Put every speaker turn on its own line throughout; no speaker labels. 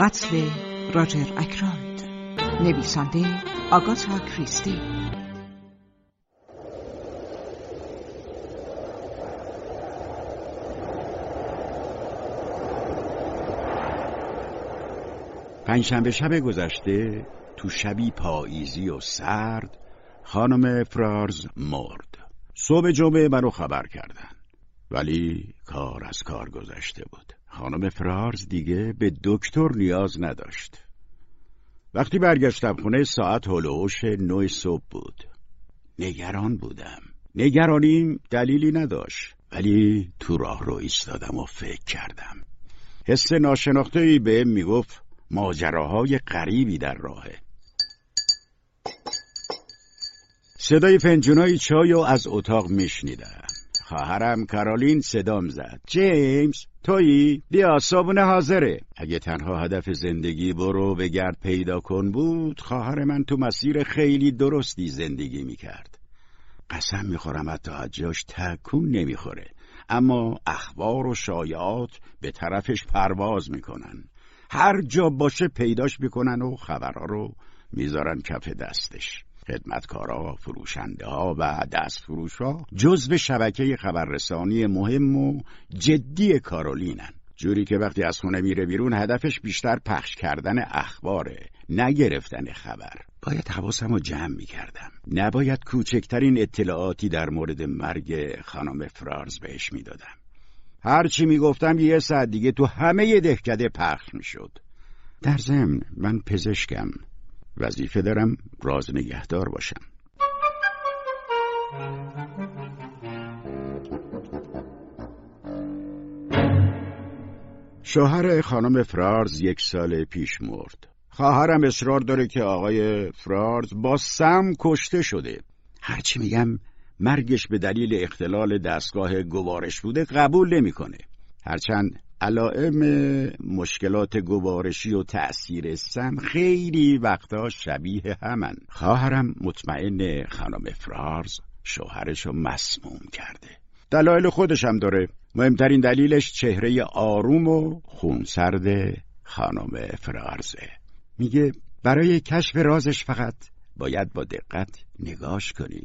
قتل راجر اکراید نویسنده آگاتا کریستی.
پنجشنبه شب گذشته تو شبی پاییزی و سرد خانم فرارز مرد. صبح جمعه منو خبر کردن. ولی کار از کار گذشته بود. خانم فرارز دیگه به دکتر نیاز نداشت. وقتی برگشتم خونه ساعت هلوش نوع صبح بود. نگران بودم. نگرانیم دلیلی نداشت ولی تو راه رو ایستادم و فکر کردم. حس ناشناخته ای به می‌گفت ماجراهای غریبی در راهه. صدای فنجونای چای و از اتاق میشنیدم. خواهرم کارولین صدام زد. جیمز تویی؟ بیا صابونه حاضره. اگه تنها هدف زندگی برو به گرد پیدا کن بود خواهر من تو مسیر خیلی درستی زندگی می‌کرد. قسم می‌خورم حتی جاش تکون نمی‌خوره. اما اخبار و شایعات به طرفش پرواز می‌کنن. هر جا باشه پیداش می‌کنن و خبرها رو می‌ذارن کف دستش. خدمتکارا، فروشنده ها و دست فروش ها جزو شبکه خبررسانی مهم و جدی کارولینن. جوری که وقتی از خونه میره بیرون هدفش بیشتر پخش کردن اخباره نه گرفتن خبر. باید حواسم رو جمع می‌کردم. نباید کوچکترین اطلاعاتی در مورد مرگ خانم فرارز بهش می‌دادم. هرچی می‌گفتم یه ساعت دیگه تو همه دهکده پخش می‌شد. در ضمن من پزشکم. وظیفه دارم راز نگهدار باشم. شوهر خانم فرارز یک سال پیش مرد. خواهرم اصرار داره که آقای فرارز با سم کشته شده. هرچی میگم مرگش به دلیل اختلال دستگاه گوارش بوده قبول نمی‌کنه. هرچند علائم مشکلات گوارشی و تأثیر سم خیلی وقتا شبیه همن. خواهرم مطمئن خانم فرارز شوهرشو مسموم کرده. دلایل خودشم داره. مهمترین دلیلش چهره آروم و خونسرد خانم فرارزه میگه برای کشف رازش فقط باید با دقت نگاش کنی.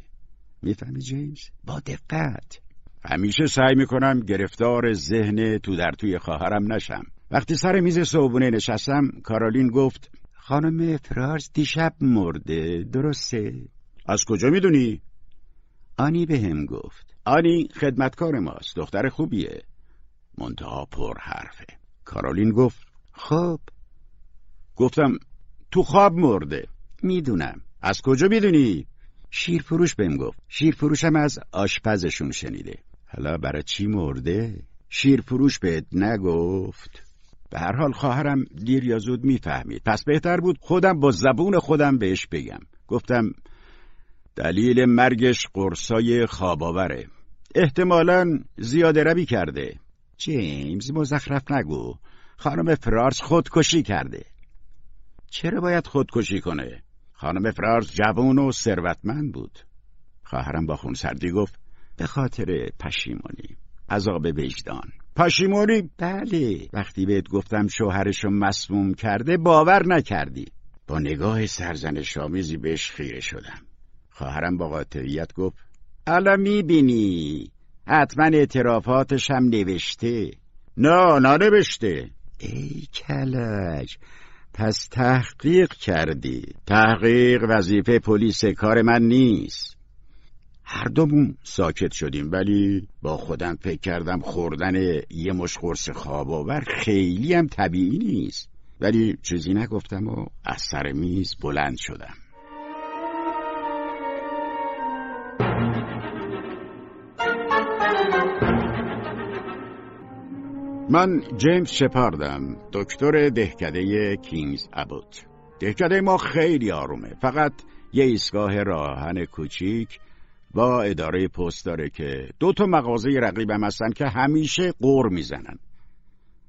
می‌فهمی جیمز؟ با دقت. همیشه سعی می‌کنم گرفتار ذهن تو در توی خواهرم نشم. وقتی سر میز صوبونه نشستم کارولین گفت خانم فرارز دیشب مرده درسته؟ از کجا می‌دونی؟ آنی به هم گفت. آنی خدمتکار ماست دختر خوبیه. منتها پر حرفه. کارولین گفت خب. گفتم تو خواب مرده. می‌دونم. از کجا می‌دونی؟ شیرفروش بهم گفت. شیرفروشم از آشپزشون شنیده. حالا برای چی مرده؟ شیرفروش بهت نگفت. به هر حال خواهرم دیر یا زود می‌فهمید. پس بهتر بود خودم با زبون خودم بهش بگم. گفتم دلیل مرگش قرصای خواباوره احتمالا زیاده روی کرده. جیمز مزخرف نگو. خانم فرارز خودکشی کرده. چرا باید خودکشی کنه؟ خانم فرارز جوان و ثروتمند بود. خواهرم با خونسردی گفت به خاطر پشیمانی عذاب وجدان. پشیمانی بله. وقتی بهت گفتم شوهرشو مسموم کرده باور نکردی. با نگاه سرزنش آمیزی بهش خیره شدم. خواهرم با قاطعیت گفت الان می‌بینی. حتما اعترافاتش هم نوشته. نه ننوشته. ای کلج پس تحقیق کردی. تحقیق وظیفه پلیس کار من نیست. هر دومون ساکت شدیم ولی با خودم فکر کردم خوردن یه مش قرص خواب آور خیلی هم طبیعی نیست. ولی چیزی نگفتم و از سر میز بلند شدم. من جیمز شپاردم دکتر دهکده کینگز ابوت. دهکده ما خیلی آرومه فقط یه ایستگاه راهن کوچیک با اداره پست داره که دو تا مغازه رقیبم هستن که همیشه قور می‌زنن.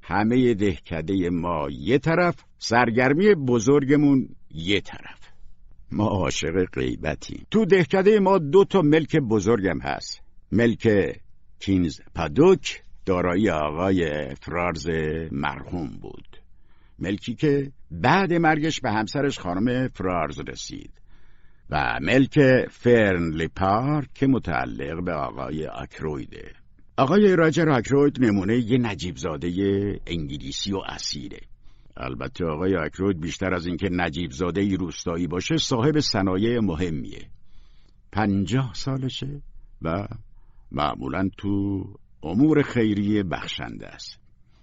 همه دهکده ما یه طرف سرگرمی بزرگمون یه طرف. ما عاشق غیبتیم. تو دهکده ما دو تا ملک بزرگم هست. ملک کینز پادوک دارایی آقای فرارز مرحوم بود. ملکی که بعد مرگش به همسرش خانم فرارز رسید. و ملک فرنلی پارک که متعلق به آقای آکرویده. آقای راجر آکروید نمونه یه نجیب زاده انگلیسی و اسیره. البته آقای آکروید بیشتر از اینکه نجیب زاده روستایی باشه صاحب صنایع مهمیه. پنجاه سالشه و معمولا تو امور خیریه بخشنده است.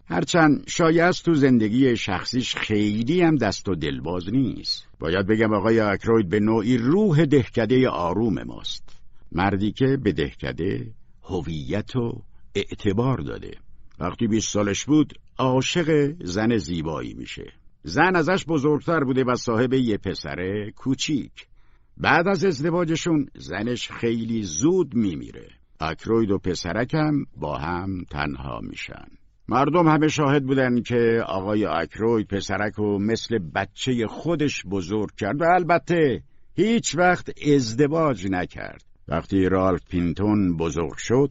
هرچند شایست تو زندگی شخصیش خیلی هم دست و دلباز نیست. باید بگم آقای اکروید به نوعی روح دهکده آروم ماست. مردی که به دهکده هویت و اعتبار داده. وقتی 20 سالش بود عاشق زن زیبایی میشه. زن ازش بزرگتر بوده و صاحب یه پسر کوچیک. بعد از ازدواجشون زنش خیلی زود میمیره. اکروید و پسرکم با هم تنها میشن. مردم همه شاهد بودن که آقای اکروید پسرک رو مثل بچه خودش بزرگ کرد و البته هیچ وقت ازدواج نکرد. وقتی رالف پینتون بزرگ شد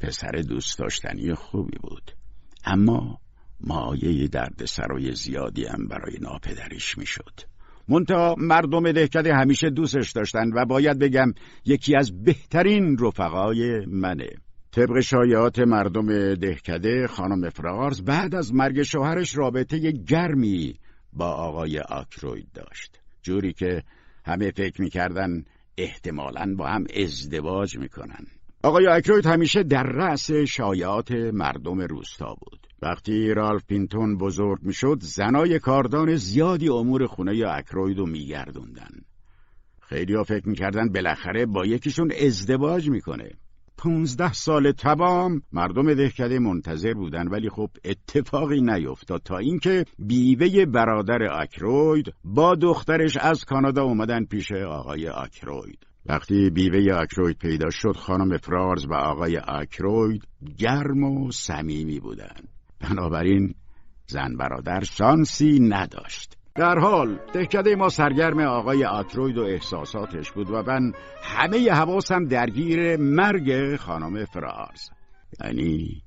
پسر دوست داشتنی خوبی بود. اما مایه درد سرای زیادی هم برای ناپدریش می‌شد. منتها مردم دهکده همیشه دوستش داشتن و باید بگم یکی از بهترین رفقای منه. طبق شایعات مردم دهکده خانم فرارز بعد از مرگ شوهرش رابطه گرمی با آقای آکروید داشت. جوری که همه فکر می‌کردن احتمالا با هم ازدواج می‌کنن. آقای آکروید همیشه در رأس شایعات مردم روستا بود. وقتی رالف پینتون بزرگ می‌شد زنای کاردان زیادی امور خونه اکروید رو میگردوندن. خیلی ها فکر می‌کردن بالاخره با یکیشون ازدواج می‌کنه. پونزده سال تمام مردم دهکده منتظر بودن ولی خب اتفاقی نیفتاد تا اینکه بیوه برادر اکروید با دخترش از کانادا اومدن پیش آقای اکروید وقتی بیوه اکروید پیدا شد خانم فرارز و آقای اکروید گرم و صمیمی بودند بنابراین زن برادر شانسی نداشت. در حال دهکده ما سرگرم آقای آکروید و احساساتش بود و من همه حواسم درگیر مرگ خانم فرارز یعنی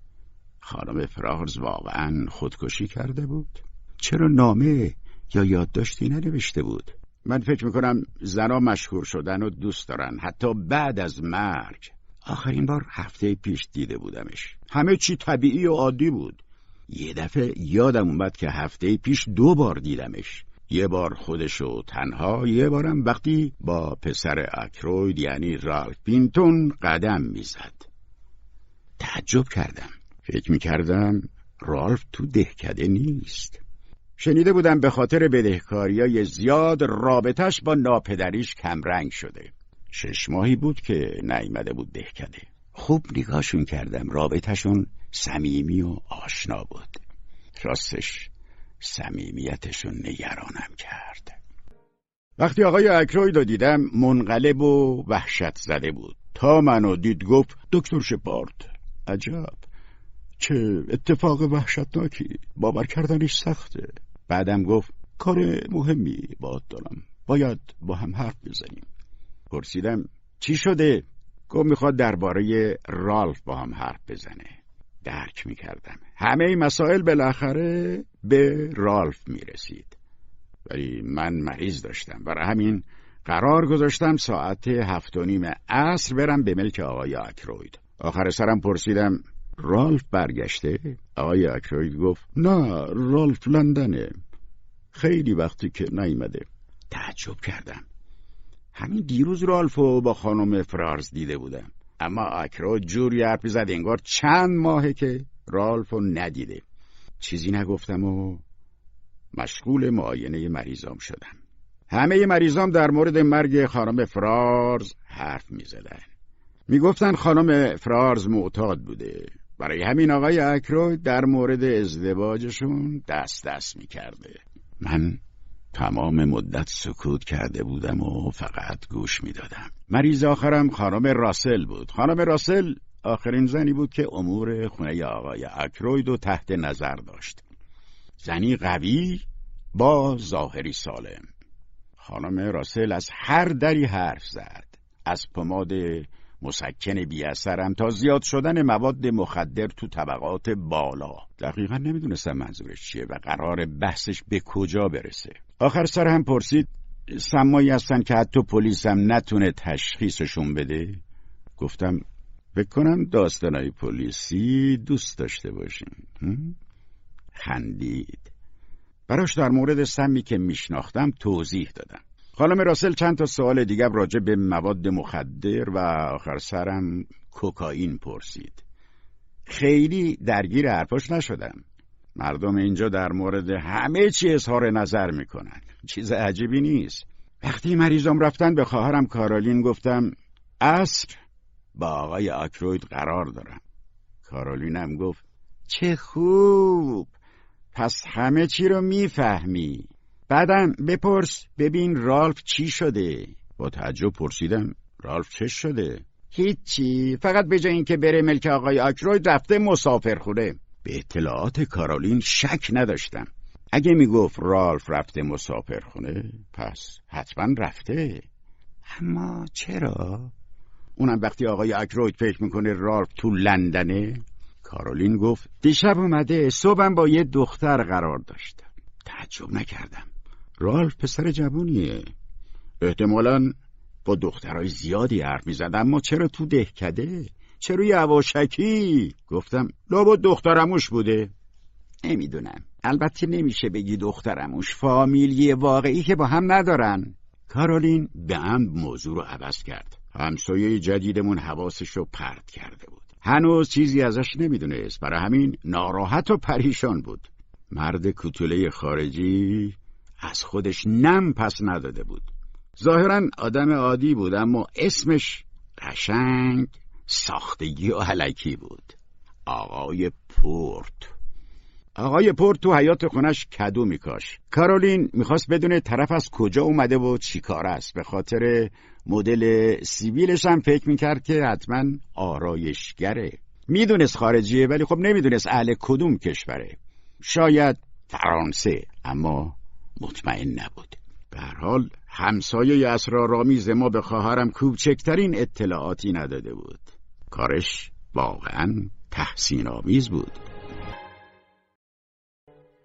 خانم فرارز واقعا خودکشی کرده بود؟ چرا نامه یا یادداشتی ننوشته بود؟ من فکر می‌کنم زنها مشهور شدن و دوست دارن حتی بعد از مرگ. آخرین بار هفته پیش دیده بودمش. همه چی طبیعی و عادی بود. یه دفعه یادم اومد که هفته پیش دو بار دیدمش. یه بار خودشو تنها یه بارم وقتی با پسر اکروید یعنی رالف پینتون قدم می‌زد. تعجب کردم. فکر می‌کردم رالف تو دهکده نیست. شنیده بودم به خاطر بدهکاریای زیاد رابطش با ناپدریش کمرنگ شده. شش ماهی بود که نیامده بود دهکده. خوب نگاهشون کردم. رابطشون صمیمی و آشنا بود. راستش صمیمیتشون نگرانم کرد. وقتی آقای اکروید رو دیدم منقلب و وحشت زده بود. تا منو دید گفت دکتر شپارد. عجب. چه اتفاق وحشتناکی. باور کردنش سخته. بعدم گفت کار مهمی باد دارم. باید با هم حرف بزنیم. پرسیدم چی شده؟ گفت می‌خواد درباره رالف با هم حرف بزنه. درک می‌کردم. همه مسائل بالاخره به رالف می‌رسید. ولی من مریض داشتم. برای همین قرار گذاشتم ساعت هفت و نیم عصر برم به ملک آقای اکروید آخر سرم پرسیدم رالف برگشته؟ آقای اکروید گفت نه رالف لندنه. خیلی وقتی که نیمده تعجب کردم. همین دیروز رالف رو با خانم فرارز دیده بودم. اما اکرو جوری حرفی زد انگار چند ماهه که رالفو ندیده. چیزی نگفتم و مشغول معاینه مریضام شدم. همه مریضام در مورد مرگ خانم فرارز حرف می زدن می گفتن خانم فرارز معتاد بوده. برای همین آقای اکرو در مورد ازدواجشون دست دست می کرده من تمام مدت سکوت کرده بودم و فقط گوش می‌دادم. مریض آخرم خانم راسل بود. خانم راسل آخرین زنی بود که امور خونه آقای اکروید و تحت نظر داشت. زنی قوی با ظاهری سالم. خانم راسل از هر دری حرف زد. از پماد مسکن بی اثرم تا زیاد شدن مواد مخدر تو طبقات بالا. دقیقا نمی‌دونستم منظورش چیه و قرار بحثش به کجا برسه. آخر سر هم پرسید سمایی هستن که حتی پلیس هم نتونه تشخیصشون بده؟ گفتم بکنم داستانای پلیسی دوست داشته باشیم خندید. براش در مورد سمی که میشناختم توضیح دادم. خانم راسل چند تا سوال دیگه راجع به مواد مخدر و آخر سرم کوکائین پرسید. خیلی درگیر حرفاش نشدم. مردم اینجا در مورد همه چی اظهار نظر می‌کنن. چیز عجیبی نیست. وقتی مریضم رفتن به خواهرم کارولین گفتم اصر با آقای آکروید قرار دارم. کارولینم گفت چه خوب! پس همه چی رو می‌فهمی. بعدم بپرس ببین رالف چی شده. با تعجب پرسیدم رالف چه شده؟ هیچی فقط به جای اینکه بره ملک آقای آکروید رفته مسافر خوره به اطلاعات کارولین شک نداشتم. اگه می‌گفت رالف رفته مسافر خونه پس حتما رفته. اما چرا؟ اونم وقتی آقای اکروید فکر می‌کنه رالف تو لندنه کارولین گفت دیشب اومده صبحم با یه دختر قرار داشتم. تعجب نکردم. رالف پسر جوونیه. احتمالا با دخترای زیادی حرف می‌زد اما چرا تو دهکده؟ چرا یواشکی گفتم لابد دخترموش بوده. نمی‌دونم. البته نمیشه بگی دخترموش فامیلی واقعی که با هم ندارن. کارولین به هم موضوع رو عوض کرد. همسایه جدیدمون حواسش رو پرت کرده بود. هنوز چیزی ازش نمی‌دونست. برای همین ناراحت و پریشان بود. مرد کتوله خارجی از خودش نم پس نداده بود. ظاهرا آدم عادی بود اما اسمش قشنگ ساختگی و علکی بود. آقای پورت. آقای پورت تو حیات خونش کدو میکاش. کارولین می‌خواست بدونه طرف از کجا اومده و چی کار است. به خاطر مدل سیبیلش هم فکر می‌کرد که حتما آرایشگره می‌دونست خارجیه ولی خب نمی‌دونست اهل کدوم کشوره. شاید فرانسه اما مطمئن نبود. به هر حال همسایه اسرارآمیز ما به خواهرم کوچکترین اطلاعاتی نداده بود. کارش واقعا تحسین آمیز بود.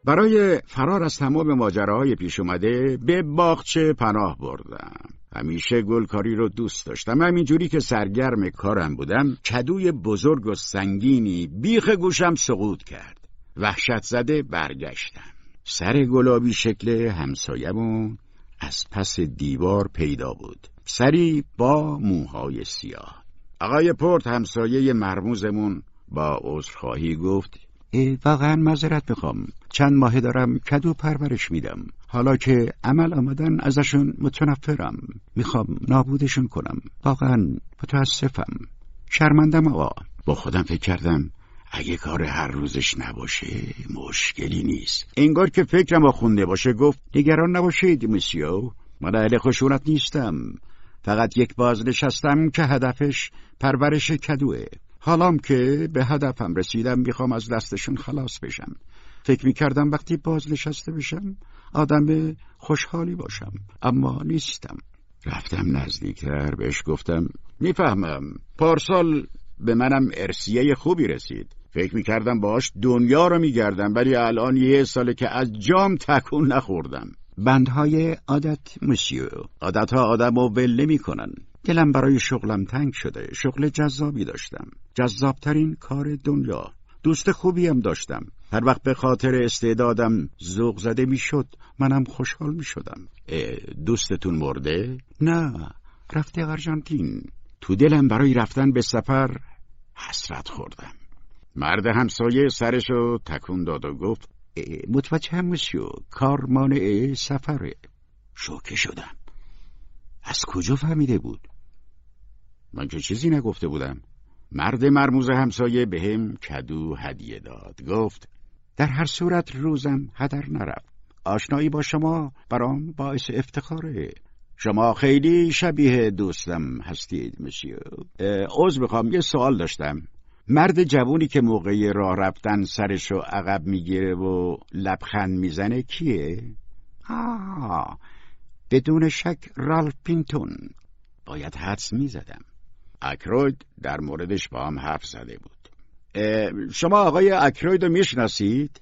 برای فرار از تمام ماجراهای پیش اومده به باغچه پناه بردم. همیشه گلکاری رو دوست داشتم. همینجوری که سرگرم کارم بودم کدوی بزرگ و سنگینی بیخ گوشم سقوط کرد. وحشت زده برگشتم. سر گلابی شکل همسایمون از پس دیوار پیدا بود. سری با موهای سیاه. آقای پورت همسایه مرموزمون با عذرخواهی گفت واقعا معذرت می‌خوام. چند ماه دارم کدو پرورش میدم. حالا که عمل آمدن ازشون متنفرم. می‌خوام نابودشون کنم. واقعا متاسفم. شرمندم آقا. با خودم فکر کردم اگه کار هر روزش نباشه مشکلی نیست. انگار که فکرم خونده باشه گفت نگران نباشید میسیو من اهل خشونت نیستم. فقط یک بازنشستم که هدفش پرورش کدوه. حالام که به هدفم رسیدم می‌خوام از دستشون خلاص بشم. فکر می‌کردم وقتی بازنشسته بشم آدم خوشحالی باشم اما نیستم. رفتم نزدیکتر بهش گفتم می‌فهمم پارسال به منم ارسیه خوبی رسید. فکر می‌کردم باش دنیا رو میگردم ولی الان یه ساله که از جام تکون نخوردم. بندهای عادت مسیو. عادتها آدم رو ول نمی‌کنن. دلم برای شغلم تنگ شده. شغل جذابی داشتم. جذابترین کار دنیا. دوست خوبی هم داشتم. هر وقت به خاطر استعدادم ذوق زده می‌شد منم خوشحال می شدم دوستتون مرده؟ نه. رفته آرژانتین تو دلم برای رفتن به سفر حسرت خوردم. مرد همسایه سرشو تکون داد و گفت متوجه هم کار مانع سفره. شوکه شدم. از کجا فهمیده بود؟ من که چیزی نگفته بودم. مرد مرموز همسایه به هم کدو هدیه داد. گفت در هر صورت روزم هدر نرفت. آشنایی با شما برام باعث افتخاره. شما خیلی شبیه دوستم هستید مسیو. عوض بخوام یه سوال داشتم. مرد جوونی که موقعی راه رفتن سرشو عقب می‌گیره و لبخند می‌زنه کیه؟ آه بدون شک رالف پینتون. باید حدس می‌زدم. اکروید در موردش با هم حرف زده بود. شما آقای اکروید رو می‌شناسید؟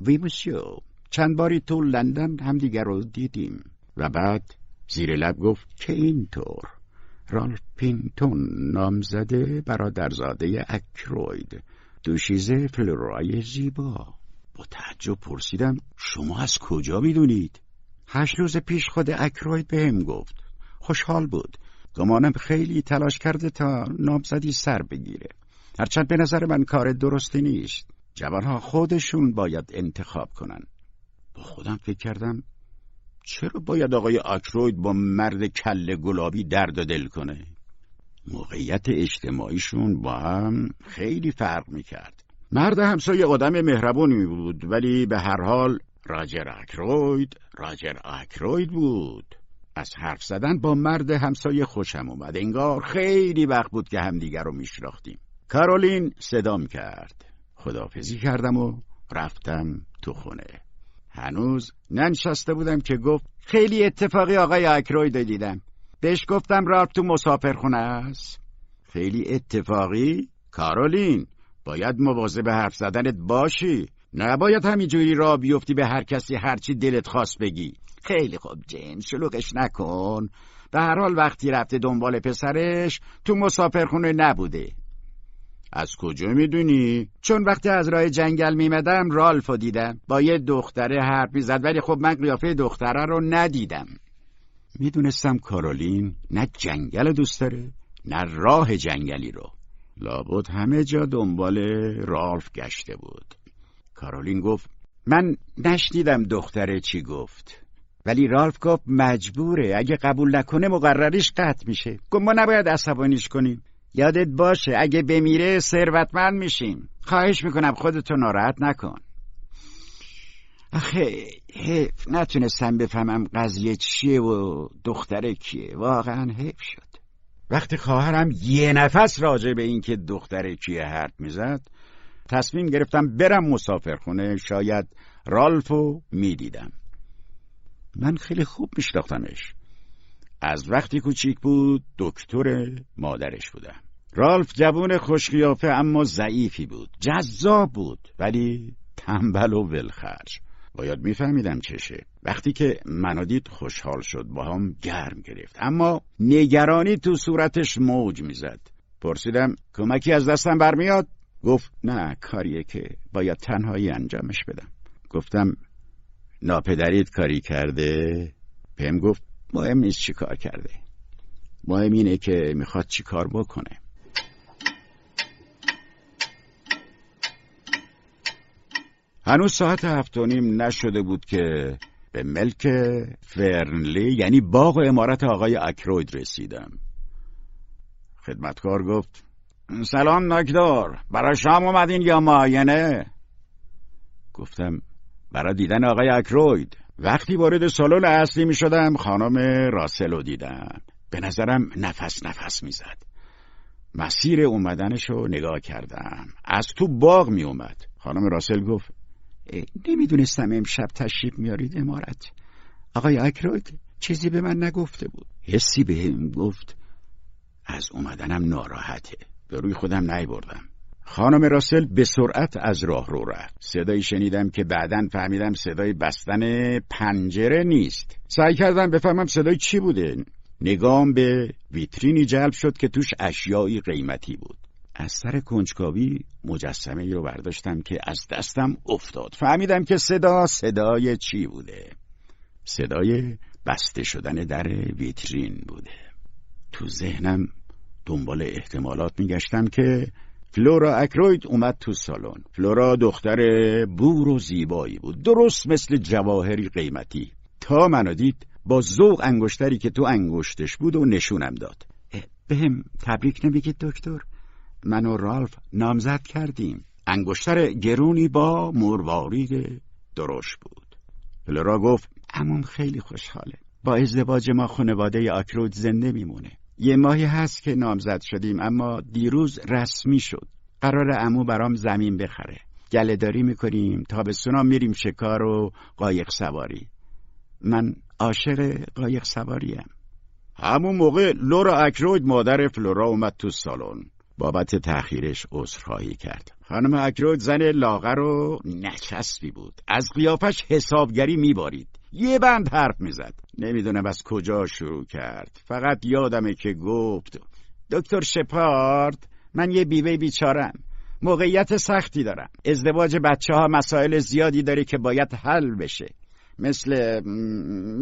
Oui monsieur چند باری تو لندن همدیگر رو دیدیم. و بعد زیر لب گفت که اینطور. رالف پینتون نامزد برادرزاده اکروید. دوشیزه فلورای زیبا. با تعجب پرسیدم شما از کجا می‌دونید؟ هشت روز پیش خود اکروید بهم گفت. خوشحال بود. گمانم خیلی تلاش کرده تا نامزدی سر بگیره. هرچند به نظر من کار درستی نیست. جوانها خودشون باید انتخاب کنن. با خودم فکر کردم چرا باید آقای آکروید با مرد کل گلابی درد و دل کنه؟ موقعیت اجتماعیشون با هم خیلی فرق می‌کرد. مرد همسایه آدم مهربونی بود ولی به هر حال راجر اکروید راجر اکروید بود. از حرف زدن با مرد همسایه خوشم اومد. انگار خیلی وقت بود که همدیگر رو میشناختیم. کارولین صدام کرد. خدافزی کردم و رفتم تو خونه. هنوز ننشسته بودم که گفت خیلی اتفاقی آقای اکروید دیدم. بهش گفتم رفت تو مسافرخونه است. خیلی اتفاقی؟ کارولین باید مواظب حرف زدنت باشی. نباید همینجوری را بیفتی به هر کسی هرچی دلت خواست بگی. خیلی خوب جین شلوغش نکن. به هر حال وقتی رفته دنبال پسرش تو مسافرخونه نبوده. از کجا می‌دونی؟ چون وقتی از راه جنگل میمدم رالفو دیدم. با یه دختره حرف می‌زد ولی خب من قیافه دختره رو ندیدم. می‌دونستم کارولین نه جنگل دوست داره نه راه جنگلی رو. لابد همه جا دنبال رالف گشته بود. کارولین گفت من نشنیدم دختره چی گفت. ولی رالف گفت مجبوره اگه قبول نکنه مقرریش قطع میشه. گفت ما نباید عصبانیش کنیم. یادت باشه اگه بمیره ثروتمند میشیم. خواهش می‌کنم خودتو ناراحت نکن. آخه حیف نتونستم بفهمم قضیه چیه و دختره کیه. واقعا حیف شد. وقتی خواهرم یه نفس راجع به اینکه دختره کیه حرف می‌زد تصمیم گرفتم برم مسافرخونه. شاید رالفو می‌دیدم. من خیلی خوب میشناختمش. از وقتی کوچیک بود دکتر مادرش بودم. رالف جوون خوشقیافه اما ضعیفی بود. جذاب بود ولی تنبل و ولخرج. باید میفهمیدم چشه وقتی که منو دید خوشحال شد با هم گرم گرفت. اما نگرانی تو صورتش موج می‌زد. پرسیدم کمکی از دستم برمیاد؟ گفت نه کاریه که باید تنهایی انجامش بدم. گفتم ناپدریت کاری کرده؟ بهم گفت مهم نیست چی کار کرده. مهم اینه که می‌خواد چی کار بکنه. هنوز ساعت هفت و نیم نشده بود که به ملک فرنلی یعنی باغ و امارت آقای اکروید رسیدم. خدمتکار گفت سلام نکدار برای شام اومدین یا معاینه؟ گفتم برای دیدن آقای اکروید. وقتی وارد سالن اصلی می شدم خانم راسل رو دیدم. به نظرم نفس نفس می زد. مسیر اومدنش رو نگاه کردم. از تو باغ می اومد. خانم راسل گفت نمی‌دونستم امشب تشریف میارید امارت. آقای اکروید چیزی به من نگفته بود. حسی به هم گفت از اومدنم ناراحته. به روی خودم بردم خانم راسل به سرعت از راه رو رفت. صدایی شنیدم که بعدا فهمیدم صدای بستن پنجره نیست. سعی کردم بفهمم صدای چی بوده. نگام به ویترینی جلب شد که توش اشیایی قیمتی بود. از سر کنجکاوی مجسمه ای رو برداشتم که از دستم افتاد. فهمیدم که صدا صدای چی بوده. صدای بسته شدن در ویترین بوده. تو ذهنم دنبال احتمالات میگشتم که فلورا اکروید اومد تو سالن. فلورا دختر بور و زیبایی بود. درست مثل جواهری قیمتی. تا منو دید با ذوق انگشتری که تو انگشتش بود و نشونم داد. بهم تبریک نمیگید دکتر. من و رالف نامزد کردیم. انگشتر گرونی با مروارید درشت بود. فلورا گفت امون خیلی خوشحاله. با ازدواج ما خانواده آکرود زنده میمونه. یه ماهی هست که نامزد شدیم اما دیروز رسمی شد. قرار امو برام زمین بخره. گلهداری می‌کنیم تا به سونام میریم شکار و قایق سواری. من عاشق قایق سواریم همون موقع لورا اکروید مادر فلورا اومد تو سالن. بابت تأخیرش عذرخواهی کرد. خانم اکروید زن لاغر و نچسبی بود. از قیافش حسابگری میبارید. یه بند حرف می‌زد. نمی‌دونم از کجا شروع کرد. فقط یادمه که گفت دکتر شپارد من یه بیوه بیچارم. موقعیت سختی دارم. ازدواج بچه ها مسائل زیادی داره که باید حل بشه. مثل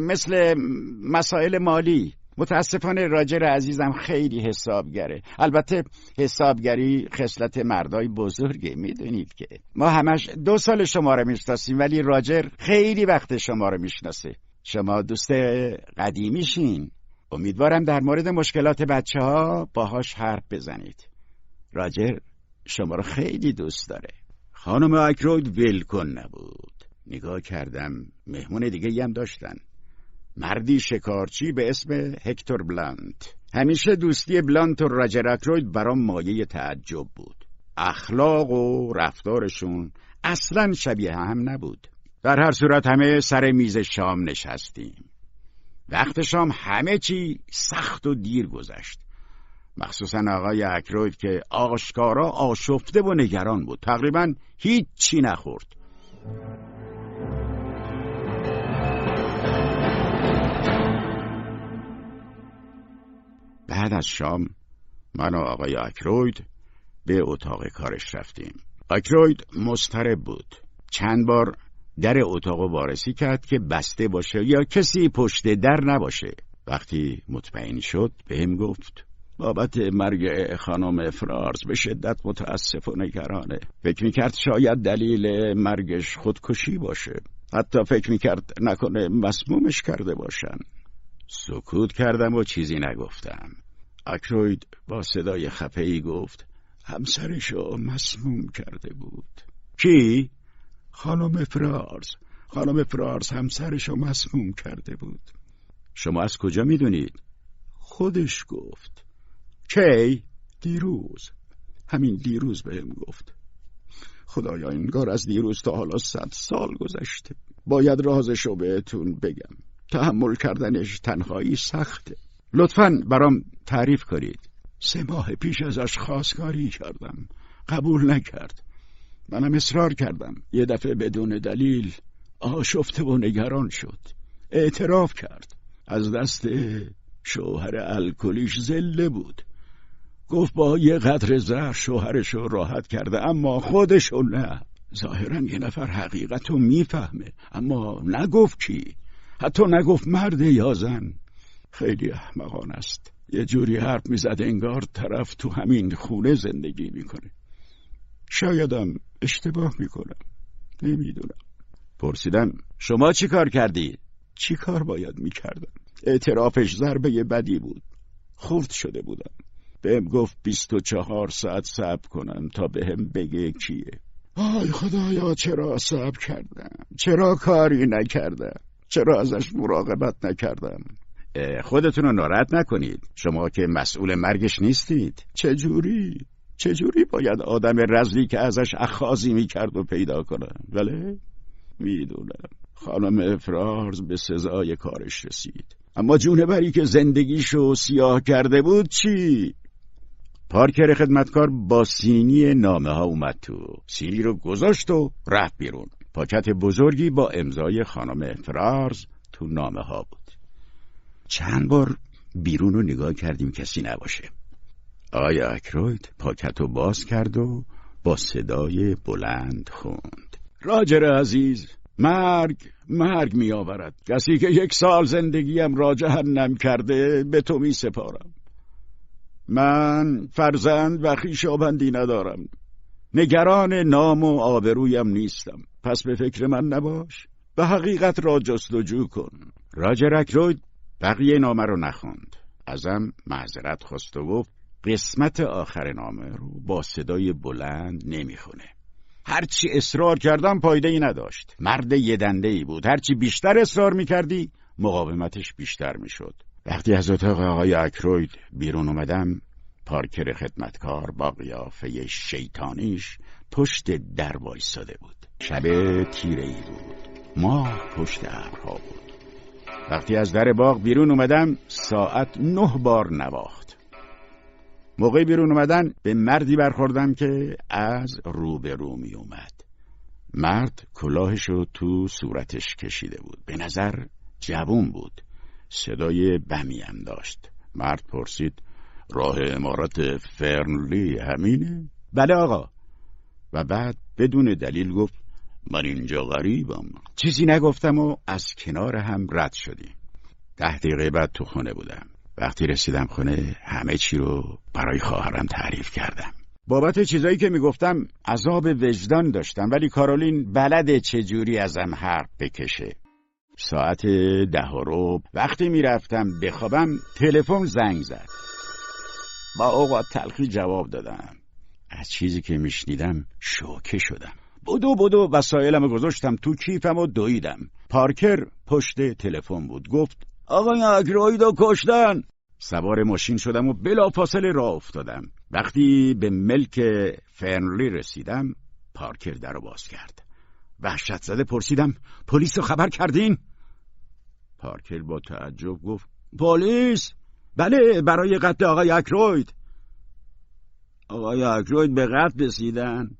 مثل مسائل مالی. متاسفانه راجر عزیزم خیلی حسابگره. البته حسابگری خصلت مردای بزرگه می‌دونید که. ما همش دو سال شما رو می‌شناسیم ولی راجر خیلی وقت شما رو می‌شناسه. شما دوست قدیمیشین. امیدوارم در مورد مشکلات بچه ها باهاش حرف بزنید. راجر شما رو خیلی دوست داره. خانم اکروید ولکن نبود. نگاه کردم مهمون دیگه هم داشتن. مردی شکارچی به اسم هکتور بلانت. همیشه دوستی بلانت و راجر اکروید برام مایه تعجب بود. اخلاق و رفتارشون اصلا شبیه هم نبود. در هر صورت همه سر میز شام نشستیم. وقت شام همه چی سخت و دیر گذشت. مخصوصا آقای اکروید که آشکارا آشفته و نگران بود. تقریبا هیچ چی نخورد. بعد از شام من و آقای اکروید به اتاق کارش رفتیم. اکروید مسترب بود. چند بار در اتاق وارسی کرد که بسته باشه یا کسی پشت در نباشه. وقتی مطمئن شد بهم گفت بابت مرگ خانم فرارز به شدت متاسف و نگرانه فکر می‌کرد شاید دلیل مرگش خودکشی باشه. حتی فکر می‌کرد نکنه مسمومش کرده باشن. سکوت کردم و چیزی نگفتم. اکروید با صدای خفه ای گفت همسرشو مسموم کرده بود. کی؟ خانم فرارز خانم فرارز همسرشو مسموم کرده بود. شما از کجا می‌دونید؟ خودش گفت. کی؟ دیروز. همین دیروز بهم گفت. خدایا انگار از دیروز تا حالا صد سال گذشته. باید رازشو بهتون بگم. تحمل کردنش تنهایی سخته. لطفا برام تعریف کنید. سه ماه پیش ازش خواستگاری کردم. قبول نکرد. منم اصرار کردم. یه دفعه بدون دلیل آشفته و نگران شد. اعتراف کرد. از دست شوهر الکلیش زله بود. گفت با یه قدر زهر شوهرشو راحت کرده اما خودشو نه. ظاهرا یه نفر حقیقتو می‌فهمه اما نگفت کی؟ حتی نگفت مرد یا زن. خیلی احمقان است. یه جوری حرف می‌زد انگار طرف تو همین خونه زندگی می‌کنه. شایدم اشتباه می‌کنم. نمی‌دونم. پرسیدم شما چی کار کردی؟ چی کار باید می‌کردم؟ اعترافش ضربه بدی بود. خورد شده بودم. بهم گفت بیست و چهار ساعت صبر کنم تا بهم بگه کیه. آی خدایا چرا صبر کردم؟ چرا کاری نکردم؟ چرا ازش مراقبت نکردم؟ خودتون رو ناراحت نکنید. شما که مسئول مرگش نیستید. چجوری چجوری باید آدم رزلی که ازش اخازی می‌کرد و پیدا کنم ولی می‌دونم. خانم افرارز به سزای کارش رسید. اما جونبری که زندگیشو سیاه کرده بود چی؟ پارکر خدمتکار با سینی نامه ها اومد تو. سینی رو گذاشت و رفت بیرون. پاکت بزرگی با امضای خانم فرارز تو نامه ها بود. چند بار بیرون رو نگاه کردیم کسی نباشه. آقای اکروید پاکت رو باز کرد و با صدای بلند خوند. راجر عزیز مرگ مرگ می آورد کسی که یک سال زندگیم را جهنم کرده به تو می سپارم من فرزند و خیشابندی ندارم. نگران نام و آبرویم نیستم. پس به فکر من نباش. به حقیقت را جستجو کن. راجر اکروید بقیه نامه رو نخوند ازم معذرت خواست و گفت قسمت آخر نامه رو با صدای بلند نمی‌خونه. هرچی اصرار کردم پایده ای نداشت. مرد یدنده ای بود. هرچی بیشتر اصرار می‌کردی مقاومتش بیشتر می‌شد. وقتی از اتاق آقای اکروید بیرون اومدم پارکر خدمتکار با قیافه شیطانیش پشت در وایستاده بود. شب تیره ای بود. ماه پشت ابرها بود. وقتی از در باغ بیرون اومدم ساعت نه بار نواخت. موقع بیرون اومدن به مردی برخوردم که از روبرو می اومد. مرد کلاهشو تو صورتش کشیده بود. به نظر جوون بود. صدای بمی هم داشت. مرد پرسید راه امارت فرنلی همینه؟ بله آقا. و بعد بدون دلیل گفت من اینجا غریبم. چیزی نگفتم و از کنار هم رد شدیم. ده دقیقه بعد تو خونه بودم. وقتی رسیدم خونه همه چی رو برای خواهرم تعریف کردم. بابت چیزایی که می‌گفتم عذاب وجدان داشتم ولی کارولین بلده چجوری ازم حرف بکشه. ساعت ده رو وقتی می‌رفتم بخوابم تلفن زنگ زد. با اوقات تلخی جواب دادم. از چیزی که میشنیدم شوکه شدم. بدو بدو وسایلم گذاشتم تو کیفم و دویدم. پارکر پشت تلفن بود. گفت آقای اگرویدو کشتن. سوار ماشین شدم و بلا فاصله راه افتادم. وقتی به ملک فرنلی رسیدم پارکر در رو باز کرد. وحشت زده پرسیدم پلیس رو خبر کردین؟ پارکر با تعجب گفت پلیس؟ بله برای قتل آقای اکروید آقای اکروید به قتل رسیدن.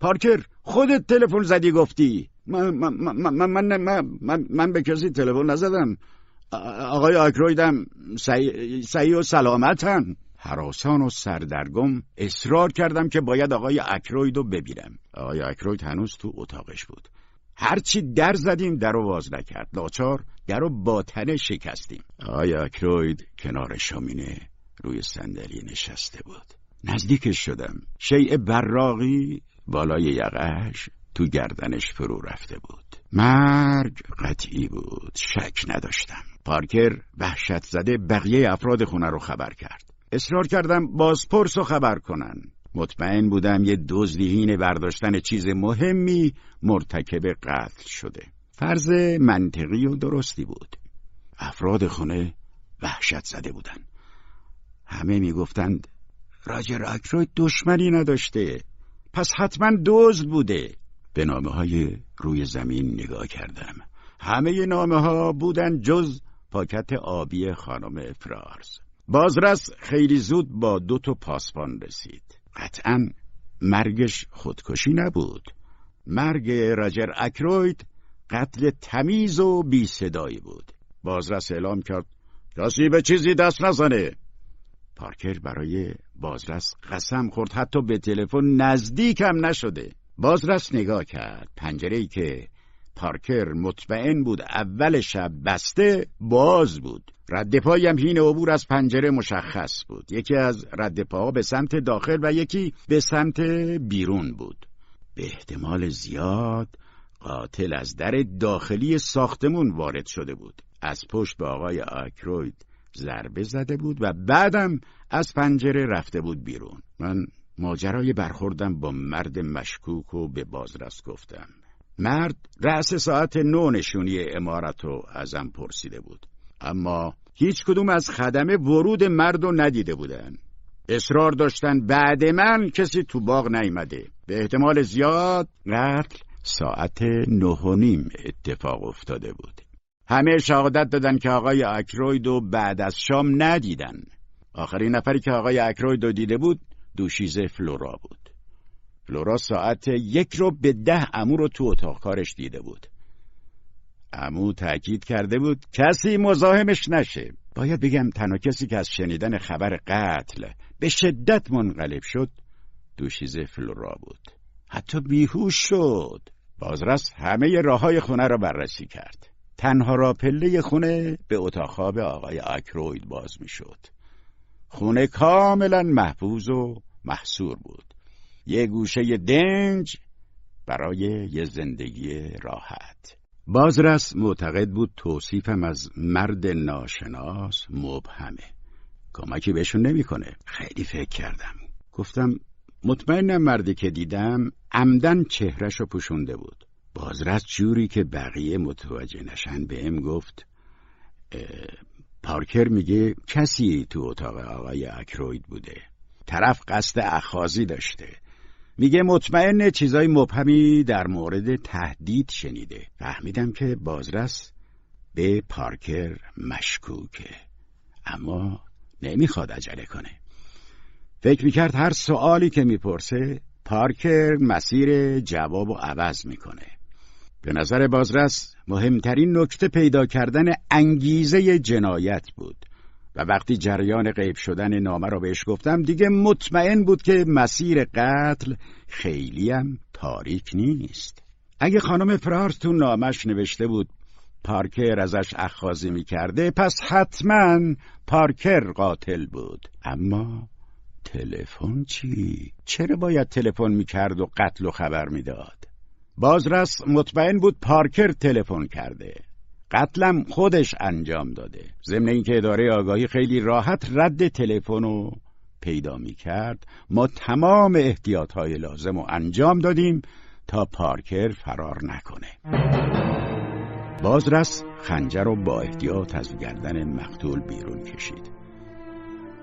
پارکر خودت تلفن زدی گفتی. من من من من, من, من به کسی تلفن نزدم. آقای آکرویدم سعی و سلامتن. حراسان و سردرگم اصرار کردم که باید آقای اکروید رو ببینم. آقای اکروید هنوز تو اتاقش بود. هرچی در زدیم در رو باز نکرد. لاچار در رو با تنه شکستیم. آقای اکروید کنار شامینه روی صندلی نشسته بود. نزدیکش شدم. شیء براقی بالای یقش تو گردنش فرو رفته بود. مرگ قطعی بود. شک نداشتم. پارکر وحشت زده بقیه افراد خونه رو خبر کرد. اصرار کردم بازپرس رو خبر کنن. مطمئن بودم یه دزدیهین برداشتن چیز مهمی مرتکب قتل شده. فرض منطقی و درستی بود. افراد خونه وحشت زده بودن. همه می‌گفتند راجر اکروید دشمنی نداشته. پس حتما دزد بوده. به نامه های روی زمین نگاه کردم. همه نامه ها بودن جز پاکت آبی خانم فرارز بازرس خیلی زود با دو تا پاسبان رسید. قطعا مرگش خودکشی نبود. مرگ راجر اکروید قتل تمیز و بی صدایی بود. بازرس اعلام کرد کسی به چیزی دست نزنه. پارکر برای بازرس قسم خورد. حتی به تلفن نزدیکم نشده. بازرس نگاه کرد. پنجره که پارکر مطمئن بود اول شب بسته باز بود. رد پایم هین عبور از پنجره مشخص بود. یکی از رد پاها به سمت داخل و یکی به سمت بیرون بود. به احتمال زیاد قاتل از در داخلی ساختمون وارد شده بود. از پشت به آقای آکروید ضربه زده بود و بعدم از پنجره رفته بود بیرون. من ماجرای برخوردم با مرد مشکوک و به بازرس گفتم. مرد رأس ساعت نو نشونی امارت رو ازم پرسیده بود. اما هیچ کدوم از خدمه ورود مرد رو ندیده بودن. اصرار داشتن بعد من کسی تو باغ نیمده به احتمال زیاد قتل ساعت نه و نیم اتفاق افتاده بود. همه شهادت دادن که آقای اکروید و بعد از شام ندیدن. آخرین نفری که آقای اکروید رو دیده بود دوشیزه فلورا بود. فلورا ساعت یک رو به ده امو رو تو اتاق کارش دیده بود. امو تأکید کرده بود کسی مزاحمش نشه. باید بگم تنها کسی که از شنیدن خبر قتل به شدت منقلب شد دوشیزه فلورا بود. حتی بیهوش شد. بازرس همه راه های خونه را بررسی کرد. تنها را پله خونه به اتاق خواب آقای اکروید باز می شد خونه کاملا محفوظ و محصور بود. یه گوشه دنج برای یه زندگی راحت. بازرس معتقد بود توصیفم از مرد ناشناس مبهمه. کمکی بهشون نمی‌کنه. خیلی فکر کردم. گفتم مطمئنم مردی که دیدم عمدن چهرش رو پوشونده بود. بازرس جوری که بقیه متوجه نشن ام گفت پارکر میگه کسی تو اتاق آقای اکروید بوده. طرف قصد اخازی داشته. میگه مطمئن چیزای مبهمی در مورد تهدید شنیده. فهمیدم که بازرس به پارکر مشکوکه. اما نمی‌خواد عجله کنه. فکر می‌کرد هر سوالی که می‌پرسه پارکر مسیر جواب و عوض می‌کنه. به نظر بازرس مهمترین نکته پیدا کردن انگیزه جنایت بود و وقتی جریان غیب شدن نامه را بهش گفتم دیگه مطمئن بود که مسیر قتل خیلی هم تاریک نیست اگه خانم فرارز تو نامش نوشته بود پارکر ازش اخخازی می‌کرده پس حتما پارکر قاتل بود اما تلفن چی؟ چرا باید تلفن می‌کرد و قتل و خبر می‌داد؟ بازرس مطمئن بود پارکر تلفن کرده. قتلم خودش انجام داده. ضمن اینکه اداره آگاهی خیلی راحت رد تلفن رو پیدا می کرد ما تمام احتیاط های لازم رو انجام دادیم تا پارکر فرار نکنه. بازرس خنجر رو با احتیاط از گردن مقتول بیرون کشید.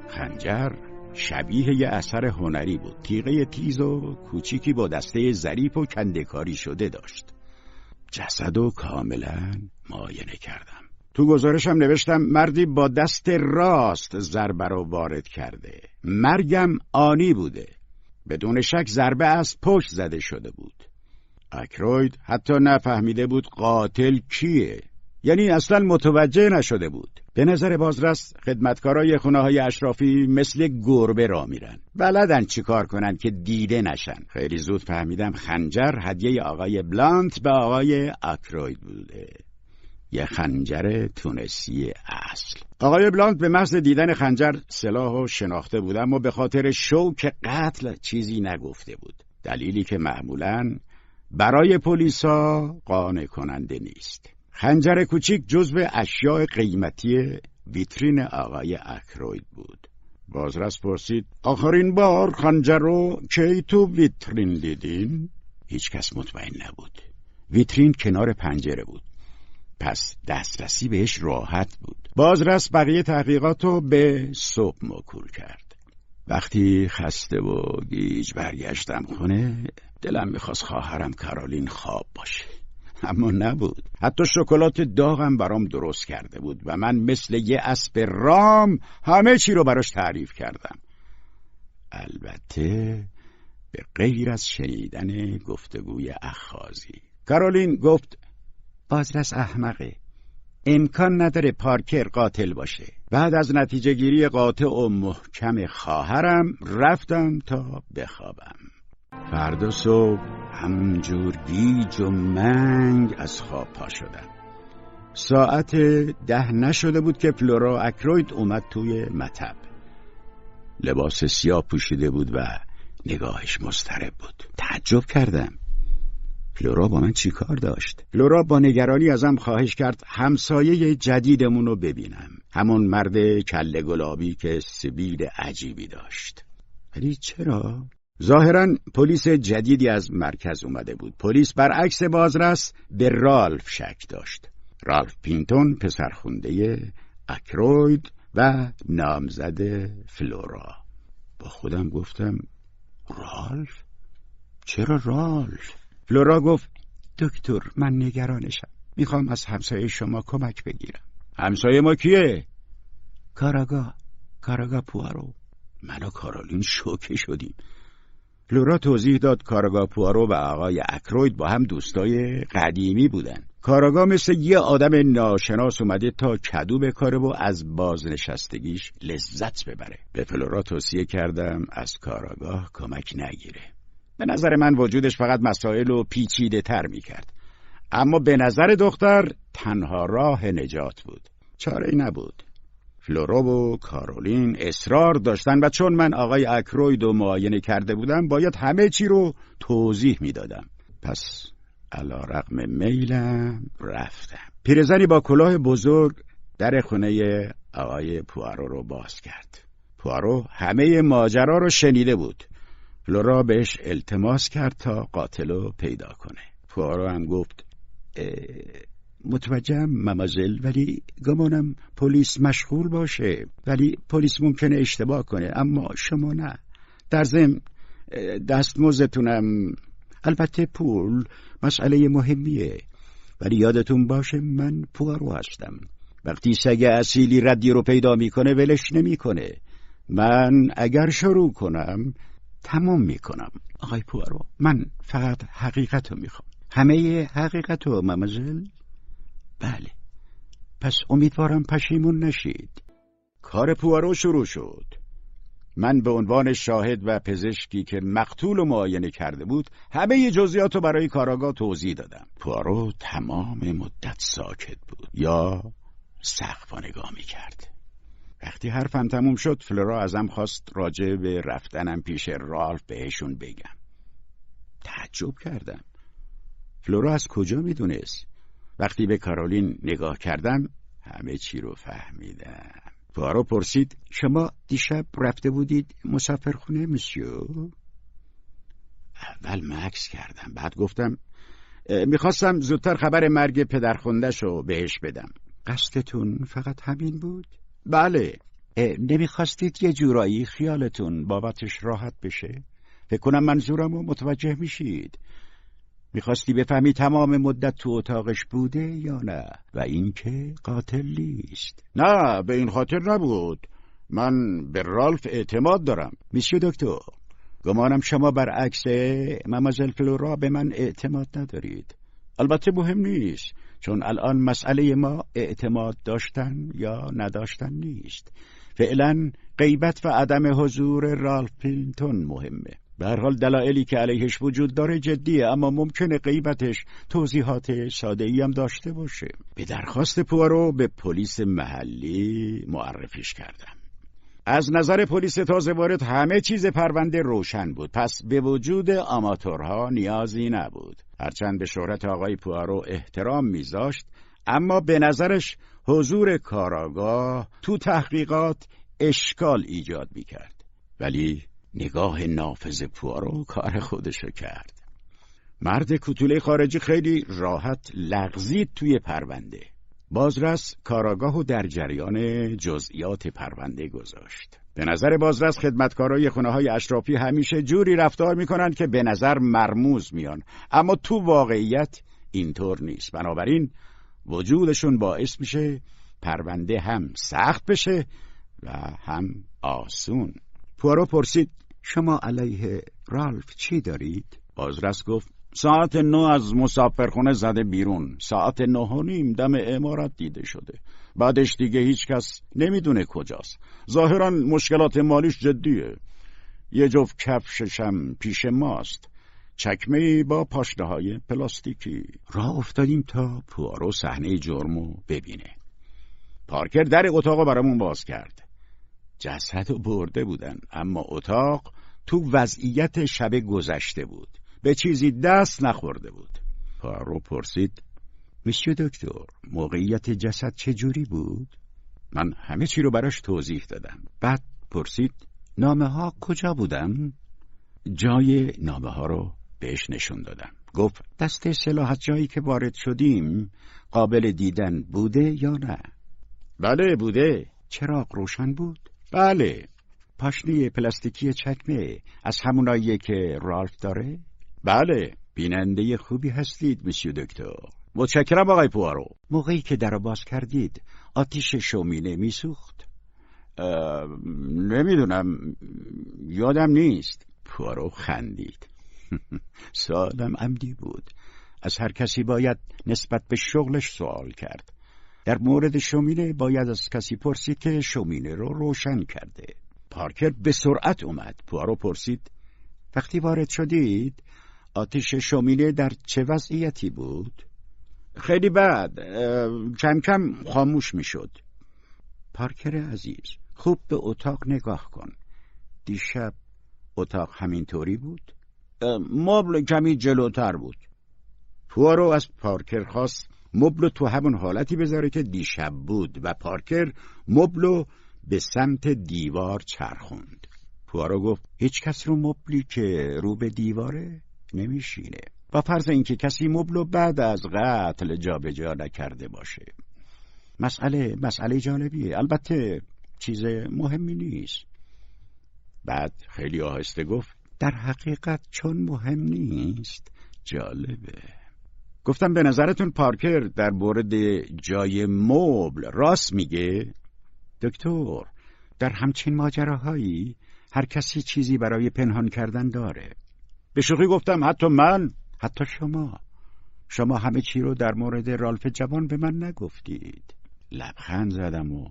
خنجر شبیه یه اثر هنری بود. تیغه تیز و کوچیکی با دسته ظریف و کندکاری شده داشت. جسد و کاملا معاینه کردم. تو گزارشم نوشتم مردی با دست راست ضربه رو وارد کرده. مرگم آنی بوده. بدون شک ضربه از پشت زده شده بود. اکروید حتی نفهمیده بود قاتل کیه. یعنی اصلا متوجه نشده بود. به نظر بازرس خدمتکارای خونه های اشرافی مثل گربه را میرن. بلدن چیکار کنن که دیده نشن. خیلی زود فهمیدم خنجر هدیه آقای بلانت به آقای اکروید بوده. یه خنجر تونسی اصل. آقای بلانت به محض دیدن خنجر سلاح و شناخته بود اما به خاطر شوک قتل چیزی نگفته بود. دلیلی که معمولا برای پلیسا قانع کننده نیست. خنجر کوچیک جزو اشیاء قیمتی ویترین آقای اکروید بود. بازرس پرسید آخرین بار خنجر رو کی تو ویترین دیدین؟ هیچ کس مطمئن نبود. ویترین کنار پنجره بود. پس دسترسی بهش راحت بود. بازرس بقیه تحقیقات رو به صبح مکول کرد. وقتی خسته و گیج برگشتم خونه دلم می‌خواست خواهرم کارولین خواب باشه. اما نبود. حتی شکلات داغم برام درست کرده بود و من مثل یه اسب رام همه چی رو براش تعریف کردم. البته به غیر از شنیدن گفتگوی اخازی کارولین گفت بازرس احمقه. امکان نداره پارکر قاتل باشه. بعد از نتیجه گیری قاطع و محکم خواهرم رفتم تا بخوابم. فردا صبح همونجور گیج و منگ از خواب پا شدم. ساعت ده نشده بود که فلورا اکروید اومد توی مطب. لباس سیاه پوشیده بود و نگاهش مضطرب بود. تعجب کردم. فلورا با من چی کار داشت؟ فلورا با نگرانی ازم خواهش کرد همسایه جدیدمون رو ببینم. همون مرد کله گلابی که سبیل عجیبی داشت. ولی چرا؟ ظاهرا پلیس جدیدی از مرکز اومده بود. پلیس برعکس بازرس به رالف شک داشت. رالف پینتون پسرخونده اکروید و نامزد فلورا. با خودم گفتم رالف؟ چرا رالف؟ فلورا گفت دکتر من نگرانشم. می‌خوام از همسایه شما کمک بگیرم. همسایه ما کیه؟ کاراگا. کاراگا پوارو. من و کارولین شوکه شدیم. فلورا توضیح داد کاراگا پوارو و آقای اکروید با هم دوستای قدیمی بودن کاراگا مثل یه آدم ناشناس اومده تا کدو بکاره و از بازنشستگیش لذت ببره به فلورا توصیه کردم از کاراگاه کمک نگیره به نظر من وجودش فقط مسائل رو پیچیده تر می کرد. اما به نظر دختر تنها راه نجات بود. چاره ای نبود. فلورو و کارولین اصرار داشتن و چون من آقای اکروید رو معاینه کرده بودم باید همه چی رو توضیح می‌دادم. پس علا رقم میلم رفتم. پیرزنی با کلاه بزرگ در خونه آقای پوارو رو باز کرد. پوارو همه ماجرا رو شنیده بود. لورا بهش التماس کرد تا قاتل پیدا کنه پوارو هم گفت متوجهم ممازل ولی گمانم پلیس مشغول باشه. ولی پلیس ممکنه اشتباه کنه اما شما نه. در ضمن دستمزدتونم. البته پول مسئله مهمیه. ولی یادتون باشه من پوارو هستم. وقتی سگ اصیلی ردی رو پیدا می‌کنه ولش نمی‌کنه. من اگر شروع کنم تمام می‌کنم. آقای پوارو. من فقط حقیقت رو می‌خوام. همه حقیقت رو ممزل بله. پس امیدوارم پشیمون نشید. کار پوارو شروع شد. من به عنوان شاهد و پزشکی که مقتول و معاینه کرده بود همه جزئیات رو برای کاراگاه توضیح دادم. پوارو تمام مدت ساکت بود. یا سقف نگاه می کرد. وقتی حرفم تموم شد فلورا ازم خواست راجع به رفتنم پیش رالف بهشون بگم. تعجب کردم. فلورا از کجا می‌دونست؟ وقتی به کارولین نگاه کردم همه چی رو فهمیدم. پوارو پرسید شما دیشب رفته بودید مسافرخونه مسیو؟ اول مکس کردم بعد گفتم می‌خواستم زودتر خبر مرگ پدرخوندش رو بهش بدم. قصدتون فقط همین بود؟ بله. نمی‌خواستید یه جورایی خیالتون بابتش راحت بشه؟ فکر کنم منظورم رو متوجه میشید. می‌خواستی بفهمی تمام مدت تو اتاقش بوده یا نه و اینکه قاتل نیست. نه به این خاطر نبود. من به رالف اعتماد دارم. میسیو دکتر. گمانم شما برعکس ممازل فلورا به من اعتماد ندارید. البته مهم نیست چون الان مسئله ما اعتماد داشتن یا نداشتن نیست. فعلا غیبت و عدم حضور رالف پینتون مهمه. به هر حال دلایلی که علیهش وجود داره جدیه اما ممکنه غیبتش توضیحات ساده هم داشته باشه. به درخواست پوارو به پلیس محلی معرفیش کردم. از نظر پلیس تازه وارد همه چیز پرونده روشن بود. پس به وجود آماتورها نیازی نبود. هرچند به شهرت آقای پوارو احترام میذاشت اما به نظرش حضور کاراگاه تو تحقیقات اشکال ایجاد می‌کرد. ولی نگاه نافذ پوارو کار خودشو کرد. مرد کتوله خارجی خیلی راحت لغزید توی پرونده. بازرس کاراگاه و در جریان جزئیات پرونده گذاشت. به نظر بازرس خدمتکارای خونه های اشرافی همیشه جوری رفتار می‌کنن که به نظر مرموز میان. اما تو واقعیت اینطور نیست. بنابراین وجودشون باعث میشه پرونده هم سخت بشه و هم آسون. پوارو پرسید شما علیه رالف چی دارید؟ بازرس گفت ساعت نو از مسافرخونه زده بیرون. ساعت نه و نیم دم امارت دیده شده. بعدش دیگه هیچ کس نمی‌دونه کجاست. ظاهرا مشکلات مالیش جدیه. یه جفت کفششم پیش ماست. چکمه با پاشنه های پلاستیکی. راه افتادیم تا پوارو صحنه جرمو ببینه. پارکر در اتاق برامون باز کرد. جسد رو برده بودن اما اتاق تو وضعیت شب گذشته بود به چیزی دست نخورده بود پارو پرسید میسیو دکتر موقعیت جسد چجوری بود؟ من همه چی رو براش توضیح دادم بعد پرسید نامه ها کجا بودم؟ جای نامه ها رو بهش نشون دادم گفت دست سلاحت جایی که وارد شدیم قابل دیدن بوده یا نه؟ بله بوده چراغ روشن بود؟ بله. پاشنه پلاستیکی چکمه. از همونایی که رالف داره؟ بله. بیننده خوبی هستید مسیو دکتر. متشکرم آقای پوارو. موقعی که در باز کردید آتیش شومینه میسوخت نمی‌دونم. یادم نیست. پوارو خندید. سالم عمدی بود. از هر کسی باید نسبت به شغلش سوال کرد. در مورد شومینه باید از کسی پرسید که شومینه رو روشن کرده. پارکر به سرعت اومد. پوارو پرسید وقتی وارد شدید آتش شومینه در چه وضعیتی بود؟ خیلی بد. کم کم خاموش می‌شد. پارکر عزیز خوب به اتاق نگاه کن. دیشب اتاق همینطوری بود؟ مبل کمی جلوتر بود. پوارو از پارکر خواست مبل تو همون حالتی بذاره که دیشب بود و پارکر مبلو به سمت دیوار چرخوند. پوارو گفت هیچ کس رو مبلی که رو به دیواره نمیشینه. با فرض اینکه کسی مبلو بعد از قتل جابجا جا نکرده باشه. مسئله مسئله جالبیه. البته چیز مهمی نیست. بعد خیلی آهسته گفت در حقیقت چون مهم نیست جالبه. گفتم به نظرتون پارکر در مورد جای مبل راست میگه؟ دکتر در همچین ماجراهایی هر کسی چیزی برای پنهان کردن داره. به شوخی گفتم حتی من حتی شما. شما همه چی رو در مورد رالف جوان به من نگفتید. لبخند زدم و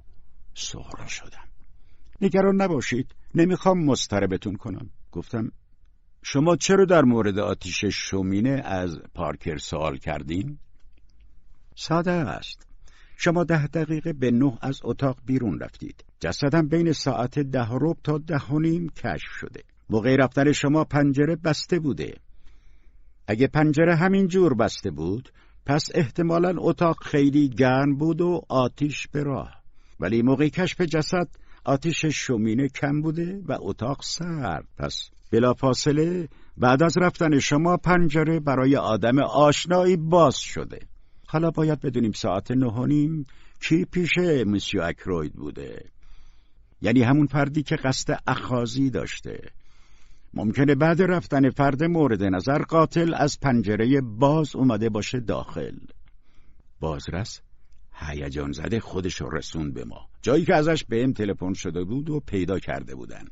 سهرا شدم. نگران نباشید نمی‌خوام مستربتون کنم. گفتم شما چرا در مورد آتیش شومینه از پارکر سوال کردین؟ ساده است. شما ده دقیقه به نه از اتاق بیرون رفتید. جسدم بین ساعت ده روب تا ده و نیم کشف شده. موقع رفتن شما پنجره بسته بوده. اگه پنجره همین جور بسته بود پس احتمالا اتاق خیلی گرم بود و آتیش به راه. ولی موقع کشف جسد آتیش شومینه کم بوده و اتاق سرد. پس بلافاصله بعد از رفتن شما پنجره برای آدم آشنایی باز شده. حالا باید بدونیم ساعت نهانیم کی پیش مسیو اکروید بوده. یعنی همون فردی که قصد اخازی داشته. ممکنه بعد رفتن فرد مورد نظر قاتل از پنجره باز اومده باشه داخل. بازرس هیجان زده خودش رسون به ما. جایی که ازش به تلفن شده بود و پیدا کرده بودن.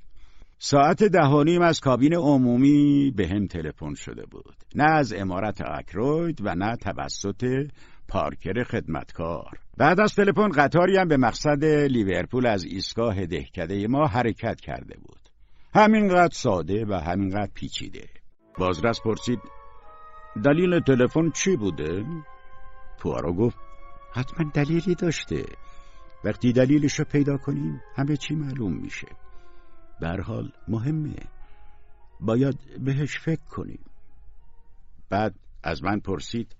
ساعت دهانیم از کابین عمومی به هم تلفن شده بود. نه از امارت اکروید و نه توسط پارکر خدمتکار. بعد از تلفن قطاری هم به مقصد لیورپول از ایستگاه دهکده ما حرکت کرده بود. همینقدر ساده و همینقدر پیچیده. بازرس پرسید دلیل تلفن چی بوده؟ پوارو گفت حتما دلیلی داشته. وقتی دلیلش رو پیدا کنیم همه چی معلوم میشه. به حال مهمه. باید بهش فکر کنیم. بعد از من پرسید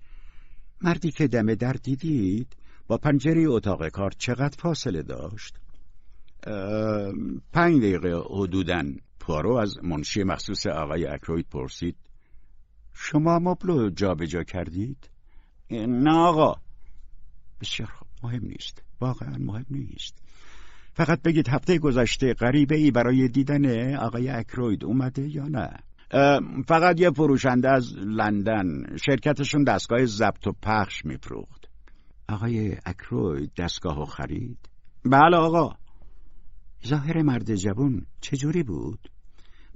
مردی که دم در دیدید با پنجره اتاق کار چقدر فاصله داشت؟ پنج دقیقه حدودا. پارو از منشی مخصوص آقای اکروید پرسید شما مبلو جا به جا کردید؟ نه آقا. بسیار خوب مهم نیست. واقعا مهم نیست. فقط بگید هفته گذشته غریبه ای برای دیدن آقای اکروید اومده یا نه؟ فقط یه فروشنده از لندن. شرکتشون دستگاه ضبط و پخش میفروخت. آقای اکروید دستگاه و خرید؟ بله آقا. ظاهر مرد جوون چجوری بود؟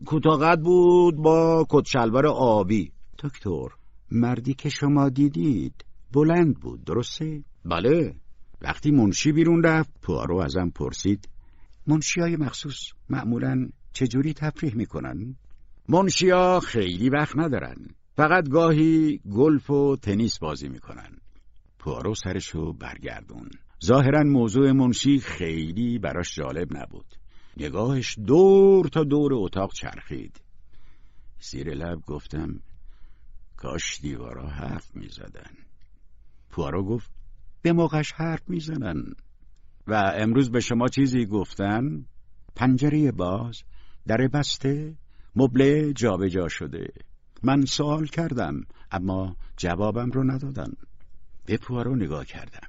کوتاقت بود با کتشلوار آبی. دکتر مردی که شما دیدید بلند بود درسته؟ بله. وقتی منشی بیرون رفت پوارو ازم پرسید منشی های مخصوص معمولا چجوری تفریح می‌کنن؟ منشی ها خیلی وقت ندارن. فقط گاهی گلف و تنیس بازی می‌کنن. پوارو سرشو برگردون. ظاهرا موضوع منشی خیلی براش جالب نبود. نگاهش دور تا دور اتاق چرخید. زیر لب گفتم کاش دیوارا حرف می‌زدن. پوارو گفت به موقعش حرف می‌زنن. و امروز به شما چیزی گفتن پنجره باز در بسته مبله جابجا جا شده. من سوال کردم اما جوابم رو ندادن. به پوارو نگاه کردم.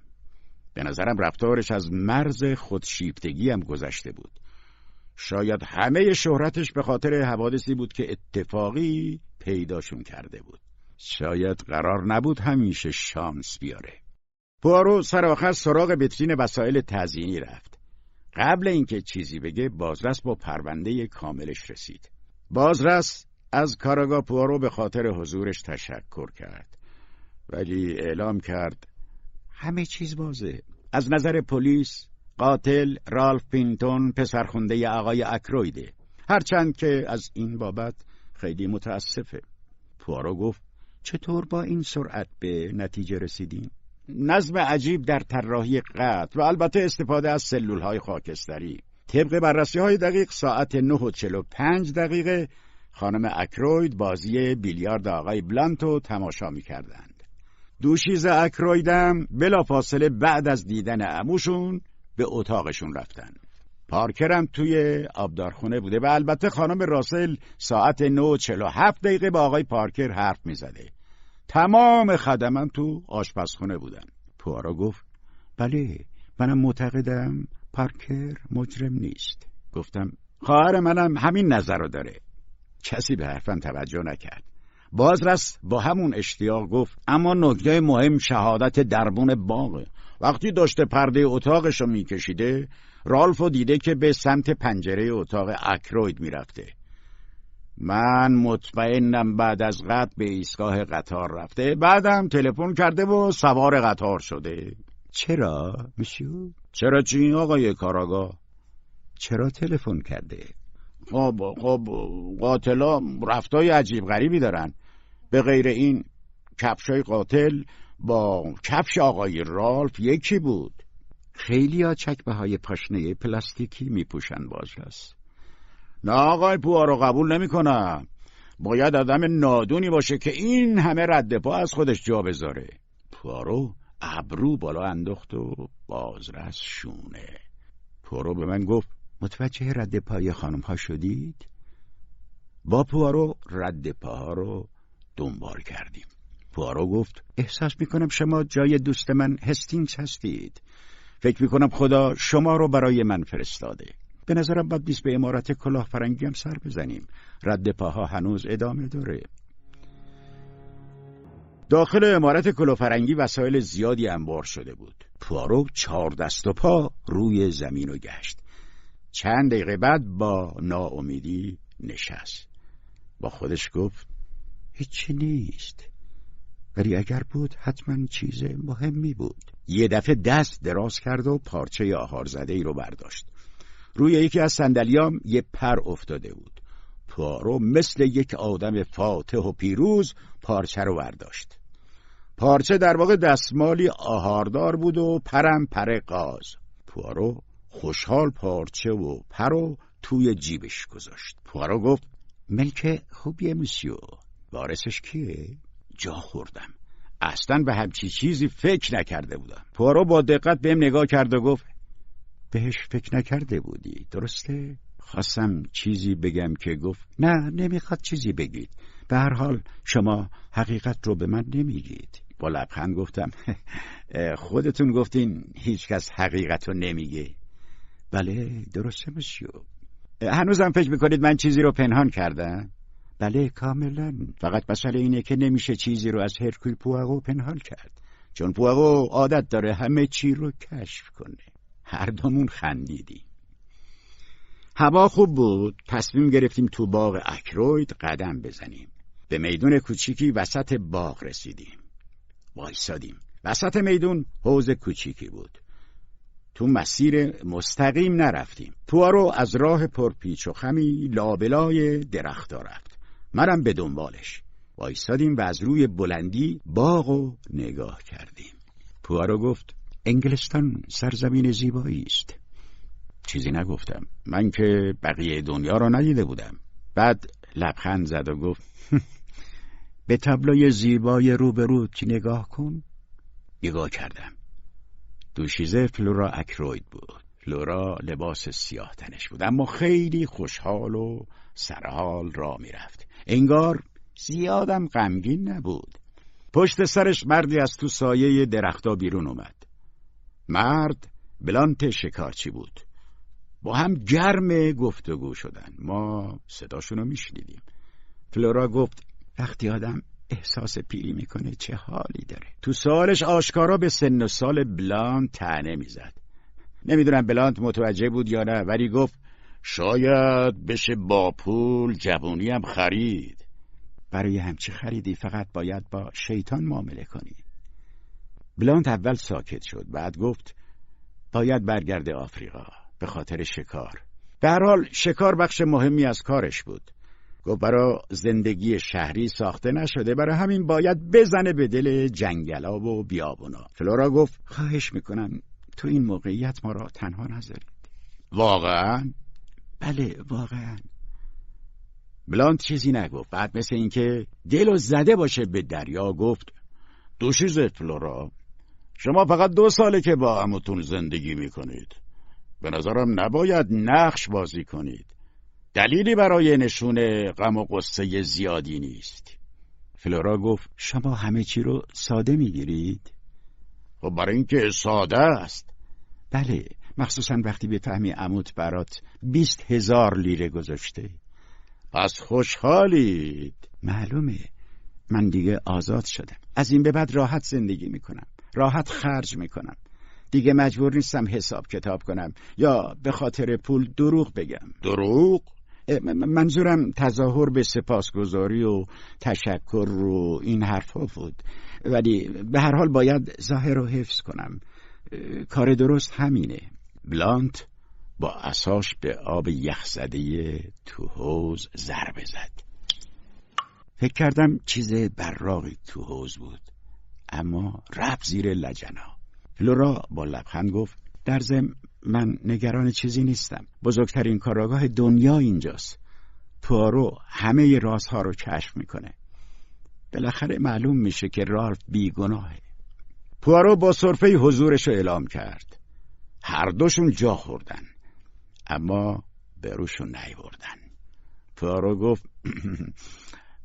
به نظرم رفتارش از مرز خودشیفتگی هم گذشته بود. شاید همه شهرتش به خاطر حوادثی بود که اتفاقی پیداشون کرده بود. شاید قرار نبود همیشه شانس بیاره. پوارو سرآخر سراغ بترین وسایل تزیینی رفت. قبل اینکه چیزی بگه بازرس با پرونده کاملش رسید. بازرس از کاراگا پوارو به خاطر حضورش تشکر کرد. ولی اعلام کرد همه چیز بازه از نظر پلیس قاتل رالف پینتون پسرخونده آقای اکرویده. هرچند که از این بابت خیلی متاسفه. پوارو گفت چطور با این سرعت به نتیجه رسیدین؟ نظم عجیب در طراحی قتل و البته استفاده از سلول های خاکستری طبق بررسی های دقیق ساعت 9 و 45 دقیقه خانم اکروید بازی بیلیارد آقای بلانتو تماشا می کردند. دوشیز اکرویدم بلا فاصله بعد از دیدن عموشون به اتاقشون رفتن. پارکرم توی آبدارخونه بوده و البته خانم راسل ساعت 9 و 47 دقیقه با آقای پارکر حرف می زده. تمام خدمم تو آشپزخونه بودن. پوارا گفت بله منم معتقدم پارکر مجرم نیست. گفتم خواهر منم همین نظر رو داره. کسی به حرفم توجه نکرد. بازرس با همون اشتیاق گفت اما نکته مهم شهادت دربون باغه وقتی داشته پرده اتاقشو میکشیده رالفو دیده که به سمت پنجره اتاق اکروید می‌رفته من مطمئنم بعد از قطع به ایستگاه قطار رفته. بعدم تلفن کرده و سوار قطار شده.
چرا؟ میشو؟
چرا چی آقای کاراگاه
چرا تلفن کرده؟
خب خب قاتلا رفتای عجیب غریبی دارن. به غیر این کفشای قاتل با کفش آقای رالف یکی بود.
خیلی ها چکبه های پاشنه پلاستیکی میپوشن بازرس
نه آقای پوها رو قبول نمی‌کنم. باید آدم نادونی باشه که این همه رد پا از خودش جا بذاره. پوارو ابرو بالا انداخت و بازرس شونه.
پوارو به من گفت متوجه رد پای خانم ها شدید؟
با پوارو رد پاها رو دنبال کردیم.
پوارو گفت احساس می‌کنم شما جای دوست من هستینگز هستید. فکر می‌کنم خدا شما رو برای من فرستاده. به نظرم باید بیست به امارت کلاه فرنگی هم سر بزنیم. رد پاها هنوز ادامه داره.
داخل امارت کلوفرنگی وسایل زیادی انبار شده بود. پوارو چهار دست و پا روی زمین و گشت. چند دقیقه بعد با ناامیدی نشست. با خودش گفت
هیچی نیست. ولی اگر بود حتما چیز مهمی بود.
یه دفعه دست دراز کرد و پارچه آهار زده ای رو برداشت. روی یکی از سندلیام یه پر افتاده بود. پارو مثل یک آدم فاتح و پیروز پارچه رو برداشت. پارچه در واقع دستمالی آهاردار بود و پرم پر قاز. پوارو خوشحال پارچه و پرو توی جیبش گذاشت. پوارو گفت
ملک خوبیه مسیو
وارثش کیه؟ جا خوردم. اصلا به همچی چیزی فکر نکرده بودم. پوارو با دقت بهم نگاه کرد و گفت
بهش فکر نکرده بودی درسته؟
خواستم چیزی بگم که گفت
نه نمی‌خواد چیزی بگید. به هر حال شما حقیقت رو به من نمیگید.
با لبخند گفتم خودتون گفتین هیچکس حقیقت رو نمیگه.
بله درسته مسیو.
هنوزم فکر می‌کنید من چیزی رو پنهان کردم؟
بله کاملا.
فقط مسئله اینه که نمیشه چیزی رو از هرکول پواغو پنهان کرد. چون پواغو عادت داره همه چی رو کشف کنه. هر دومون خندیدیم. هوا خوب بود تصمیم گرفتیم تو باغ اکروید قدم بزنیم. به میدون کوچیکی وسط باغ رسیدیم. وایسادیم. وسط میدون حوز کوچیکی بود. تو مسیر مستقیم نرفتیم. پوارو از راه پرپیچ و خمی لابلای درخت رفت. منم به دنبالش. وایسادیم و از روی بلندی باغ و نگاه کردیم.
پوارو گفت انگلستان سرزمین زیبایی است.
چیزی نگفتم. من که بقیه دنیا را ندیده بودم. بعد لبخند زد و گفت
به تابلوی زیبای روبروت نگاه کن؟
نگاه کردم. دوشیزه فلورا اکروید بود. فلورا لباس سیاه تنش بود اما خیلی خوشحال و سرحال را می‌رفت. انگار زیادم غمگین نبود. پشت سرش مردی از تو سایه درختا بیرون اومد. مرد بلانت شکارچی بود. با هم گرم گفتگو شدن. ما صداشونو میشنیدیم. فلورا گفت وقتی آدم احساس پیری می‌کنه چه حالی داره؟ تو سالش آشکارا به سن و سال بلانت تنه می‌زد. نمی‌دونم بلانت متوجه بود یا نه ولی گفت شاید بشه با پول جوونی هم خرید.
برای همچی خریدی فقط باید با شیطان معامله کنی.
بلانت اول ساکت شد بعد گفت باید برگرده آفریقا به خاطر شکار. هر حال شکار بخش مهمی از کارش بود. گفت برای زندگی شهری ساخته نشده برای همین باید بزنه به دل جنگلا و بیابونا. فلورا گفت
خواهش می‌کنم تو این موقعیت ما را تنها نذارید.
واقعا؟
بله واقعا.
بلانت چیزی نگفت بعد مثل اینکه دل و زده باشه به دریا گفت دوشیز فلورا شما فقط دو ساله که با همتون زندگی می‌کنید. به نظرم نباید نقش بازی کنید. دلیلی برای نشون غم و قصه زیادی نیست.
فلورا گفت شما همه چی رو ساده می‌گیرید؟
خب برای اینکه ساده است.
بله مخصوصا وقتی به فهمی عموت برات بیست هزار لیره گذاشته.
پس خوشحالید.
معلومه.
من دیگه آزاد شدم. از این به بعد راحت زندگی می‌کنم. راحت خرج می‌کنم. دیگه مجبور نیستم حساب کتاب کنم. یا به خاطر پول دروغ بگم.
دروغ؟
منظورم تظاهر به سپاسگزاری و تشکر رو این حرفا بود. ولی به هر حال باید ظاهر رو حفظ کنم. کار درست همینه.
بلانت با اساش به آب یخزده تو حوز ضربه زد.
فکر کردم چیز براقی تو حوز بود. اما رب زیر لجنا. فلورا با لبخند گفت در زم من نگران چیزی نیستم. بزرگترین کاراگاه دنیا اینجاست. پوارو همه رازها رو کشف می‌کنه. بالاخره معلوم میشه که رالف بیگناهه.
پوارو با صرفه حضورش رو اعلام کرد. هر دوشون جا خوردن اما بروشون نیوردن.
پوارو گفت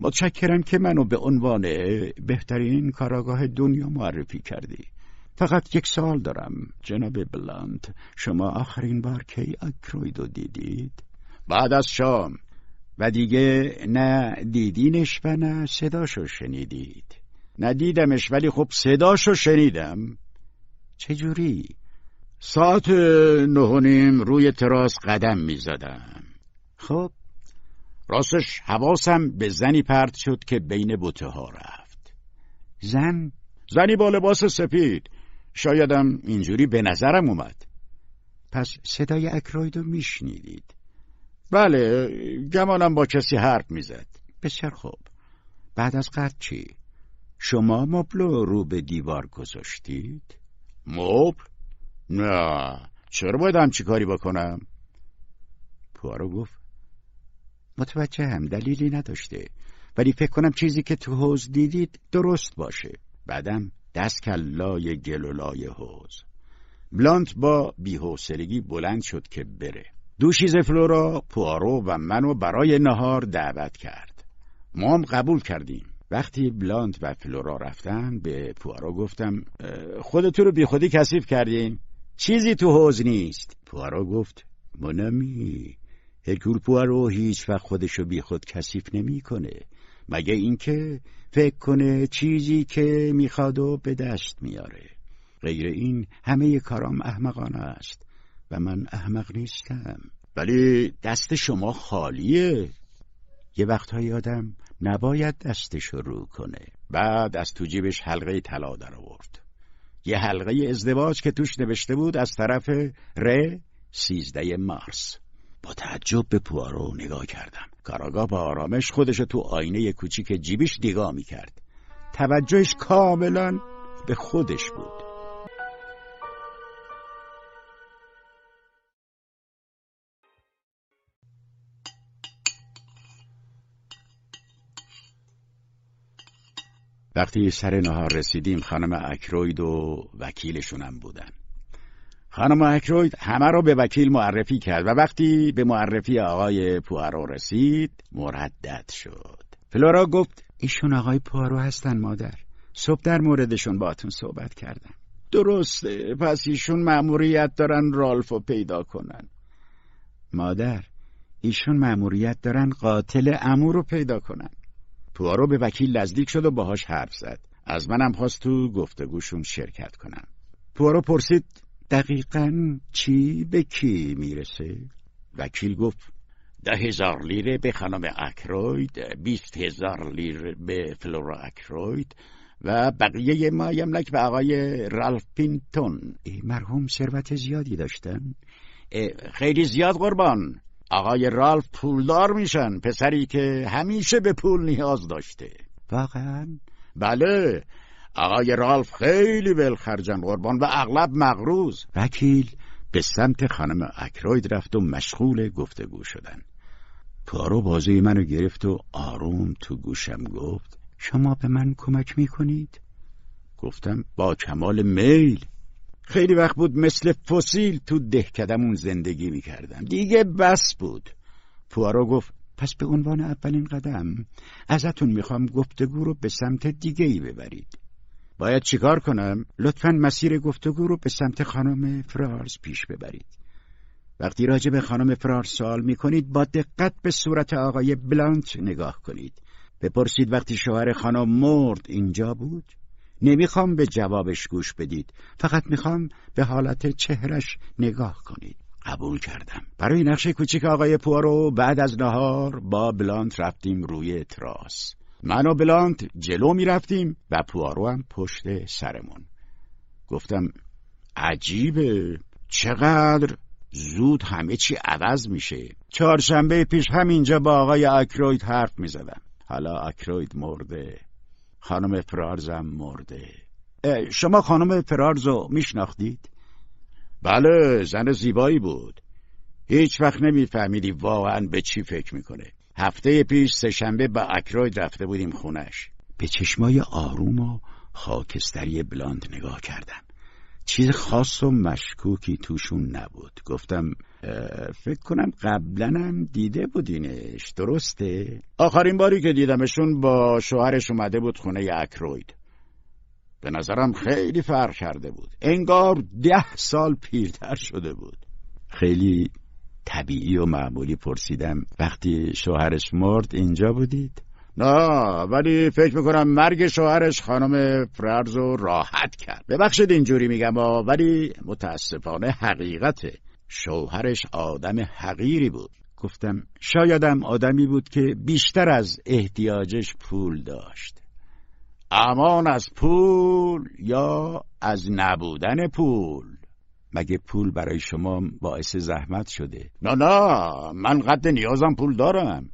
متشکرم که منو به عنوان بهترین کاراگاه دنیا معرفی کردی. فقط یک سال دارم جناب بلانت. شما آخرین بار کی اکرویدو دیدید؟
بعد از شام.
و دیگه نه دیدینش و نه صداشو شنیدید.
ندیدمش ولی خب صداشو شنیدم.
چجوری؟
ساعت نهونیم روی تراس قدم می‌زدم.
خب
راستش حواسم به زنی پرت شد که بین بوته ها رفت
زن؟
زنی با لباس سپید شایدم اینجوری به نظرم اومد
پس صدای اکرویدو میشنیدید
بله گمانم با کسی حرف می‌زد
بسیار خوب بعد از قرد چی؟ شما مبل رو به دیوار گذاشتید؟
مبل؟ نه چرا باید همچی کاری بکنم؟
پوارو گفت متوجه هم دلیلی نداشته. ولی فکر کنم چیزی که تو حوز دیدید درست باشه. بعدم دست کلای گلولای حوز بلانت با بیحوصلگی بلند شد که بره. دوشیز فلورا پوارو و منو برای نهار دعوت کرد. ما هم قبول کردیم. وقتی بلانت و فلورا رفتن به پوارو گفتم خودتو رو بی خودی کثیف کردین. چیزی تو حوز نیست. پوارو گفت منمی هرکول پوارو هیچ وقت خودشو بی خود کثیف نمی‌کنه. مگه اینکه فکر کنه چیزی که می‌خواد و به دست میاره. غیر این همه کارام احمقانه است و من احمق نیستم.
ولی دست شما خالیه.
یه وقتهایی آدم نباید دستش رو کنه.
بعد از تو جیبش حلقه طلا در آورد. یه حلقه ازدواج که توش نوشته بود از طرف ر سیزده مارس. با تعجب به پوارو نگاه کردم. کاراگاه با آرامش خودش تو آینه کوچیک جیبش نگاه می‌کرد. توجهش کاملا به خودش بود. وقتی سر نهار رسیدیم خانم اکروید و وکیلشونم بودن. خانم اکروید همه رو به وکیل معرفی کرد و وقتی به معرفی آقای پوارو رسید مردد شد.
فلورا گفت ایشون آقای پوارو هستن مادر. صبح در موردشون باتون صحبت کردم.
درسته پس ایشون مأموریت دارن رالفو پیدا کنن.
مادر ایشون مأموریت دارن قاتل امو رو پیدا کنن.
پوارو به وکیل نزدیک شد و باهاش حرف زد. از منم خواست تو گفتگوشون شرکت کنم
پوارو پرسید دقیقا چی به کی می‌رسه؟
وکیل گفت ده هزار لیره به خانم اکروید بیست هزار لیر به فلورا اکروید و بقیه ما یملک به آقای رالف پینتون.
مرحوم ثروت زیادی داشتن؟
خیلی زیاد قربان. آقای رالف پولدار میشن پسری که همیشه به پول نیاز داشته.
واقعا؟
بله. آقای رالف خیلی ولخرجن قربان و اغلب مغروز.
وکیل به سمت خانم اکروید رفت و مشغول گفتگو شدن. پارو بازوی منو گرفت و آروم تو گوشم گفت شما به من کمک می‌کنید؟
گفتم با کمال میل. خیلی وقت بود مثل فسیل تو دهکدمون زندگی می‌کردم. دیگه بس بود.
پوارو گفت پس به عنوان اولین قدم ازتون می‌خوام گفتگو رو به سمت دیگه ای ببرید.
باید چیکار کنم؟
لطفا مسیر گفتگو رو به سمت خانم فرارز پیش ببرید. وقتی راجع به خانم فرارز سوال می‌کنید با دقت به صورت آقای بلانت نگاه کنید. بپرسید وقتی شوهر خانم مرد اینجا بود؟ نمی‌خوام به جوابش گوش بدید. فقط می‌خوام به حالت چهرش نگاه کنید. قبول کردم. برای نقش کوچیک آقای پوارو بعد از نهار با بلانت رفتیم روی تراس. من و بلانت جلو می‌رفتیم و پوارو هم پشت سرمون. گفتم عجیبه چقدر زود همه چی عوض میشه. چهارشنبه پیش همینجا با آقای اکروید حرف می‌زدم. حالا اکروید مرده خانم فرارزم مرده. شما خانم فرارزو میشناختید؟
بله زن زیبایی بود. هیچ وقت نمیفهمیدی واقعا به چی فکر می‌کنه. هفته پیش سهشنبه با اکروید رفته بودیم خونش.
به چشمای آروم و خاکستری بلاند نگاه کردم. چیز خاص و مشکوکی توشون نبود. گفتم فکر کنم قبلنم دیده بودینش. درسته؟
آخرین باری که دیدمشون با شوهرش اومده بود خونه اکروید. به نظرم خیلی فرق کرده بود. انگار ده سال پیرتر شده بود.
خیلی طبیعی و معمولی پرسیدم. وقتی شوهرش مرد اینجا بودید؟
نه ولی فکر می‌کنم مرگ شوهرش خانم فرارز رو راحت کرد. ببخشید اینجوری میگم ولی متاسفانه حقیقته شوهرش آدم حقیری بود.
گفتم شایدم آدمی بود که بیشتر از احتیاجش پول داشت.
امان از پول یا از نبودن پول؟
مگه پول برای شما باعث زحمت شده؟
نه نه من قد نیازم پول دارم.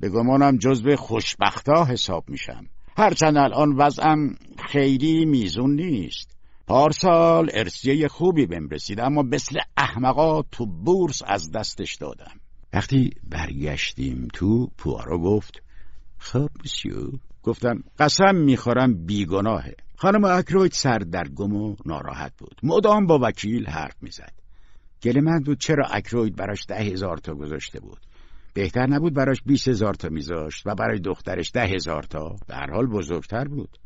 به گمانم جزو خوشبختا حساب میشم. هرچند الان وضعم خیلی میزون نیست. پارسال ارسیه خوبی بهم رسید اما مثل احمقا تو بورس از دستش دادم.
وقتی برگشتیم تو پوارو گفت خب مسیو
گفتم قسم می‌خورم بیگناهه. خانم اکروید سردرگم و ناراحت بود. مدام با وکیل حرف می‌زد.
گل من بود چرا اکروید براش ده هزار تا گذاشته بود. بهتر نبود براش بیس هزار تا میذاشت و برای دخترش ده هزار تا. در حال بزرگتر بود.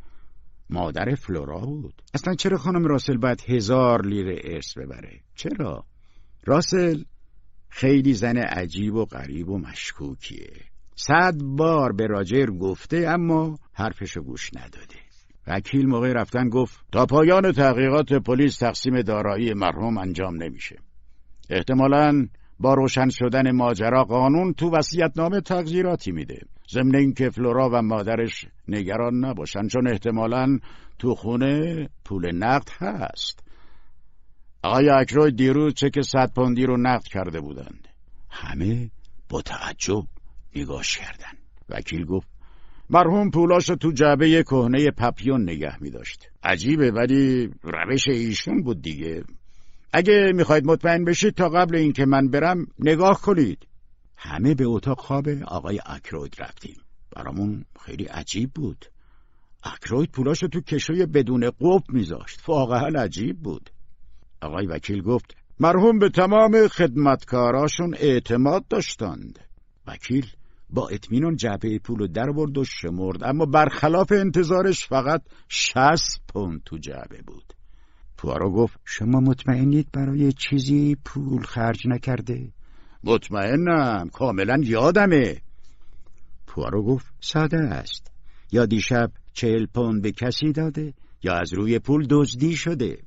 مادر فلورا بود. اصلا چرا خانم راسل باید هزار لیره ارث ببره؟ چرا؟ راسل خیلی زن عجیب و غریب و مشکوکیه. صد بار به راجر گفته اما حرفشو گوش نداده. وکیل موقع رفتن گفت
تا پایان تحقیقات پلیس تقسیم دارایی مرحوم انجام نمیشه. احتمالا با روشن شدن ماجرا قانون تو نامه تغییراتی میده. ضمن اینکه فلورا و مادرش نگران نباشن چون احتمالا تو خونه پول نقد هست. آقای اکروی دیروز چک صد پوندی رو نقد کرده بودند.
همه با تعجب نگاش کردن
وکیل گفت مرحوم پولاش تو جعبه کهنه پپیون نگه می داشت عجیبه ولی روش ایشون بود دیگه. اگه می‌خواید مطمئن بشید تا قبل اینکه من برم نگاه کنید.
همه به اتاق خواب آقای اکروید رفتیم. برامون خیلی عجیب بود. اکروید پولاشو تو کشوی بدون قب میذاشت. واقعا عجیب بود.
آقای وکیل گفت مرحوم به تمام خدمتکاراشون اعتماد داشتند.
وکیل با اطمینان جعبه پول در برد و شمرد. اما برخلاف انتظارش فقط شست پوند تو جعبه بود. پوارو گفت شما مطمئنید برای چیزی پول خرج نکرده؟
مطمئنم کاملا یادمه.
پوارو گفت ساده است. یا دیشب چهل پوند به کسی داده یا از روی پول دزدی شده.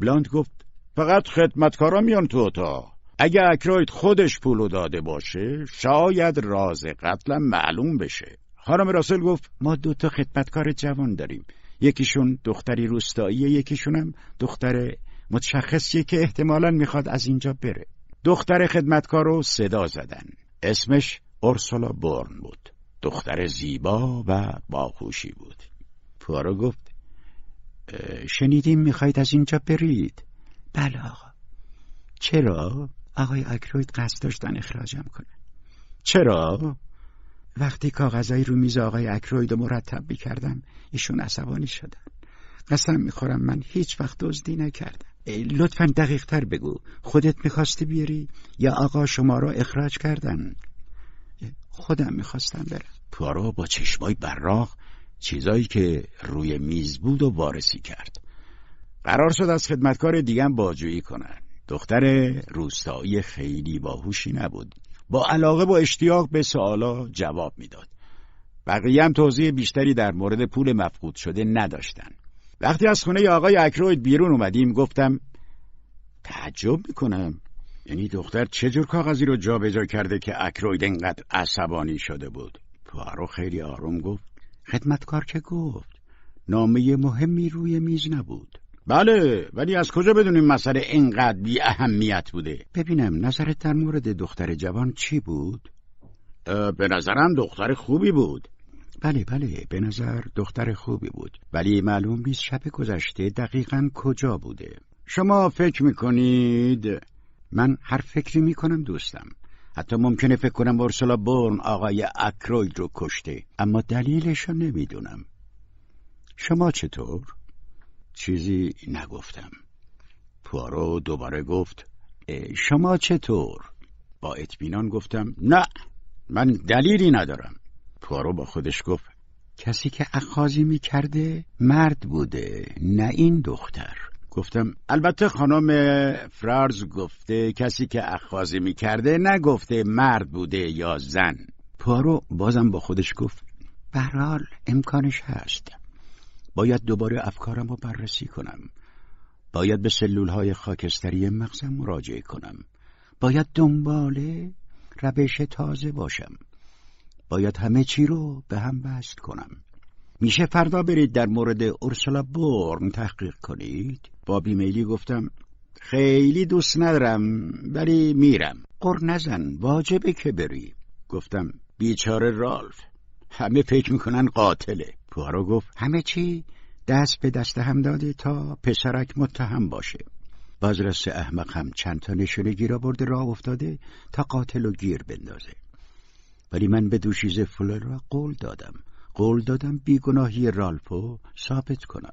بلاند گفت فقط خدمتکارا میان تو اتاق. اگه اکروید خودش پولو داده باشه شاید راز قتلم معلوم بشه.
خانم راسل گفت ما دو تا خدمتکار جوان داریم. یکیشون دختری روستایی یکیشونم دختر متشخصیه که احتمالا می‌خواد از اینجا بره. دختر خدمتکار رو صدا زدن. اسمش اورسولا بورن بود. دختر زیبا و باهوشی بود. پوارو گفت شنیدیم می‌خواید از اینجا برید. بله آقا. چرا؟ آقای اکروید قصد داشتن اخراجم کنه چرا؟ وقتی کاغذایی رو میز آقای اکروید مرتب کردم ایشون عصبانی شدن. قسم می‌خورم من هیچ وقت دزدی نکردم. لطفا دقیق تر بگو. خودت می‌خواستی بیاری یا آقا شما را اخراج کردن؟ خودم می‌خواستم برم.
پوارو با چشمای براق چیزایی که روی میز بود و وارسی کرد. قرار شد از خدمتکار دیگم باجویی کنن. دختر روستایی خیلی باهوشی نبود. با علاقه و اشتیاق به سوالا جواب می‌داد.
بقیه هم توضیح بیشتری در مورد پول مفقود شده نداشتن. وقتی از خونه آقای اکروید بیرون اومدیم گفتم تعجب می‌کنم. یعنی دختر چه جور کاغذی رو جابجا کرده که اکروید انقدر عصبانی شده بود؟ پوارو خیلی آروم گفت خدمتکار که گفت نامه مهمی روی میز نبود. بله ولی از کجا بدونیم مسئله انقدر بی اهمیت بوده؟
ببینم نظرت در مورد دختر جوان چی بود؟
به نظرم دختر خوبی بود.
بله بله به نظر دختر خوبی بود. ولی معلوم نیست شب گذشته دقیقا کجا بوده.
شما فکر می‌کنید؟
من هر فکری می‌کنم دوستم. حتی ممکنه فکر کنم ارسلا بورن آقای اکروید رو کشته. اما دلیلش رو نمی‌دونم. شما چطور؟
چیزی نگفتم. پوارو دوباره گفت
شما چطور؟
با اطمینان گفتم نه من دلیلی ندارم. پوارو با خودش گفت
کسی که اخازی می کرده مرد بوده نه این دختر.
گفتم البته خانم فرارز گفته کسی که اخازی می کرده نگفته مرد بوده یا زن.
پوارو بازم با خودش گفت برحال امکانش هست. باید دوباره افکارم رو بررسی کنم. باید به سلول های خاکستری مغزم مراجعه کنم. باید دنباله روش تازه باشم. باید همه چی رو به هم بست کنم. میشه فردا برید در مورد اورسولا بورن تحقیق کنید؟
با بیمیلی گفتم خیلی دوست ندارم ولی میرم.
قر نزن واجبه که بری.
گفتم بیچاره رالف. همه فکر می‌کنن قاتله.
پوارو گفت همه چی دست به دست هم داده تا پسرک متهم باشه. بازرس احمق هم چند تا نشونه گیر برده راه افتاده تا قاتل و گیر بندازه. ولی من به دوشیز فلر را قول دادم. قول دادم بیگناهی رالفو ثابت کنم.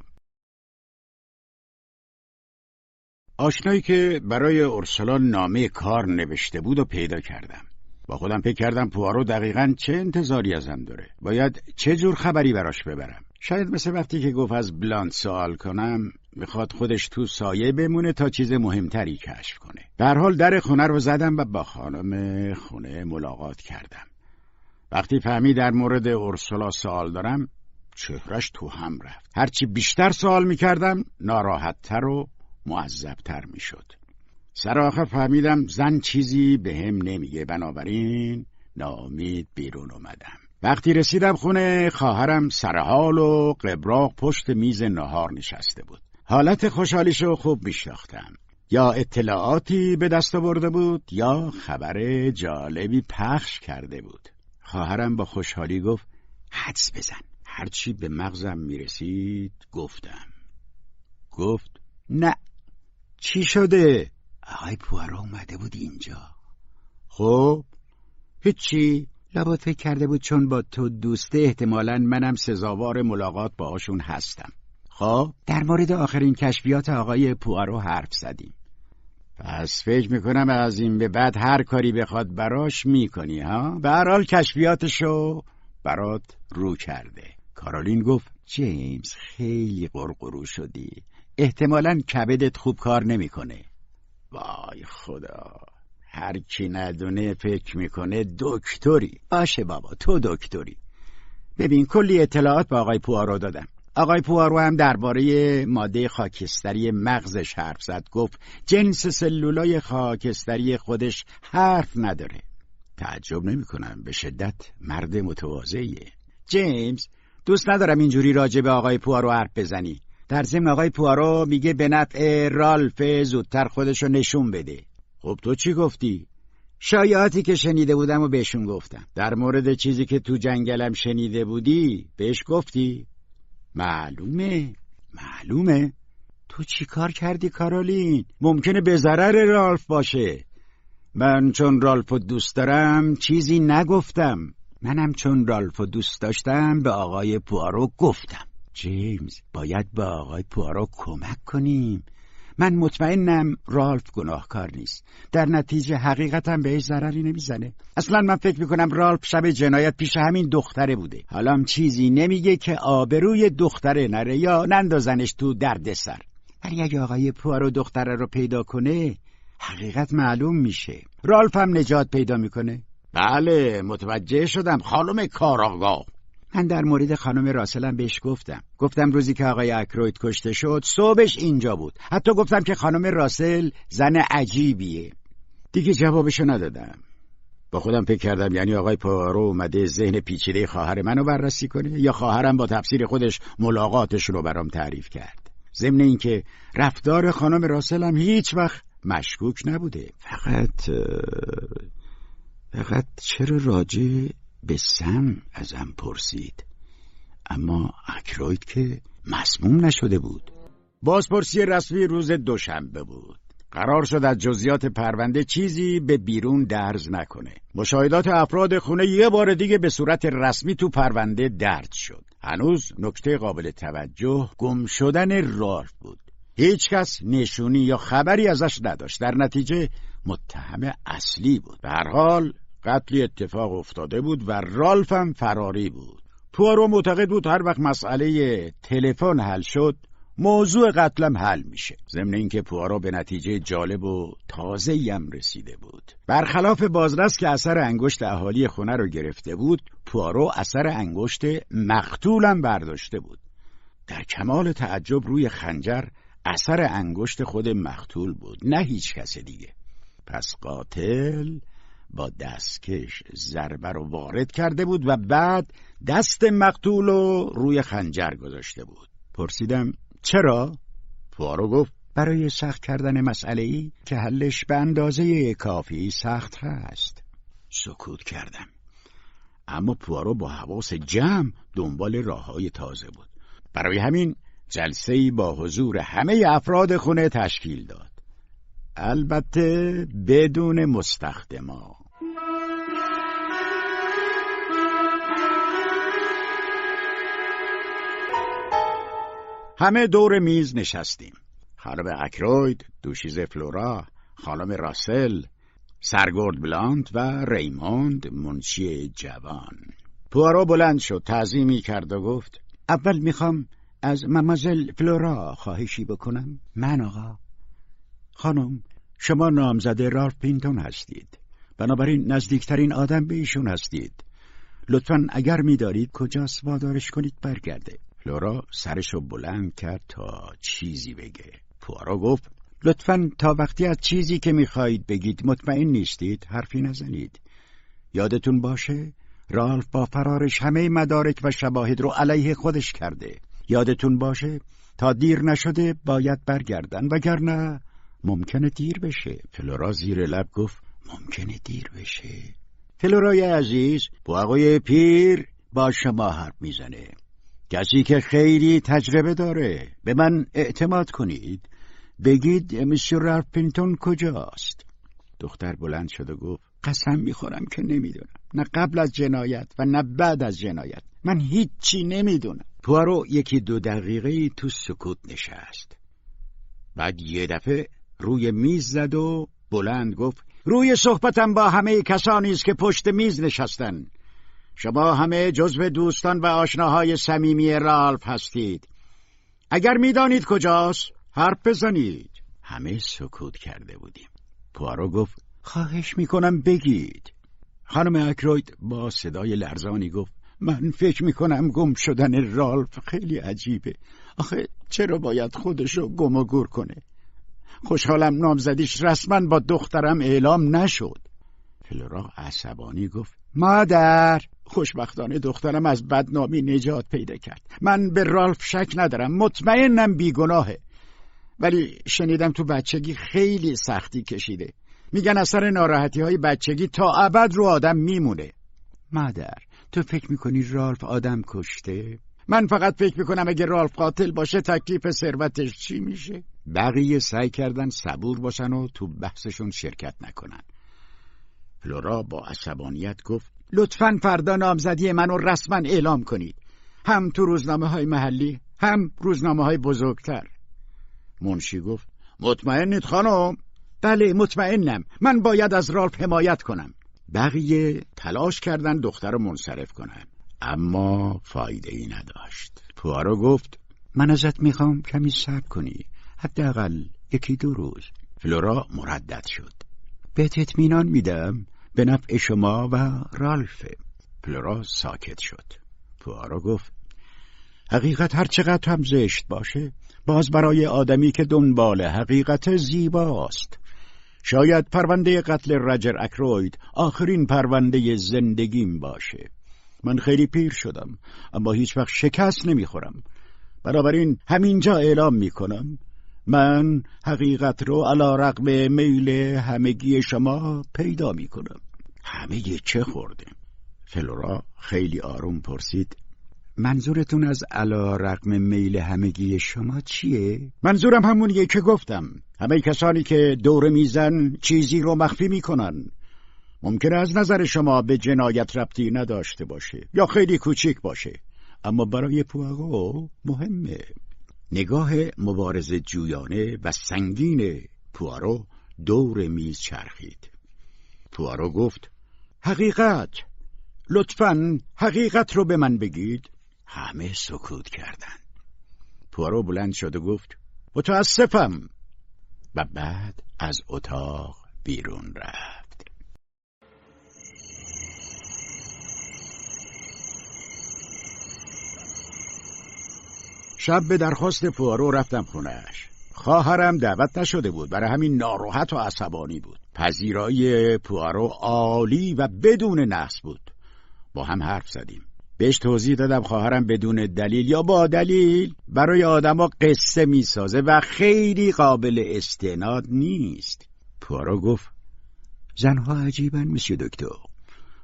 آشنایی که برای ارسلان نامه کار نوشته بود و پیدا کردم. با خودم فکر کردم پوارو دقیقا چه انتظاری ازم داره. باید چه جور خبری براش ببرم؟ شاید مثل وقتی که گفت از بلاند سوال کنم می‌خواد خودش تو سایه بمونه تا چیز مهمتری کشف کنه. در حال در خونه رو زدم و با خانم خونه ملاقات کردم. وقتی فهمی در مورد ارسلا سوال دارم چهرش تو هم رفت. هرچی بیشتر سوال می‌کردم ناراحتتر و معذبتر می‌شد. سر آخر فهمیدم زن چیزی به هم نمیگه. بنابراین نامید بیرون اومدم. وقتی رسیدم خونه خواهرم سرحال و قبراق پشت میز نهار نشسته بود. حالت خوشحالیشو خوب میشناختم. یا اطلاعاتی به دست آورده بود یا خبر جالبی پخش کرده بود. خواهرم با خوشحالی گفت حدس بزن. هرچی به مغزم می‌رسید گفتم. گفت نه.
چی شده؟
آقای پوارا اومده بود اینجا. خب؟ هیچی؟
لابد فکر کرده بود چون با تو دوسته احتمالا منم سزاوار ملاقات باهاشون هستم.
خب؟
در مورد آخرین کشفیات آقای پوارو حرف زدیم.
پس فکر می‌کنم از این به بعد هر کاری بخواد براش می‌کنی ها؟ به هر حال کشفیاتشو برات رو کرده.
کارولین گفت جیمز خیلی قرقرو شدی. احتمالا کبدت خوب کار نمی‌کنه.
وای خدا. هر کی ندونه فکر می‌کنه دکتری.
باشه بابا تو دکتری. ببین کلی اطلاعات به آقای پوارو دادم. آقای پوارو هم درباره ماده خاکستری مغزش حرف زد. گفت جنس سلولای خاکستری خودش حرف نداره.
تعجب نمی کنم به شدت مرد متواضعیه.
جیمز دوست ندارم اینجوری راجع به آقای پوارو حرف بزنی. در ضمن آقای پوارو میگه به نفع رالف زودتر خودشو نشون بده
خب تو چی گفتی؟
شایعاتی که شنیده بودم و بهشون گفتم
در مورد چیزی که تو جنگلم شنیده بودی بهش گفتی؟
معلومه معلومه تو چی کار کردی کارولین؟ ممکنه به ضرر رالف باشه من چون رالفو دوست دارم چیزی نگفتم منم چون رالفو دوست داشتم به آقای پوارو گفتم جیمز باید به آقای پوارو کمک کنیم. من مطمئنم رالف گناهکار نیست. در نتیجه حقیقتم بهش ضرری نمی‌زنه. اصلا من فکر می‌کنم رالف شب جنایت پیش همین دختره بوده. حالا چیزی نمیگه که آبروی دختره نره یا نندازنش تو دردسر. ولی اگه آقای پوارو دختره رو پیدا کنه حقیقت معلوم میشه. رالف هم نجات پیدا می‌کنه.
بله متوجه شدم خانم کاراگاه. من در مورد خانم راسلم بهش گفتم. گفتم روزی که آقای اکروید کشته شد صبحش اینجا بود. حتی گفتم که خانم راسل زن عجیبیه. دیگه جوابشو ندادم. با خودم فکر کردم یعنی آقای پوارو اومده ذهن پیچیده خواهر منو بررسی کنه یا خواهرم با تفسیر خودش ملاقاتشون رو برام تعریف کرد. ضمن اینکه رفتار خانم راسل هم هیچ وقت مشکوک نبوده. فقط فقط چرا راجع به سم ازم پرسید. اما اکروید که مسموم نشده بود. بازپرسی رسمی روز دوشنبه بود. قرار شد از جزیات پرونده چیزی به بیرون درز نکنه. مشاهدات افراد خونه یه بار دیگه به صورت رسمی تو پرونده درد شد. هنوز نکته قابل توجه گم شدن رالف بود. هیچکس نشونی یا خبری ازش نداشت. در نتیجه متهم اصلی بود. به هر حال قتلی اتفاق افتاده بود و رالف هم فراری بود. پوارو معتقد بود هر وقت مسئله تلفن حل شد موضوع قتلم حل میشه. ضمن اینکه پوارو به نتیجه جالب و تازه هم رسیده بود. برخلاف بازرس که اثر انگشت اهالی خونه رو گرفته بود پوارو اثر انگشت مقتولم برداشته بود. در کمال تعجب روی خنجر اثر انگشت خود مقتول بود نه هیچ کس دیگه. پس قاتل با دستکش ضربه رو وارد کرده بود و بعد دست مقتول رو روی خنجر گذاشته بود. پرسیدم چرا؟ پوارو گفت برای سخت کردن مسئله ای که حلش به اندازه کافی سخت هست. سکوت کردم. اما پوارو با حواس جمع دنبال راه های تازه بود. برای همین جلسه ای با حضور همه افراد خونه تشکیل داد. البته بدون مستخدما همه دور میز نشستیم. خانم اکروید، دوشیز فلورا، خانم راسل، سرگرد بلاند و ریموند منشی جوان. پوارو بلند شد تعظیمی کرد و گفت اول می‌خوام از ممازل فلورا خواهشی بکنم. من آقا خانم شما نامزده رالف پینتون هستید. بنابراین نزدیکترین آدم به ایشون هستید. لطفا اگر میدارید کجاست وادارش کنید برگرده. فلورا سرشو بلند کرد تا چیزی بگه. پوارا گفت لطفا تا وقتی از چیزی که می‌خواهید بگید مطمئن نیستید حرفی نزنید. یادتون باشه رالف با فرارش همه مدارک و شواهد رو علیه خودش کرده. یادتون باشه تا دیر نشده باید برگردن وگرنه ممکنه دیر بشه. فلورا زیر لب گفت ممکنه دیر بشه. فلورای عزیز با آقای پیر با شما حرف می‌زنه. کسی که خیلی تجربه داره به من اعتماد کنید. بگید مسیو رالپینتون کجاست؟ دختر بلند شد و گفت قسم می‌خورم که نمی‌دونم. نه قبل از جنایت و نه بعد از جنایت. من هیچی نمی‌دونم. پوارو یکی دو دقیقه تو سکوت نشست. بعد یه دفعه روی میز زد و بلند گفت روی صحبتم با همه کسانی است که پشت میز نشستن. شما همه جزو دوستان و آشناهای صمیمی رالف هستید. اگر می‌دانید کجاست حرف بزنید. همه سکوت کرده بودیم. پوارو گفت خواهش می‌کنم بگید. خانم اکروید با صدای لرزانی گفت من فکر می‌کنم گم شدن رالف خیلی عجیبه. آخه چرا باید خودشو گم و گور کنه؟ خوشحالم نامزدیش رسما با دخترم اعلام نشد. فلورا عصبانی گفت مادر! خوشبختانه دخترم از بدنامی نجات پیدا کرد. من به رالف شک ندارم مطمئنم بیگناهه. ولی شنیدم تو بچگی خیلی سختی کشیده. میگن اثر ناراحتی های بچگی تا ابد رو آدم میمونه. مادر تو فکر می‌کنی رالف آدم کشته؟ من فقط فکر می‌کنم اگه رالف قاتل باشه تکلیف ثروتش چی میشه؟ بقیه سعی کردن صبور باشن و تو بحثشون شرکت نکنن. فلورا با عصبانیت گفت لطفا فردا نامزدی منو رسما اعلام کنید. هم تو روزنامه های محلی هم روزنامه های بزرگتر. منشی گفت مطمئنید خانم؟ بله مطمئنم. من باید از رالف حمایت کنم. بقیه تلاش کردن دختر رو منصرف کنن. اما فایده ای نداشت. پوارو گفت من ازت می‌خوام کمی صبر کنی. حداقل یکی دو روز فلورا مردد شد. بهت اطمینان میدم به نفع شما و رالف فلورا ساکت شد. پوارو گفت حقیقت هر چقدر هم زشت باشه باز برای آدمی که دنبال حقیقت زیباست. شاید پرونده قتل رجر اکروید آخرین پرونده زندگیم باشه. من خیلی پیر شدم اما هیچ وقت شکست نمی‌خورم. بنابراین همینجا اعلام می‌کنم من حقیقت رو علا رقم میل همگی شما پیدا می‌کنم همه چه خورده؟ فلورا خیلی آروم پرسید. منظورتون از علا رقم میل همگی شما چیه؟ منظورم همونیه که گفتم. همه کسانی که دور میزن چیزی رو مخفی می‌کنن ممکن از نظر شما به جنایت ربطی نداشته باشه یا خیلی کوچیک باشه. اما برای پواغو مهمه. نگاه مبارز جویانه و سنگین پوارو دور میز چرخید. پوارو گفت حقیقت لطفا حقیقت رو به من بگید. همه سکوت کردند. پوارو بلند شد و گفت متاسفم. و بعد از اتاق بیرون رفت. شب به درخواست پوارو رفتم خونهش خواهرم دعوت نشده بود برای همین ناراحت و عصبانی بود. پذیرایی پوارو عالی و بدون نقص بود. با هم حرف زدیم. بهش توضیح دادم خواهرم بدون دلیل یا با دلیل. برای آدما قصه می‌سازه و خیلی قابل استناد نیست. پوارو گفت زنها عجیبن میشه دکتر.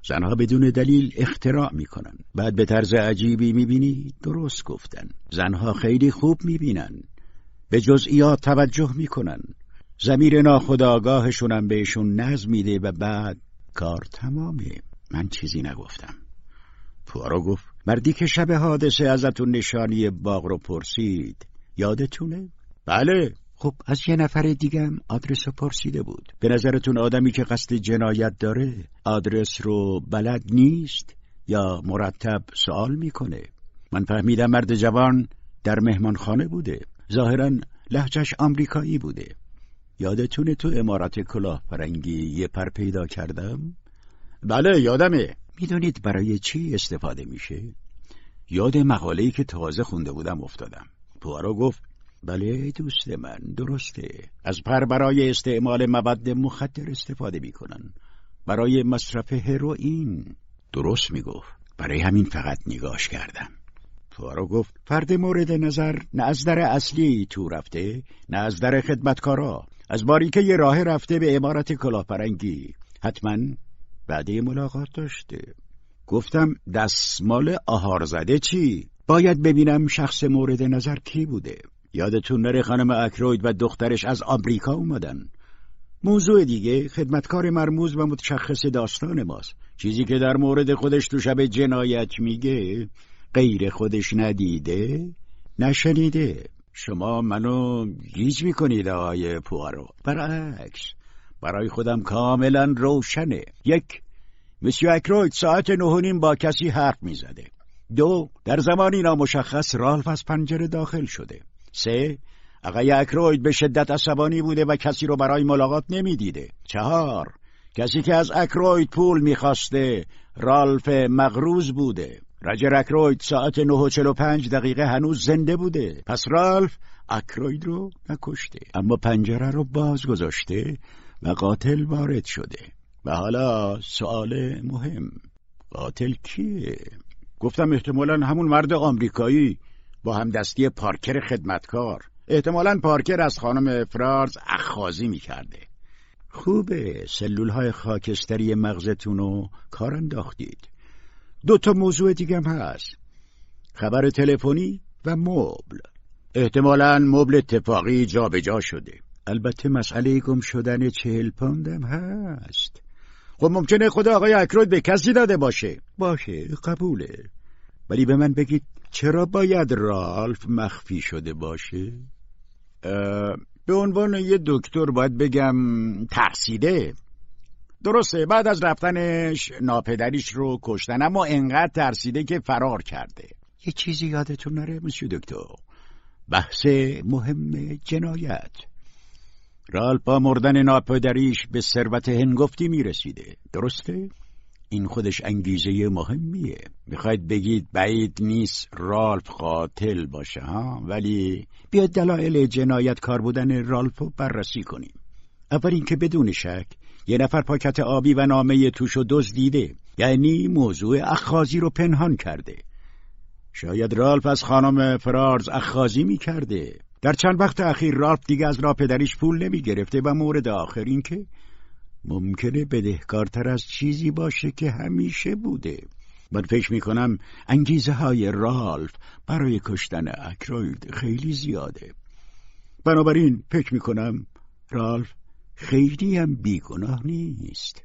زنها بدون دلیل اختراع می‌کنن. بعد به طرز عجیبی می‌بینی درست گفتن. زنها خیلی خوب می‌بینن. به جزئیات توجه می‌کنن. زمیر ناخداگاهشونم بهشون نظم میده و بعد کار تمامه. من چیزی نگفتم. پوارو گفت مردی که شب حادثه ازتون نشانی باغ رو پرسید یادتونه؟ بله. خب از یه نفر دیگم آدرس رو پرسیده بود. به نظرتون آدمی که قصد جنایت داره آدرس رو بلد نیست یا مرتب سوال می‌کنه؟ من فهمیدم مرد جوان در مهمانخانه بوده. ظاهرا لحجش آمریکایی بوده. یادتونه تو امارت کلاه پرنگی یه پر پیدا کردم؟ بله یادمه. می‌دونید برای چی استفاده میشه؟ یاد مقاله‌ای که تازه خونده بودم افتادم. پوارو گفت بله دوست من درسته. از پر برای استعمال مواد مخدر استفاده می‌کنن. برای مصرف هروئین. درست می‌گفت. برای همین فقط نگاش کردم. پوارو گفت فرد مورد نظر نه از در اصلی تو رفته نه از در خدمتکارا. از باری که یه راه رفته به امارت کلاهپرنگی. حتما بعدی ملاقات داشته. گفتم دستمال آهار زده چی؟ باید ببینم شخص مورد نظر کی بوده. یادتون نره خانم اکروید و دخترش از آمریکا اومدن. موضوع دیگه خدمتکار مرموز و متشخص داستان ماست. چیزی که در مورد خودش تو شب جنایت میگه غیر خودش ندیده نشنیده. شما منو گیج می‌کنید آقای پوارو برعکس برای خودم کاملا روشنه. یک مسیو اکروید ساعت نهونیم با کسی حرف می‌زده. دو در زمانی نامشخص رالف از پنجره داخل شده. سه آقای اکروید به شدت عصبانی بوده و کسی رو برای ملاقات نمی‌دیده. چهار کسی که از اکروید پول می‌خواسته رالف مغروز بوده. رجر اکروید ساعت نه و چل و پنج دقیقه هنوز زنده بوده. پس رالف اکروید رو نکشته اما پنجره رو باز گذاشته و قاتل وارد شده. و حالا سوال مهم قاتل کیه؟ گفتم احتمالا همون مرد آمریکایی. با همدستی پارکر خدمتکار. احتمالا پارکر از خانم فرارز اخخازی می‌کرده. خوبه سلول های خاکستری مغزتون رو کار انداختید. دو تا موضوع دیگه هم هست. خبر تلفنی و مبل. احتمالا مبل اتفاقی جابجا جا شده. البته مسئله گم شدن چهل پوندم هست. خب ممکنه خدا آقای اکرود به کسی داده باشه. باشه قبوله. ولی به من بگید چرا باید رالف مخفی شده باشه؟ به عنوان یه دکتر باید بگم ترسیده. درسته بعد از رفتنش ناپدریش رو کشتن اما انقدر ترسیده که فرار کرده. یه چیزی یادتون نره مسیو دکتر؟ بحث مهم جنایت. رالف با مردن ناپدریش به ثروت هنگفتی می‌رسیده. درسته؟ این خودش انگیزه مهمیه. می‌خواید بگید بعید نیست رالف قاتل باشه ها؟ ولی بیاد دلایل جنایت کار بودن رالف رو بررسی کنیم. اول اینکه بدون شک یه نفر پاکت آبی و نامه توش و دیده یعنی موضوع اخخازی رو پنهان کرده. شاید رالف از خانم فرارز اخخازی می کرده در چند وقت اخیر رالف دیگه از را پدریش پول نمی گرفته و مورد آخر این که ممکنه بدهکارتر از چیزی باشه که همیشه بوده. من فکر می کنم انگیزه های رالف برای کشتن اکروید خیلی زیاده. بنابراین فکر می کنم رالف خیلی هم بیگناه نیست.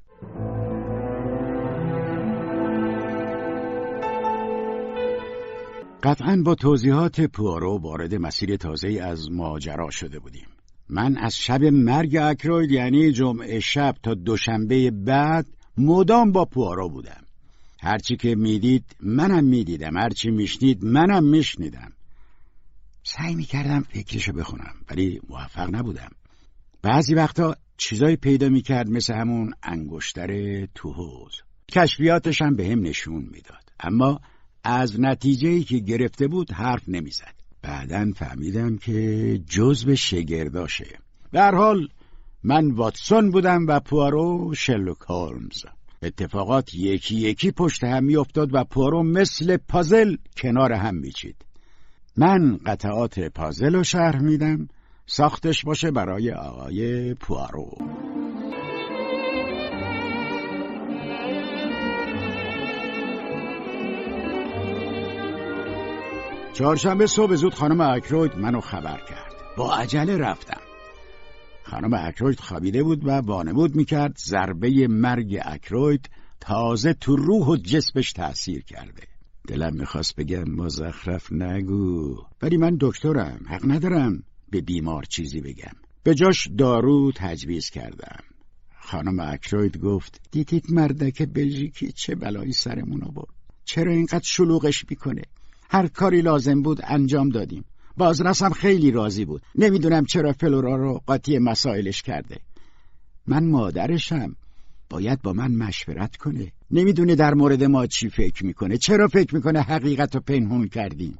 قطعا با توضیحات پوارو وارد مسیر تازه از ماجرا شده بودیم. من از شب مرگ اکروید یعنی جمعه شب تا دوشنبه بعد مدام با پوارو بودم. هرچی که می‌دید منم می‌دیدم. هرچی میشنید منم میشنیدم. سعی می‌کردم فکرشو بخونم ولی موفق نبودم. بعضی وقتا چیزایی پیدا می‌کرد مثل همون انگشتر توهوز. کشفیاتش هم به هم نشون می‌داد. اما از نتیجه که گرفته بود حرف نمی‌زد. بعدا فهمیدم که جزو شگرداشه. هر حال من واتسون بودم و پوارو شلوک هولمز. اتفاقات یکی یکی پشت هم میافتاد و پوارو مثل پازل کنار هم میچید. من قطعات پازل رو شرح میدم. ساختش باشه برای آقای پوارو چهارشنبه صبح زود خانم اکروید منو خبر کرد. با عجله رفتم. خانم اکروید خوابیده بود و وانمود می‌کرد ضربه مرگ اکروید تازه تو روح و جسمش تأثیر کرده. دلم می‌خواست بگم مزخرف نگو ولی من دکترم حق ندارم به بیمار چیزی بگم. به جاش دارو تجویز کردم. خانم اکروید گفت دیدید مردک بلژیکی چه بلایی سرمون آورد چرا اینقدر شلوغش می‌کنه؟ هر کاری لازم بود انجام دادیم. بازرسم خیلی راضی بود. نمی‌دونم چرا فلورا رو قاطی مسائلش کرده. من مادرشم. باید با من مشورت کنه. نمی‌دونه در مورد ما چی فکر می‌کنه. چرا فکر می‌کنه حقیقت رو پنهون کردیم؟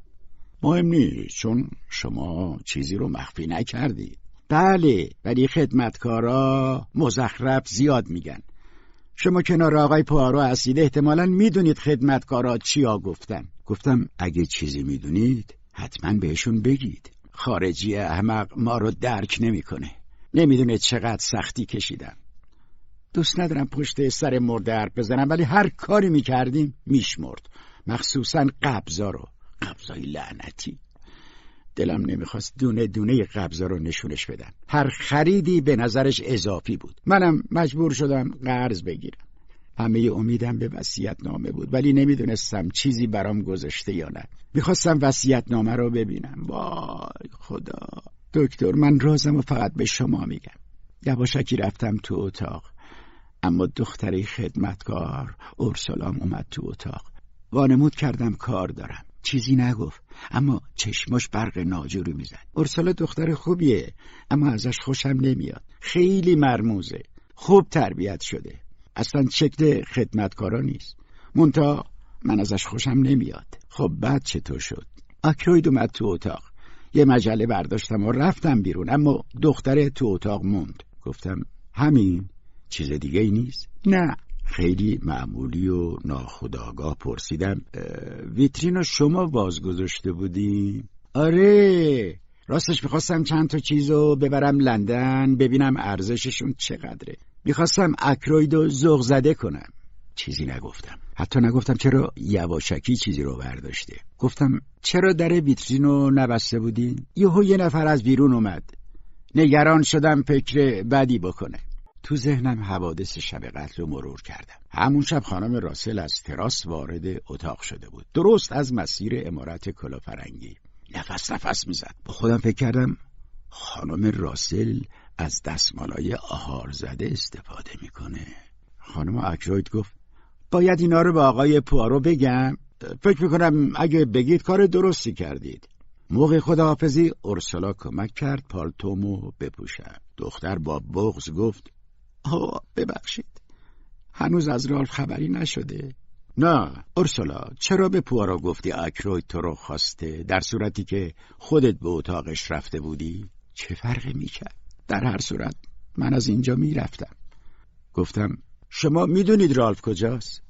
مهم نیست چون شما چیزی رو مخفی نکردید. بله ولی خدمتکارا مزخرف زیاد میگن. شما کنار آقای پوارو هستید. احتمالا می‌دونید خدمتکارا چیا گفتن. گفتم اگه چیزی می‌دونید حتما بهشون بگید. خارجی احمق ما رو درک نمی‌کنه. نمی‌دونه چقدر سختی کشیدم دوست ندارم پشت سر مرده حرف بزنم ولی هر کاری می‌کردیم میشمرد. مخصوصا قبضا رو. قبضای لعنتی. دلم نمی‌خواست دونه دونه قبضا رو نشونش بدم. هر خریدی به نظرش اضافی بود. منم مجبور شدم قرض بگیرم. همه امیدم به وسیعت نامه بود ولی نمی‌دونستم چیزی برام گذاشته یا نه. می‌خواستم وسیعت نامه رو ببینم. وای خدا. دکتر من رازم و فقط به شما میگم. یواشکی رفتم تو اتاق اما دختری خدمتکار اورسولام اومد تو اتاق. وانمود کردم کار دارم. چیزی نگفت اما چشماش برق ناجوری می‌زد. اورسولا دختر خوبیه اما ازش خوشم نمیاد. خیلی مرموزه. خوب تربیت شده. اصلا شکل خدمتکارا نیست. مونتا من ازش خوشم نمیاد. خب بعد چطور شد؟ آکروید اومد تو اتاق. یه مجله برداشتم و رفتم بیرون اما دختره تو اتاق موند. گفتم همین چیز دیگه ای نیست؟ نه. خیلی معمولی و ناخداگاه پرسیدم ویترین شما باز گذاشته بودی؟ آره راستش می‌خواستم چند تا چیزو ببرم لندن ببینم ارزششون چقدره. می‌خواستم اکروید و زغ زده کنم. چیزی نگفتم. حتی نگفتم چرا یواشکی چیزی رو برداشته. گفتم چرا در ویترین رو نبسته بودین؟ یهو یه نفر از بیرون اومد. نگران شدم فکر بدی بکنه. تو ذهنم حوادث شب قتل رو مرور کردم. همون شب خانم راسل از تراس وارد اتاق شده بود. درست از مسیر امارت کلافرنگی نفس نفس می‌زد. با خودم فکر کردم خانم راسل از دستمالای آهار زده استفاده می‌کنه. خانم اکروید گفت باید اینا رو به آقای پوارو بگم. فکر می‌کنم اگه بگید کار درستی کردید. موقع خداحافظی ارسلا کمک کرد پالتومو بپوشم دختر با بغز گفت آه ببخشید. هنوز از رالف خبری نشده؟ نه ارسولا چرا به پوارا گفتی اکروید تو رو خواسته؟ در صورتی که خودت به اتاقش رفته بودی؟ چه فرقی می‌کرد؟ در هر صورت من از اینجا می‌رفتم. گفتم شما می‌دونید رالف کجاست؟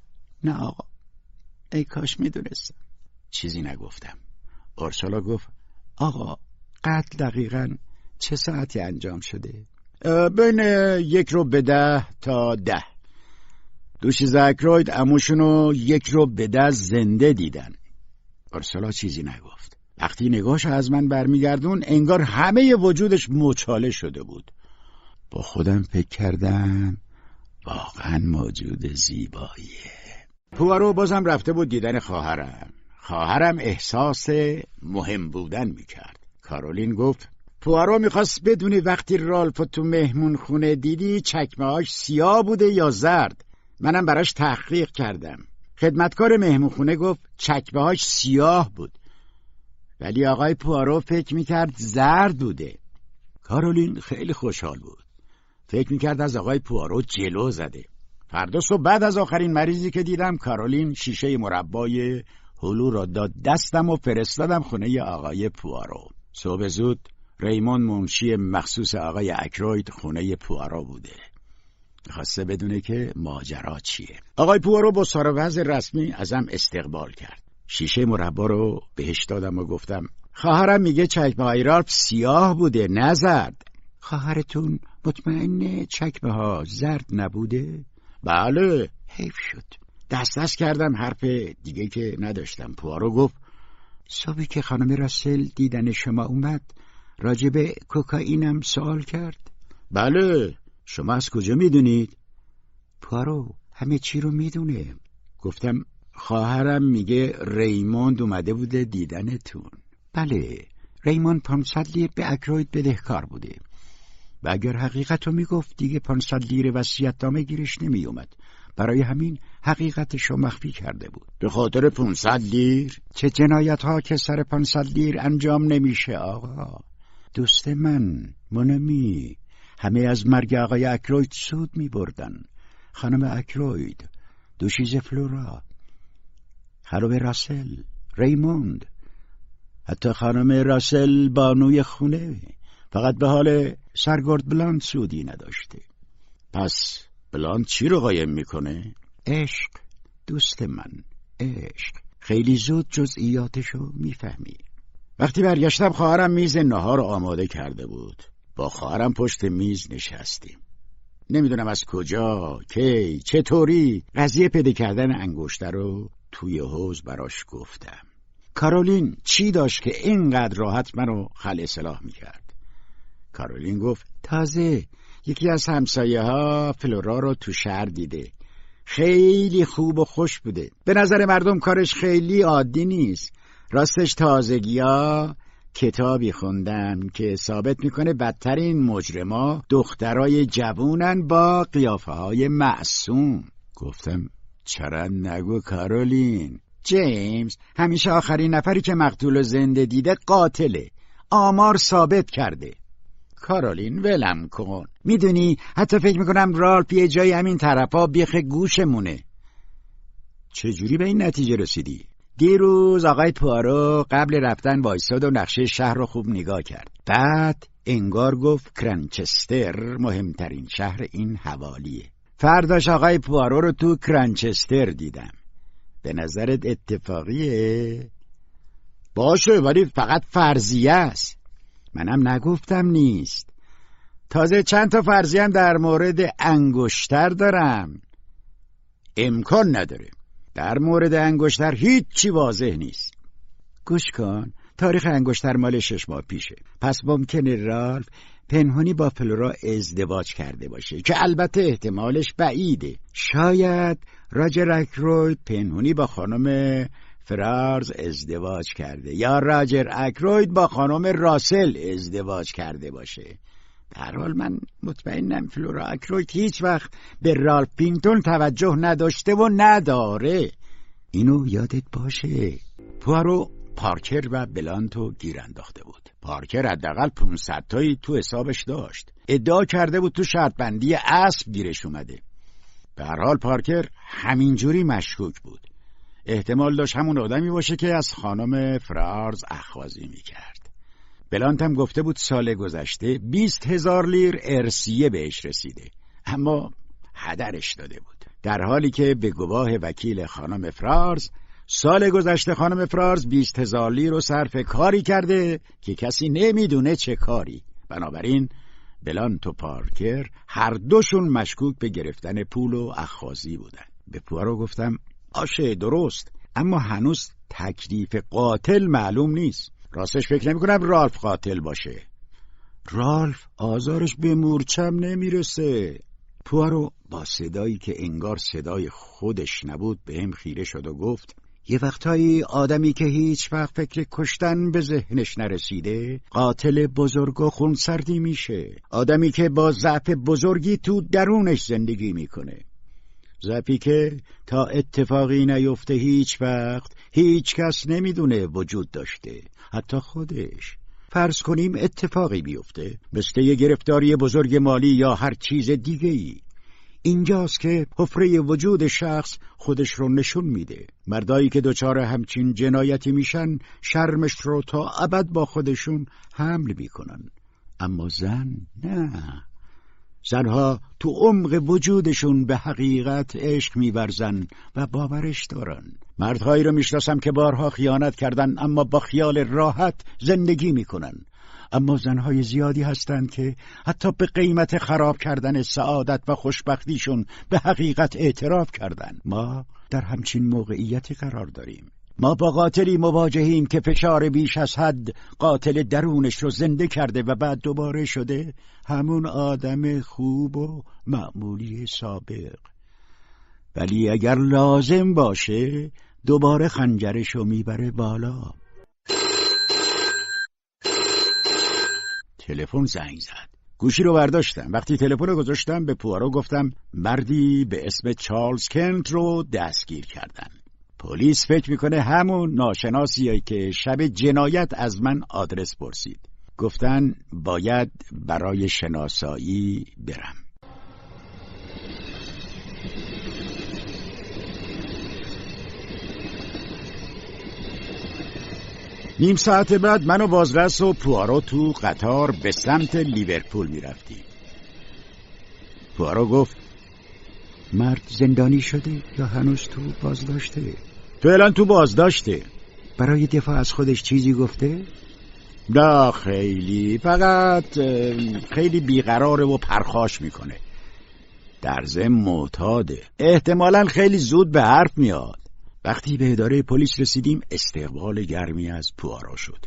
نه آقا. ای کاش می‌دونستم. چیزی نگفتم. ارسولا گفت آقا قتل دقیقا چه ساعتی انجام شده؟ بین یک رو به ده تا ده. دوشی زکروید اموشونو یک رو به ده زنده دیدن. ارسلا چیزی نگفت. وقتی نگاش از من برمیگردون انگار همه وجودش مچاله شده بود. با خودم فکر کردم واقعا موجود زیباییه. پوارو بازم رفته بود دیدن خواهرم. خواهرم احساس مهم بودن می‌کرد. کارولین گفت پوارو می‌خواست بدونی وقتی رالف تو مهمون خونه دیدی چکمهاش سیاه بوده یا زرد. منم براش تحقیق کردم. خدمتکار مهمون خونه گفت چکمهاش سیاه بود. ولی آقای پوارو فکر می‌کرد زرد بوده. کارولین خیلی خوشحال بود. فکر می‌کرد از آقای پوارو جلو زده. فردا صبح بعد از آخرین مریضی که دیدم کارولین شیشه مربای هلو را داد دستم و فرستادم خونه آقای پوارو صبح زود ریمون منشی مخصوص آقای اکروید خونه پوارو بوده. خواسته بدونه که ماجرا چیه. آقای پوارو با ساروز رسمی ازم استقبال کرد. شیشه مربا رو بهش دادم و گفتم خواهرم میگه چکمه رالف سیاه بوده نزرد. خواهرتون مطمئن چکمه ها زرد نبوده؟ بله حیف شد. دست دست کردم حرف دیگه که نداشتم. پوارو گفت صبحی که خانم راسل دیدن شما اومد راجب کوکائینم سوال کرد. بله شما از کجا می‌دونید؟ پوارو همه چی رو می‌دونه. گفتم خواهرم میگه ریموند اومده بوده دیدنتون. بله ریموند پانصد لیر به اکروید بدهکار بوده. و اگر حقیقت رو می‌گفت دیگه پانصد لیر وسیعت دامه گیرش نمیومد برای همین حقیقتش رو مخفی کرده بود. به خاطر پونصد لیر؟ چه جنایت ها که سر پانصد لیر انجام نمیشه آقا. دوست من منمی. همه از مرگ آقای اکروید سود می بردن خانم اکروید دوشیز فلورا. خانم راسل ریموند. حتی خانم راسل بانوی خونه. فقط به حال سرگرد بلاند سودی نداشته. پس بلاند چی رو قایم می‌کنه؟ عشق. دوست من عشق. خیلی زود جزئیاتشو می‌فهمی. وقتی برگشتم خواهرم میز نهار آماده کرده بود. با خواهرم پشت میز نشستیم. نمی‌دونم از کجا کی چطوری؟ قضیه پیدا کردن انگشتر رو توی حوز براش گفتم. کارولین چی داشت که اینقدر راحت منو خل اصلاح می‌کرد؟ کارولین گفت تازه یکی از همسایه ها فلورا رو تو شهر دیده. خیلی خوب و خوش بوده. به نظر مردم کارش خیلی عادی نیست. راستش تازگی ها کتابی خوندم که ثابت می‌کنه بدترین مجرما دخترای جوونن با قیافه های معصوم. گفتم چرا نگو کارولین؟ جیمز همیشه آخرین نفری که مقتول و زنده دیده قاتله. آمار ثابت کرده. کارولین ولم کن. می‌دونی حتی فکر می‌کنم رالف یه جای همین طرفا بیخ گوشمونه. چجوری به این نتیجه رسیدی؟ دیروز آقای پوارو قبل رفتن وایساد و نقشه شهر رو خوب نگاه کرد. بعد انگار گفت کرنچستر مهمترین شهر این حوالیه. فرداش آقای پوارو رو تو کرنچستر دیدم. به نظرت اتفاقیه؟ باشه ولی فقط فرضیه است. منم نگفتم نیست. تازه چند تا فرضی هم در مورد انگشتر دارم. امکان نداره. در مورد انگشتر هیچی واضح نیست. گوش کن تاریخ انگشتر مال شش ماه پیشه. پس ممکنه رالف پنهونی با فلورا ازدواج کرده باشه که البته احتمالش بعیده. شاید راجر اکروید پنهونی با خانم فرارز ازدواج کرده یا راجر اکروید با خانم راسل ازدواج کرده باشه. در حال من مطمئنم فلورا اکروید هیچ وقت به رالف پینگتون توجه نداشته و نداره. اینو یادت باشه. پوارو پارکر و بلانتو گیر انداخته بود. پارکر حداقل 500 تایی تو حسابش داشت. ادعا کرده بود تو شرط بندی اسب گیرش اومده. به هر حال پارکر همینجوری مشکوک بود. احتمال داشت همون آدمی باشه که از خانم فرارز اخوازی می‌کرد. بلانت هم گفته بود سال گذشته بیست هزار لیر ارسیه بهش رسیده. اما هدرش داده بود. در حالی که به گواه وکیل خانم فرارز سال گذشته خانم فرارز بیست هزار لیر رو صرف کاری کرده که کسی نمی‌دونه چه کاری. بنابراین بلانت و پارکر هر دوشون مشکوک به گرفتن پول و اخخازی بودن. به پوارو گفتم آشه درست اما هنوز تکلیف قاتل معلوم نیست. راستش فکر نمی کنم رالف قاتل باشه. رالف آزارش به مورچم نمی‌رسه. پوارو با صدایی که انگار صدای خودش نبود به هم خیره شد و گفت یه وقتایی آدمی که هیچ وقت فکر کشتن به ذهنش نرسیده قاتل بزرگ و خونسردی میشه. آدمی که با ضعف بزرگی تو درونش زندگی می‌کنه. ضعفی که تا اتفاقی نیفته هیچ وقت هیچ کس نمی‌دونه وجود داشته. حتی خودش. فرض کنیم اتفاقی بیفته. مثل یه گرفتاری بزرگ مالی یا هر چیز دیگه ای اینجاست که حفره وجود شخص خودش رو نشون میده. مردایی که دچار همچین جنایتی میشن شرمش رو تا ابد با خودشون حمل می‌کنن. اما زن نه. زنها تو عمق وجودشون به حقیقت عشق میورزن و باورش دارن. مردهایی رو می‌شناسم که بارها خیانت کردن اما با خیال راحت زندگی می‌کنن. اما زنهای زیادی هستند که حتی به قیمت خراب کردن سعادت و خوشبختیشون به حقیقت اعتراف کردند. ما در همچین موقعیتی قرار داریم. ما با قاتلی مواجهیم که فشار بیش از حد قاتل درونش رو زنده کرده و بعد دوباره شده همون آدم خوب و معمولی سابق. ولی اگر لازم باشه دوباره خنجرش رو می‌بره بالا. تلفن زنگ زد. گوشی رو برداشتم. وقتی تلفن رو گذاشتم به پوارو گفتم مردی به اسم چارلز کنت رو دستگیر کردن پلیس فکر می‌کنه همون ناشناسیه که شب جنایت از من آدرس پرسید. گفتن باید برای شناسایی برم. نیم ساعت بعد من و بازرس و پوارو تو قطار به سمت لیورپول می‌رفتیم. پوارو گفت مرد زندانی شده یا هنوز تو بازداشته؟ فعلا تو بازداشته برای دفاع از خودش چیزی گفته؟ نه خیلی. فقط خیلی بیقراره و پرخاش می‌کنه. در زم معتاده. احتمالا خیلی زود به حرف میاد. وقتی به اداره پلیس رسیدیم استقبال گرمی از پوارا شد.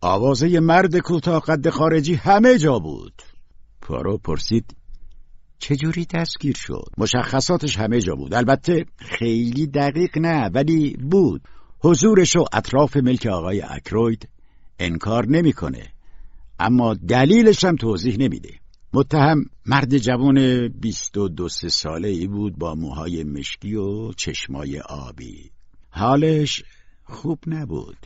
آوازه مرد کوتاه قد خارجی همه جا بود. پوارو پرسید چجوری دستگیر شد؟ مشخصاتش همه جا بود. البته خیلی دقیق نه ولی بود. حضورش و اطراف ملک آقای اکروید انکار نمی‌کنه. اما دلیلش هم توضیح نمیده. متهم مرد جوان بیست و دو سه ساله ای بود با موهای مشکی و چشمای آبی. حالش خوب نبود.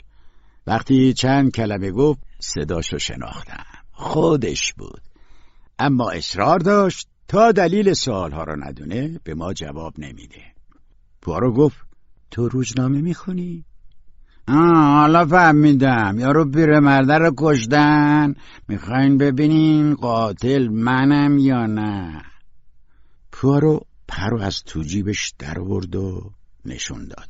وقتی چند کلمه گفت صداشو شناختم. خودش بود. اما اصرار داشت تا دلیل سوالها را ندونه به ما جواب نمیده. پوارو گفت تو روزنامه می‌خونی؟ آه حالا فهمیدم. یارو مرده رو کشتن. می‌خواین ببینین قاتل منم یا نه. پوارو پرو از تو جیبش در ورد و نشون داد.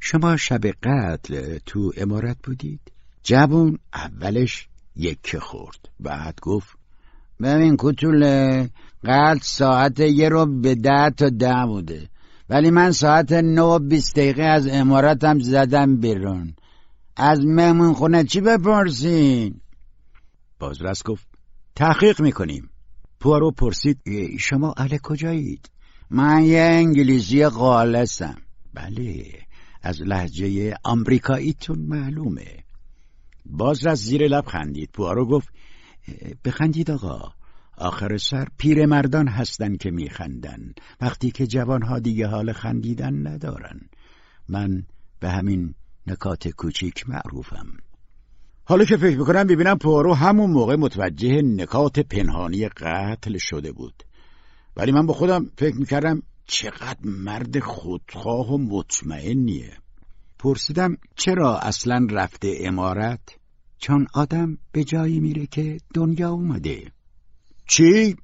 شما شب قتل تو امارت بودید؟ جوون اولش یک خورد. بعد گفت ببین کتوله قتل ساعت یه رو به ده تا ده بوده. ولی من ساعت نو بیست دقیقه از اماراتم زدم بیرون. از مهمون خونه چی بپرسین؟ بازرس گفت. تحقیق می‌کنیم. پوارو پرسید شما اهل کجایید؟ من یه انگلیسی قالسم بله از لحجه آمریکاییتون معلومه. بازرس زیر لب خندید. پوارو گفت بخندید آقا. آخر سر پیرمردان هستن که میخندن. وقتی که جوانها دیگه حال خندیدن ندارن. من به همین نکات کوچیک معروفم. حالا که فکر می‌کنم ببینم پوارو همون موقع متوجه نکات پنهانی قتل شده بود. ولی من با خودم فکر می‌کردم چقدر مرد خودخواه و مطمئنیه.
پرسیدم چرا اصلا رفته امارت؟ چون آدم به جایی میره که دنیا اومده.
چی؟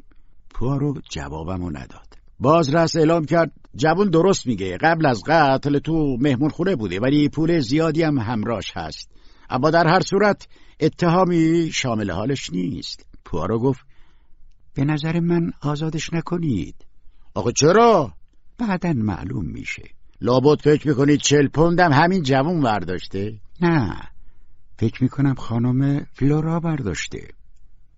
پوارو جوابمو نداد.
بازرس اعلام کرد جوون درست میگه قبل از قتل تو مهمون خونه بوده ولی پول زیادی هم همراش هست. اما در هر صورت اتهامی شامل حالش نیست.
پوارو گفت به نظر من آزادش نکنید.
آقا چرا؟
بعدا معلوم میشه.
لابد فکر می‌کنید چل پوندم همین جوون برداشته؟
نه. فکر می‌کنم خانم فلورا برداشته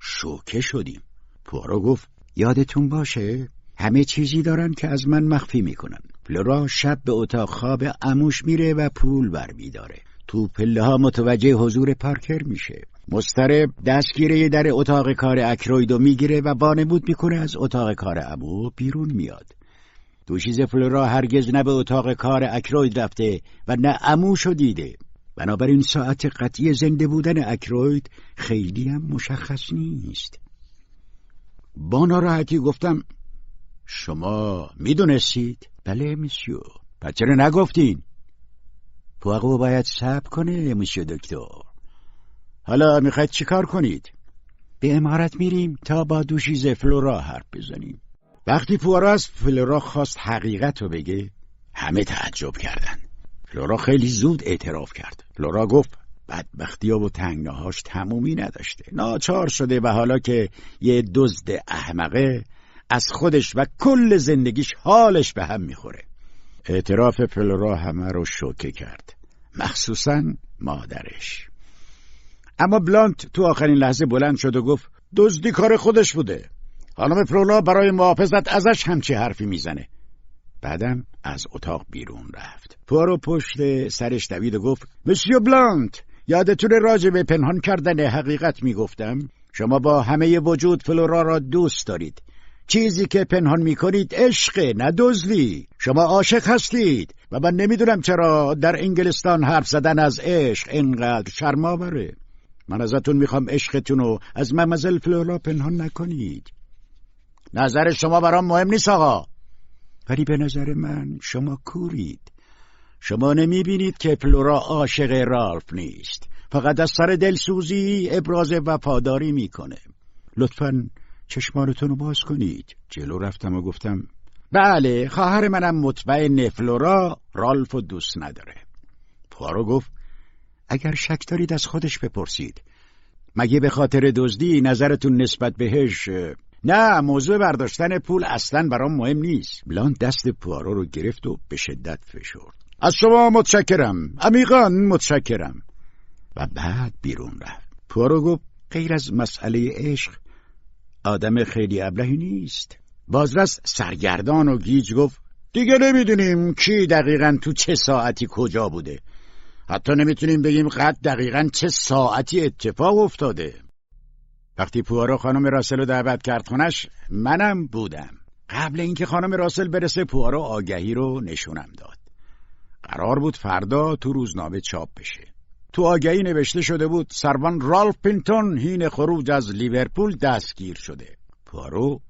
شوکه شدیم.
پوارو گفت یادتون باشه همه چیزی دارن که از من مخفی می‌کنن. فلورا شب به اتاق خواب اموش میره و پول برمیداره تو پله ها متوجه حضور پارکر میشه. مسترب دستگیره در اتاق کار اکرویدو می‌گیره و بانمود می‌کنه از اتاق کار امو بیرون میاد. دوشیز فلورا هرگز نه به اتاق کار اکروید رفته و نه اموشو دیده. بنابراین ساعت قطعی زنده بودن اکروید خیلی هم مشخص نیست.
با ناراحتی گفتم شما می‌دونستید؟
بله میسیو
پس چرا نگفتین؟
پواقو باید صبر کنه میسیو دکتر
حالا می‌خواید چیکار کنید؟
به امارت میریم تا با دوشیز فلورا حرف بزنیم
وقتی پوارا از فلورا خواست حقیقت رو بگه همه تعجب کردن فلورا خیلی زود اعتراف کرد فلورا گفت بدبختی و تنگناهاش تمومی نداشته. ناچار شده و حالا که یه دزد احمقه از خودش و کل زندگیش حالش به هم می‌خوره. اعتراف فلورا همه رو شوکه کرد. مخصوصا مادرش. اما بلانت تو آخرین لحظه بلند شد و گفت دزدی کار خودش بوده. خانم فرولا برای محافظت ازش همچی حرفی می‌زنه. بعدم از اتاق بیرون رفت. پوارو پشت سرش دوید و گفت مسیو بلانت یادتون راجع به پنهان کردن حقیقت می‌گفتم؟ شما با همه وجود فلورا را دوست دارید. چیزی که پنهان می‌کنید عشق نه دزدی. شما عاشق هستید. و من نمی‌دونم چرا در انگلستان حرف زدن از عشق اینقدر شرماوره من ازتون می‌خوام عشقتون رو از ممزل فلورا پنهان نکنید. نظر شما برام مهم نیست آقا.
ولی به نظر من شما کورید. شما نمی‌بینید که فلورا عاشق رالف نیست. فقط از سر دلسوزی ابراز وفاداری می‌کنه. لطفا چشمانتون رو باز کنید. جلو رفتم و گفتم
بله خواهر منم مطمئن فلورا رالف و دوست نداره.
پارو گفت اگر شک دارید از خودش بپرسید. مگه به خاطر دزدی نظرتون نسبت بهش
نه موضوع برداشتن پول اصلا برام مهم نیست.
بلان دست پوارو رو گرفت و به شدت فشرد.
از شما متشکرم. عمیقا متشکرم.
و بعد بیرون رفت. پوارو گفت غیر از مسئله عشق آدم خیلی ابلهی نیست.
بازرس سرگردان و گیج گفت دیگه نمی‌دونیم کی دقیقا تو چه ساعتی کجا بوده. حتی نمی‌تونیم بگیم قد دقیقا چه ساعتی اتفاق افتاده. وقتی پوارو خانم راسل رو دعوت کرد خونش منم بودم. قبل اینکه خانم راسل برسه پوارو آگهی رو نشونم داد. قرار بود فردا تو روزنامه چاپ بشه. تو آگهی نوشته شده بود سروان رالف پینتون هین خروج از لیورپول دستگیر شده. پوارو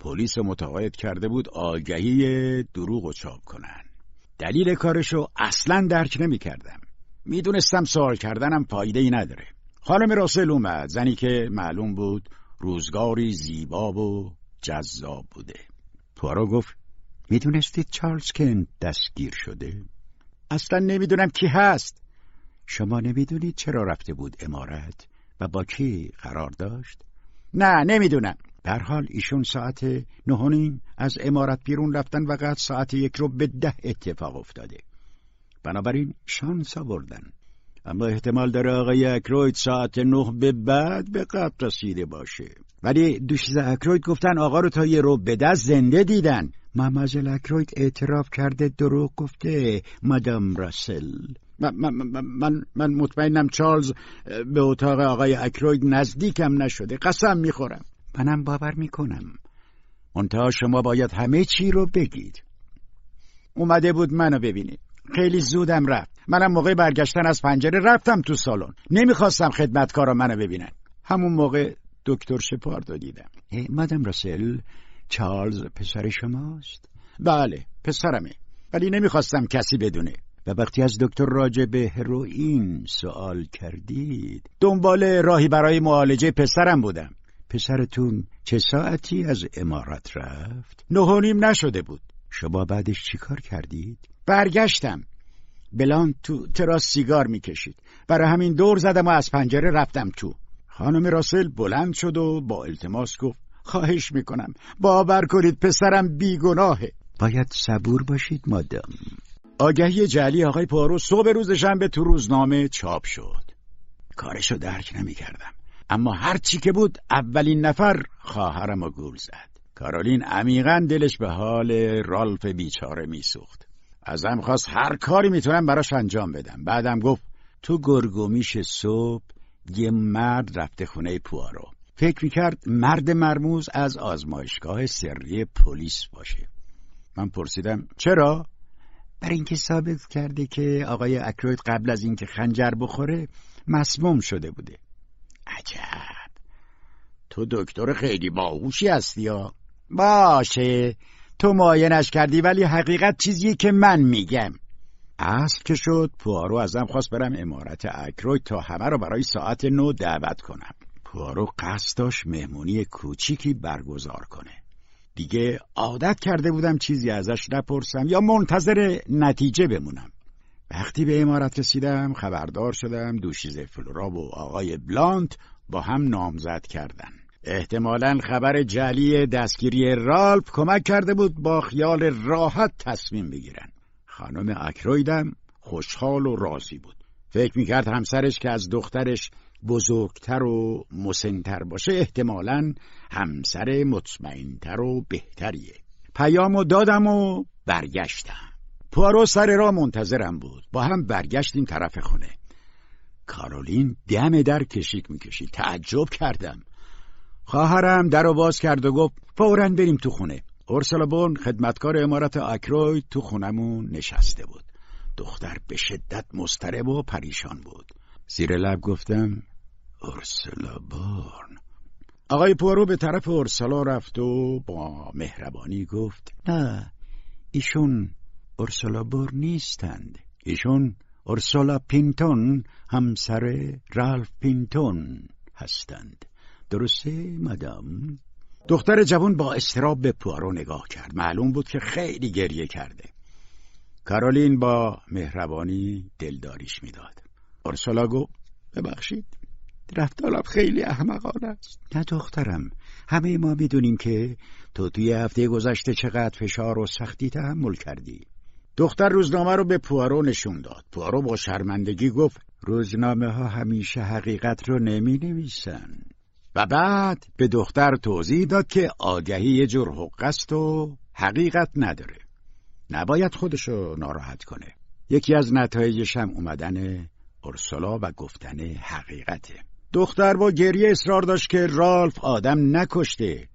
پلیس متقاعد کرده بود آگهی دروغ و چاپ کنن. دلیل کارشو اصلا درک نمی کردم می‌دونستم سوال کردنم فایده ای نداره. خانم راسل اومد زنی که معلوم بود روزگاری زیبا و جذاب بوده.
پوارو گفت می‌دونستید چارلز کن دستگیر شده؟
اصلا نمی‌دونم کی هست.
شما نمی‌دونید چرا رفته بود امارت و با کی قرار داشت؟
نه نمی‌دونم.
در حال ایشون ساعت نهونیم از امارت بیرون رفتن و قد ساعت یک رو به ده اتفاق افتاده. بنابراین شانس آوردن. اما احتمال داره آقای اکروید ساعت نه به بعد به قبل رسیده باشه.
ولی دوشیز اکروید گفتن آقا رو تا یه رو به دست زنده دیدن.
ممازل اکروید اعتراف کرده دروغ گفته مدام راسل.
من, من, من مطمئنم چارلز به اتاق آقای اکروید نزدیکم نشده. قسم می‌خورم.
منم باور می‌کنم. منتها شما باید همه چی رو بگید.
اومده بود منو ببینید خیلی زودم رفت. منم موقع برگشتن از پنجره رفتم تو سالن. نمی‌خواستم خدمتکارا منو ببینن. همون موقع دکتر شپاردو دیدم.
مادم راسل چارلز پسر شماست؟
بله پسرمه. ولی نمی‌خواستم کسی بدونه.
و وقتی از دکتر راجع به هروئین سوال کردید
دنبال راهی برای معالجه پسرم بودم.
پسرتون چه ساعتی از امارت رفت؟
نه نیم نشده بود.
شما بعدش چیکار کردید؟
برگشتم. بلان تو تراس سیگار می‌کشید. برای همین دور زدم و از پنجره رفتم تو. خانم راسل بلند شد و با التماس گفت خواهش می‌کنم. باور کنید پسرم بیگناهه.
باید صبور باشید مادم
آگهی جلی آقای پارو صبح روز شنبه تو روزنامه چاپ شد. کارشو درک نمی‌کردم. اما هرچی که بود اولین نفر خواهرم و گول زد. کارولین عمیقا دلش به حال رالف بیچاره میسوخت. ازم خواست هر کاری می‌تونم براش انجام بدم. بعدم گفت تو گرگومیش صبح یه مرد رفته خونه پوارو. فکر می‌کرد مرد مرموز از آزمایشگاه سری پلیس باشه. من پرسیدم چرا؟
برای اینکه ثابت کرده که آقای اکروید قبل از اینکه خنجر بخوره مسموم شده بوده.
عجب. تو دکتر خیلی باهوشی هستی یا
باشه. تو معاینش کردی ولی حقیقت چیزی که من میگم.
اصل که شد پوارو ازم خواست برم امارت اکروید تا همه رو برای ساعت نو دعوت کنم. پوارو قصد داشت مهمونی کوچیکی برگزار کنه. دیگه عادت کرده بودم چیزی ازش نپرسم یا منتظر نتیجه بمونم. وقتی به امارت رسیدم خبردار شدم دوشیز فلورا و آقای بلانت با هم نامزد کردن. احتمالا خبر جلی دستگیری رالف کمک کرده بود با خیال راحت تصمیم بگیرن. خانم اکرویدم خوشحال و راضی بود. فکر می‌کرد همسرش که از دخترش بزرگتر و مسنتر باشه احتمالا همسر مطمئنتر و بهتریه. پیامو دادم و برگشتم. پارو سر را منتظرم بود. با هم برگشتیم طرف خونه. کارولین دم در کشیک می‌کشید. تعجب کردم. خواهرم در و باز کرد و گفت فورا بریم تو خونه. اورسلا بون خدمتکار امارت آکروید تو خونمون نشسته بود. دختر به شدت مضطرب و پریشان بود. زیر لب گفتم اورسلا بورن آقای پوارو به طرف اورسلا رفت و با مهربانی گفت
نه ایشون اورسلا بور نیستند. ایشون اورسولا پینتون همسر رالف پینتون هستند. درسته مدام؟
دختر جوان با استراب به پوارو نگاه کرد. معلوم بود که خیلی گریه کرده. کارولین با مهربانی دلداریش می‌داد. اورسولا گفت ببخشید. رفتارم خیلی احمقانه است.
نه دخترم همه ما می‌دونیم که تو توی هفته گذشته چقدر فشار و سختی تحمل کردی.
دختر روزنامه رو به پوارو نشون داد. پوارو با شرمندگی گفت
روزنامه ها همیشه حقیقت رو نمی نویسن
و بعد به دختر توضیح داد که آگهی یه جور حق است و حقیقت نداره. نباید خودشو ناراحت کنه. یکی از نتایجش هم اومدن ارسلا و گفتن حقیقته. دختر با گریه اصرار داشت که رالف آدم نکشته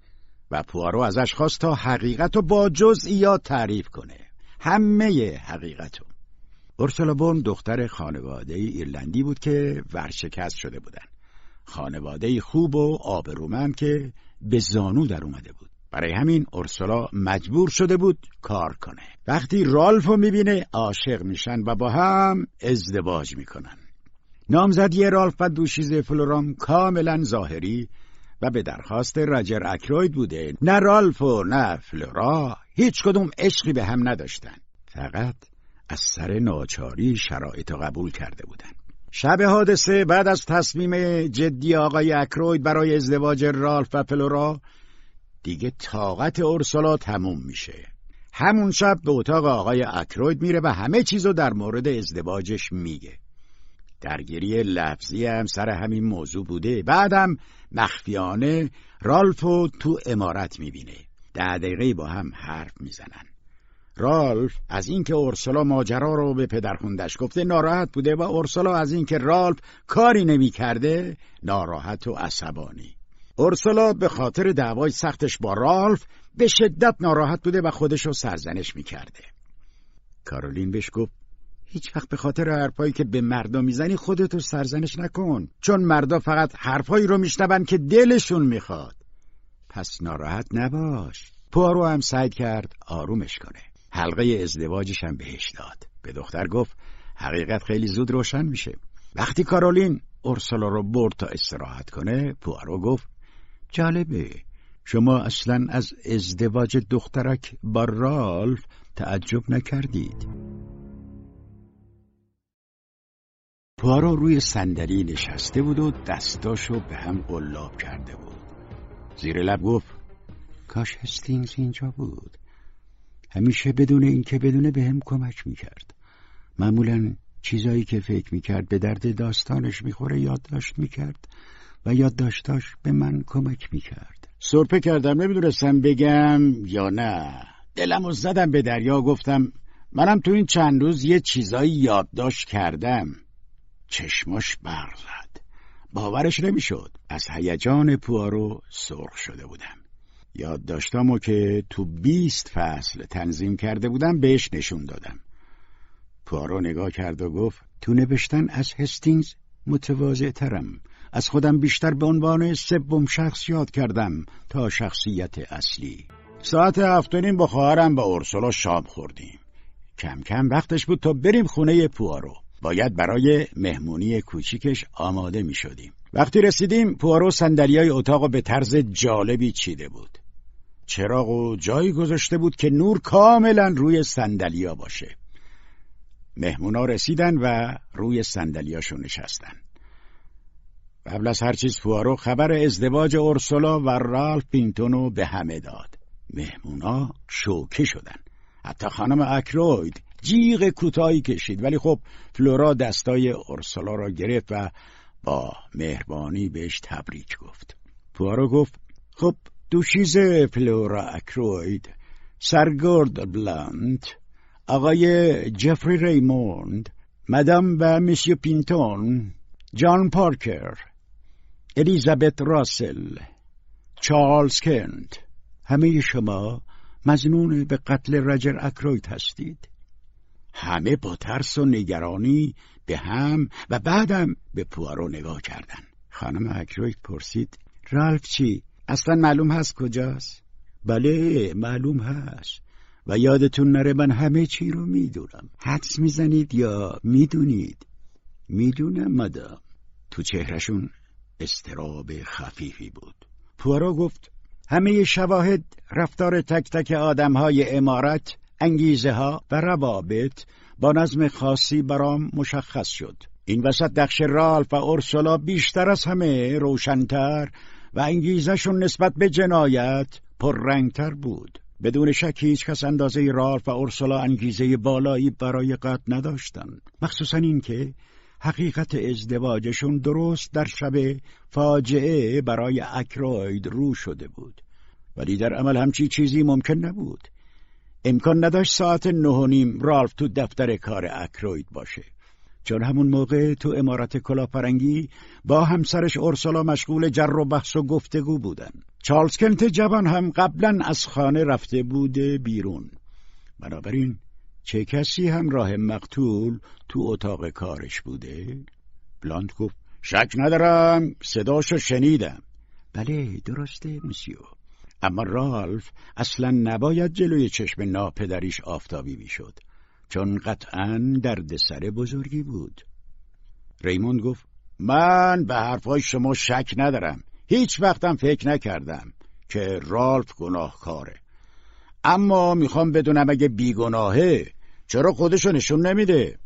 و پوارو ازش خواست تا حقیقت رو با جزئیات تعریف کنه. همه حقیقتو اورسولا بون دختر خانواده ایرلندی بود که ورشکست شده بودن. خانواده خوب و آبرومند که به زانو در اومده بود. برای همین اورسولا مجبور شده بود کار کنه. وقتی رالفو می‌بینه عاشق میشن و با هم ازدواج می‌کنن. نامزدی رالف و دوشیز فلورام کاملا ظاهری و به درخواست راجر اکروید بوده نه رالف و نه فلورا هیچ کدوم عشقی به هم نداشتن. فقط از سر ناچاری شرایط قبول کرده بودن. شب حادثه بعد از تصمیم جدی آقای اکروید برای ازدواج رالف و فلورا دیگه طاقت اورسولا تموم میشه. همون شب به اتاق آقای اکروید میره و همه چیزو در مورد ازدواجش میگه. درگیری لفظی هم سر همین موضوع بوده. بعدم مخفیانه رالفو تو امارت می‌بینه. ده دقیقه با هم حرف می‌زنن. رالف از اینکه اورسلا ماجرا رو به پدرخوندش گفته ناراحت بوده و اورسلا از اینکه رالف کاری نمی‌کرده ناراحت و عصبانی. اورسلا به خاطر دعوای سختش با رالف به شدت ناراحت بوده و خودش رو سرزنش می‌کرده. کارولین بهش گفت هیچ وقت به خاطر حرفایی که به مردا می‌زنی خودتو سرزنش نکن. چون مردا فقط حرفایی رو میشنون که دلشون می‌خواد. پس ناراحت نباش. پوارو هم سعی کرد آرومش کنه. حلقه ازدواجش هم بهش داد. به دختر گفت حقیقت خیلی زود روشن میشه. وقتی کارولین اورسولا رو برد تا استراحت کنه پوارو گفت جالبه. شما اصلا از ازدواج دخترک با رالف تعجب نکردید. پوارو روی صندلی نشسته بود و دستاشو به هم قلاب کرده بود. زیر لب گفت کاش هستینگز اینجا بود. همیشه بدون اینکه بدونه به هم کمک می‌کرد. معمولا چیزایی که فکر می‌کرد به درد داستانش می‌خوره یادداشت می‌کرد و یادداشتاش به من کمک می‌کرد. سرپه کردم نمی‌دونستم بگم یا نه. دلم و زدم به دریا گفتم منم تو این چند روز یه چیزایی یادداشت کردم. چشماش برق زد. باورش نمی‌شد. از هیجان پوارو سرخ شده بودم. یادداشتامو که تو بیست فصل تنظیم کرده بودم بهش نشون دادم. پوارو نگاه کرد و گفت تو نوشتن از هستینگز متواضع ترم. از خودم بیشتر به عنوان سوم شخص یاد کردم تا شخصیت اصلی. ساعت هفتونیم با خواهرم با اورسولا شام خوردیم. کم کم وقتش بود تا بریم خونه پوارو باید برای مهمونی کوچیکش آماده می شدیم وقتی رسیدیم پوارو سندلیای اتاق به طرز جالبی چیده بود. چراغ و جایی گذاشته بود که نور کاملا روی سندلیا باشه. مهمونا رسیدن و روی سندلیاشون نشستن. قبل از هر چیز پوارو خبر ازدواج اورسولا و رالف پینتونو به همه داد. مهمونا شوکه شدن. حتی خانم اکروید جیغ کوتاهی کشید. ولی خب فلورا دستای اورسولا را گرفت و با مهربانی بهش تبریک گفت. پوارو گفت خب دوشیز فلورا اکروید؟ سرگرد بلند آقای جفری ریموند مدام و میسیو پینتون جان پارکر الیزابت راسل چارلز کند همه شما مزنون به قتل رجر اکروید هستید. همه با ترس و نگرانی به هم و بعدم به پوارو نگاه کردن. خانم اکروید پرسید رالف چی؟ اصلا معلوم هست کجاست؟ بله معلوم هست. و یادتون نره من همه چی رو می‌دونم. حدس می‌زنید یا می‌دونید؟ می‌دونم مدام. تو چهرشون استراب خفیفی بود. پوارو گفت همه شواهد رفتار تک تک آدم های امارت انگیزه ها و روابط با نظم خاصی برام مشخص شد. این وسط نقش رالف و اورسولا بیشتر از همه روشنتر و انگیزشون نسبت به جنایت پررنگتر بود. بدون شک هیچ کس اندازه رالف و اورسولا انگیزه بالایی برای قتل نداشتند مخصوصا اینکه حقیقت ازدواجشون درست در شب فاجعه برای اکروید رو شده بود. ولی در عمل همچی چیزی ممکن نبود. امکان نداشت ساعت نه و نیم رالف تو دفتر کار اکروید باشه. چون همون موقع تو امارت کلاپرنگی با همسرش اورسولا مشغول جر و بحث و گفتگو بودن. چارلز کنت جوان هم قبلا از خانه رفته بوده بیرون. بنابراین چه کسی هم راه مقتول تو اتاق کارش بوده؟ بلاند گفت شک ندارم صداشو شنیدم. بله درسته مسیو. اما رالف اصلا نباید جلوی چشم ناپدریش آفتابی می‌شد چون قطعا درد سر بزرگی بود. ریموند گفت من به حرفای شما شک ندارم. هیچ وقتم فکر نکردم که رالف گناهکاره. اما می‌خوام بدونم اگه بیگناهه چرا خودشو نشون نمیده؟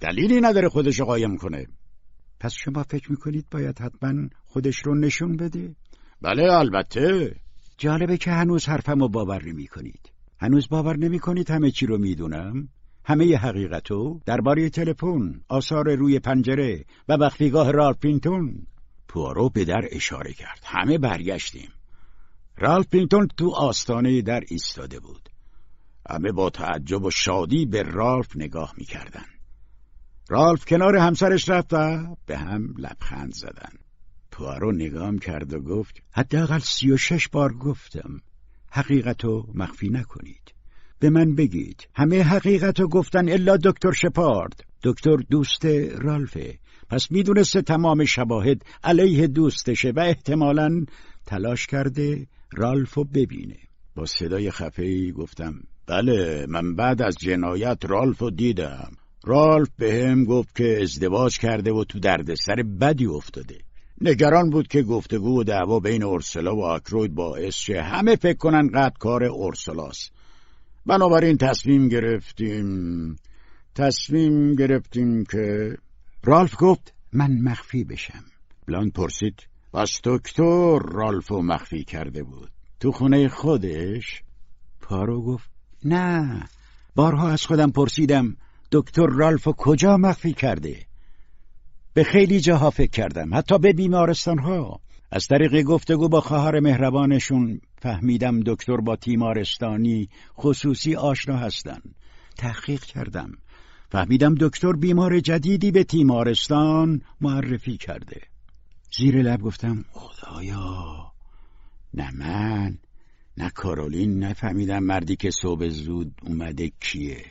دلیلی نداره خودشو قایم کنه. پس شما فکر می‌کنید باید حتما خودش رو نشون بده؟ بله البته. جالبه که هنوز حرفمو باور نمی کنید هنوز باور نمی کنید همه چی رو می‌دونم. همه حقیقتو درباره تلفن آثار روی پنجره و مخفیگاه رالف پینتون. پوارو به در اشاره کرد. همه برگشتیم. رالف پینتون تو آستانه در ایستاده بود. همه با تعجب و شادی به رالف نگاه می‌کردن. رالف کنار همسرش رفت و به هم لبخند زدن. پوارو نگام کرد و گفت حداقل سی و شش بار گفتم. حقیقتو مخفی نکنید. به من بگید همه حقیقتو گفتن الا دکتر شپارد. دکتر دوست رالفه. پس می‌دونسته تمام شواهد علیه دوستشه و احتمالا تلاش کرده رالفو ببینه. با صدای خفهی گفتم بله من بعد از جنایت رالف رو دیدم. رالف به هم گفت که ازدواج کرده و تو دردسر بدی افتاده. نگران بود که گفتگو و دعوا بین اورسلا و آکروید باعث شه همه فکر کنن قد کار اورسلاست. بنابراین تصمیم گرفتیم تصمیم گرفتیم که رالف گفت من مخفی بشم. بلاند پرسید پس دکتر رالفو مخفی کرده بود؟ تو خونه خودش؟ پارو گفت نه. بارها از خودم پرسیدم دکتر رالفو کجا مخفی کرده؟ به خیلی جاها فکر کردم. حتی به بیمارستان ها از طریق گفتگو با خواهر مهربانشون فهمیدم دکتر با تیمارستانی خصوصی آشنا هستن. تحقیق کردم. فهمیدم دکتر بیمار جدیدی به تیمارستان معرفی کرده. زیر لب گفتم خدایا. نه من نه کارولین نفهمیدم مردی که صبح زود اومده کیه.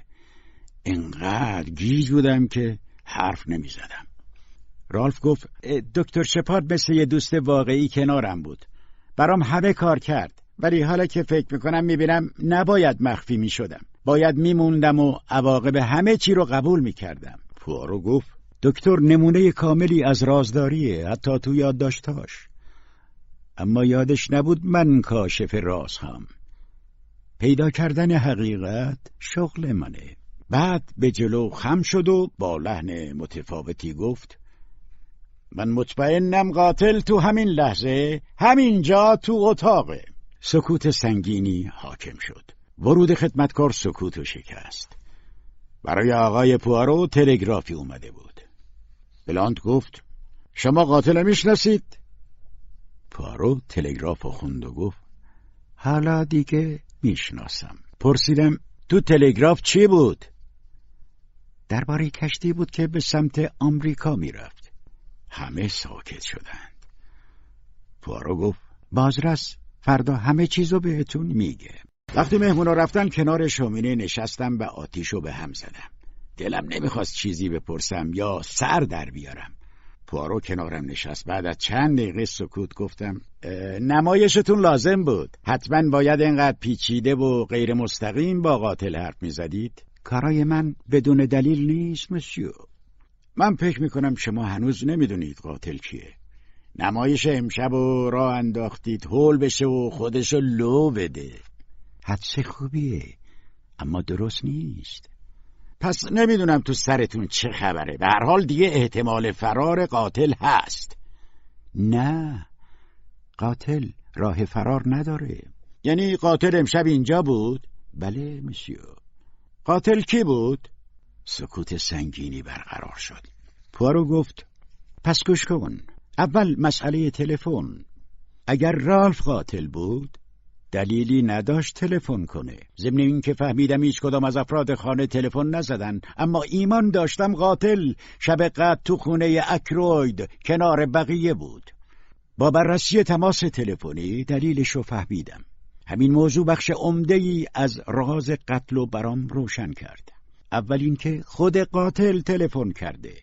انقدر گیج بودم که حرف نمی‌زدم. رالف گفت دکتر شپارد مثل یه دوست واقعی کنارم بود. برام همه کار کرد ولی حالا که فکر می‌کنم می‌بینم نباید مخفی می‌شدم. باید میموندم و عواقب همه چی رو قبول می‌کردم. پوارو گفت دکتر نمونه کاملی از رازداریه حتی تو یادداشتاش اما یادش نبود من کاشف راز هم. پیدا کردن حقیقت شغل منه. بعد به جلو خم شد و با لحن متفاوتی گفت من مطمئنم قاتل تو همین لحظه همینجا تو اتاقه سکوت سنگینی حاکم شد. ورود خدمتکار سکوت و شکست. برای آقای پوارو تلگرافی اومده بود. بلاند گفت شما قاتل می‌شناسید؟ پوارو تلگراف خوند و گفت حالا دیگه می‌شناسم. پرسیدم تو تلگراف چی بود؟ درباره کشتی بود که به سمت آمریکا می‌رفت. همه ساکت شدند. پوارو گفت بازرس فردا همه چیزو بهتون میگه. وقتی مهمونا رفتن کنار شومینه نشستم و آتیشو به هم زدم. دلم نمی‌خواست چیزی بپرسم یا سر در بیارم. پوارو کنارم نشست. بعد از چند دقیقه سکوت گفتم نمایشتون لازم بود. حتما باید اینقدر پیچیده و غیر مستقیم با قاتل حرف می‌زدید. کارای من بدون دلیل نیست مسیو. من فکر می‌کنم شما هنوز نمی‌دونید قاتل کیه. نمایش امشب و راه انداختید هول بشه و خودشو لو بده. حدس خوبیه اما درست نیست. پس نمی‌دونم تو سرتون چه خبره. به هر حال دیگه احتمال فرار قاتل هست. نه قاتل راه فرار نداره. یعنی قاتل امشب اینجا بود؟ بله مسیو قاتل کی بود؟ سکوت سنگینی برقرار شد. پوارو گفت پس گوش کن. اول مسئله تلفن. اگر رالف قاتل بود دلیلی نداشت تلفن کنه. ضمن اینکه فهمیدم هیچ کدام از افراد خانه تلفن نزدن اما ایمان داشتم قاتل شب قد تو خونه اکروید کنار بقیه بود. با بررسی تماس تلفنی دلیلش فهمیدم. همین موضوع بخش عمده ای از راز قتل و برام روشن کرد. اول اینکه خود قاتل تلفن کرده.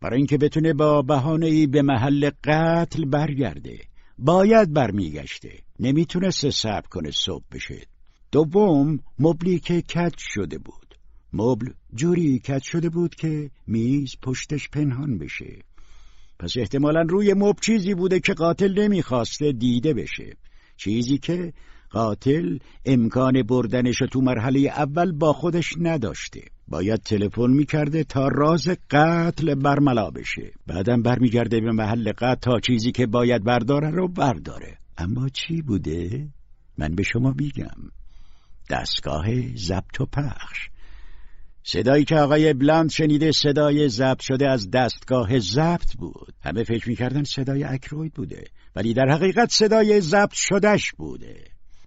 برای اینکه بتونه با بهانه ای به محل قتل برگرده. باید برمیگشته. نمی‌تونسته صبر کنه صبح بشه. دوم مبلی که کج شده بود. مبل جوری کج شده بود که میز پشتش پنهان بشه. پس احتمالا روی مبل چیزی بوده که قاتل نمی‌خواسته دیده بشه. چیزی که قاتل امکان بردنش تو مرحله اول با خودش نداشته. باید تلفن می‌کرده تا راز قتل برملا بشه. بعدم برمیگرده به محل قتل تا چیزی که باید برداره رو برداره. اما چی بوده؟ من به شما میگم. دستگاه ضبط و پخش. صدایی که آقای بلاند شنیده صدای ضبط شده از دستگاه ضبط بود. همه فکر می‌کردن صدای اکروید بوده. ولی در حقیقت صدای ضبط شدهش بوده.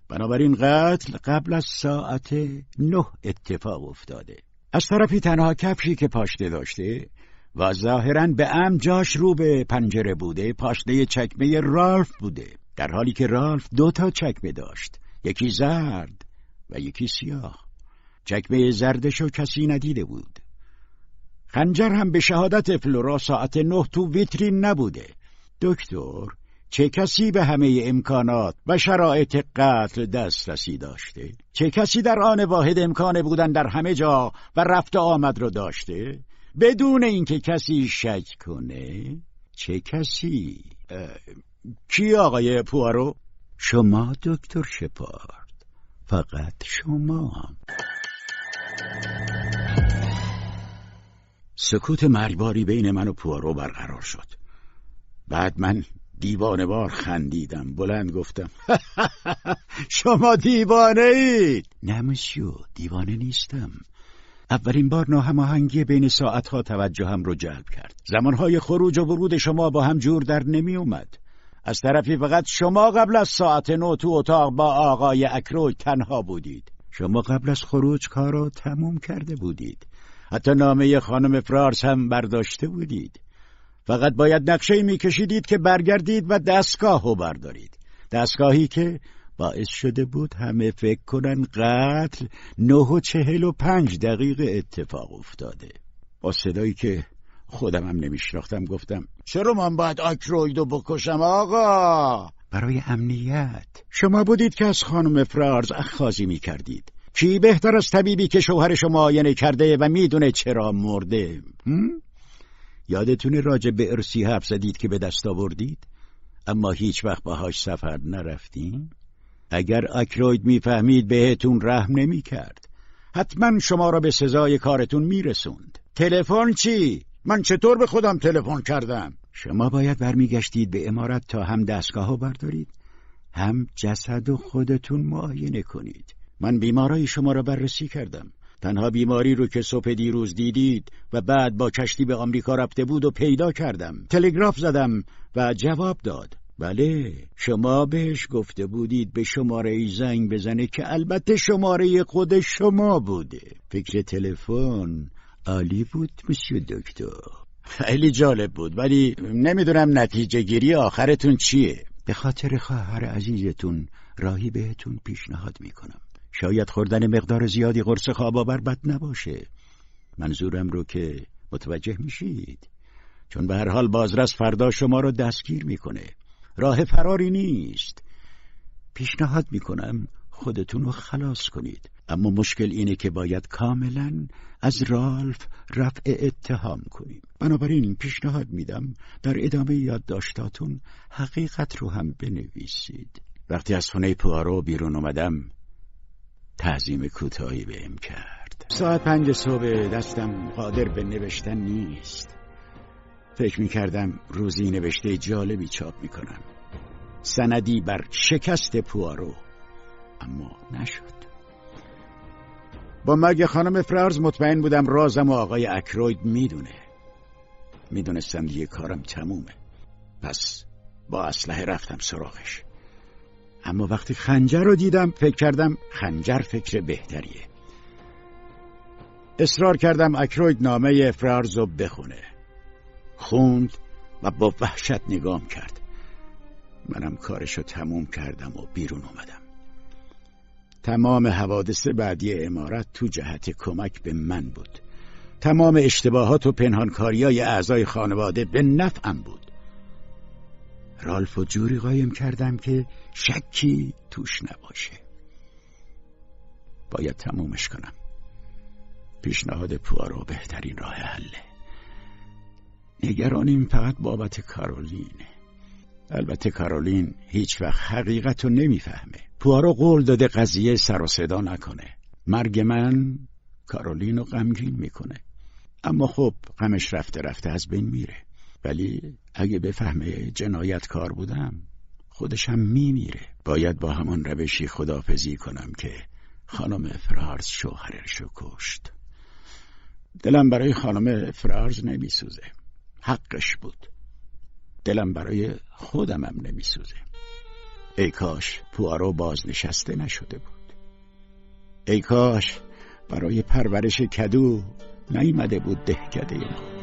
بنابراین قتل قبل از ساعت نه اتفاق افتاده. از طرفی تنها کفشی که پاشته داشته و ظاهرا به ام جاش رو به پنجره بوده پاشنه چکمه رالف بوده. در حالی که رالف دو تا چکمه داشت یکی زرد و یکی سیاه. چکمه زردشو کسی ندیده بود. خنجر هم به شهادت فلورا ساعت نه تو ویترین نبوده. دکتر چه کسی به همه امکانات و شرایط قتل دسترسی داشته؟ چه کسی در آن واحد امکان بودن در همه جا و رفت آمد رو داشته؟ بدون اینکه کسی شک کنه؟ چه کسی؟ کی آقای پوارو؟ شما دکتر شپارد فقط شما سکوت مرگباری بین من و پوارو برقرار شد بعد من دیوانه بار خندیدم. بلند گفتم شما دیوانه اید نمسیو دیوانه نیستم. اولین بار ناهماهنگی بین ساعتها توجهم رو جلب کرد. زمانهای خروج و ورود شما با هم جور در نمی اومد از طرفی فقط شما قبل از ساعت نو تو اتاق با آقای اکروی تنها بودید. شما قبل از خروج کار رو تموم کرده بودید. حتی نامه خانم فرارس هم برداشته بودید. فقط باید نقشه میکشیدید که برگردید و دستگاه رو بردارید. دستگاهی که باعث شده بود همه فکر کنن قتل نه و چهل و پنج دقیقه اتفاق افتاده. با صدایی که خودم هم نمیشناختم گفتم چرا من باید آکرویدو بکشم آقا؟ برای امنیت. شما بودید که از خانم فرارز اخخازی می‌کردید. کی بهتر از طبیبی که شوهر شما آینه کرده و می‌دونه چرا مرده؟ یادتونه راجع به ارسی حرف زدید که به دست آوردید؟ اما هیچ وقت باهاش سفر نرفتیم. اگر اکروید می‌فهمید بهتون رحم نمی کرد حتما شما را به سزای کارتون میرسوند. تلفن چی؟ من چطور به خودم تلفن کردم؟ شما باید برمیگشتید به امارت تا هم دستگاه بردارید هم جسد و خودتون معاینه کنید. من بیمارای شما را بررسی کردم. تنها بیماری رو که صبح دیروز دیدید و بعد با کشتی به آمریکا رفته بود و پیدا کردم. تلگراف زدم و جواب داد. بله شما بهش گفته بودید به شماره ای زنگ بزنه که البته شماره خود شما بوده. فکر تلفن عالی بود مسیو دکتر. خیلی جالب بود ولی نمی‌دونم نتیجه گیری آخرتون چیه. به خاطر خواهر عزیزتون راهی بهتون پیشنهاد می‌کنم. شاید خوردن مقدار زیادی قرص خواب بد نباشه. منظورم رو که متوجه میشید. چون به هر حال بازرس فردا شما رو دستگیر می‌کنه. راه فراری نیست. پیشنهاد می‌کنم خودتون رو خلاص کنید. اما مشکل اینه که باید کاملا از رالف رفع اتهام کنیم. بنابراین پیشنهاد میدم در ادامه یادداشتاتون حقیقت رو هم بنویسید. وقتی از خونه پوارو بیرون اومدم تعظیم کوتاهی بهم کرد. ساعت پنج صبح دستم قادر به نوشتن نیست. فکر می کردم روزی نوشته جالبی چاپ می کنم سندی بر شکست پوارو اما نشد. با مرگ خانم فرارز مطمئن بودم رازم و آقای اکروید می‌دونه. می‌دونستم دیگه کارم تمومه. پس با اسلحه رفتم سراغش. اما وقتی خنجر رو دیدم فکر کردم خنجر فکر بهتریه. اصرار کردم اکروید نامه فرارز رو بخونه. خوند و با وحشت نگام کرد. منم کارشو تموم کردم و بیرون اومدم. تمام حوادث بعدی امارت تو جهت کمک به من بود. تمام اشتباهات و های اعضای خانواده به نفعم بود. رالف و جوری قایم کردم که شکی توش نباشه. باید تمومش کنم. پیشنهاد پوارو بهترین راه حله نگرانیم فقط بابت کارولینه البته کارولین هیچ وقت حقیقت رو نمی‌فهمه. پوارو قول داده قضیه سر و صدا نکنه. مرگ من کارولین رو غمگین می‌کنه. اما خب غمش رفته رفته از بین میره. ولی اگه بفهمه جنایتکار بودم خودش هم میمیره. باید با همان روشی خدافزی کنم که خانم فرارز شوهرش رو کشت. دلم برای خانم فرارز نمیسوزه. حقش بود. دلم برای خودم هم نمیسوزه. ای کاش پوارو بازنشسته نشده بود. ای کاش برای پرورش کدو نیمده بود دهکده ما.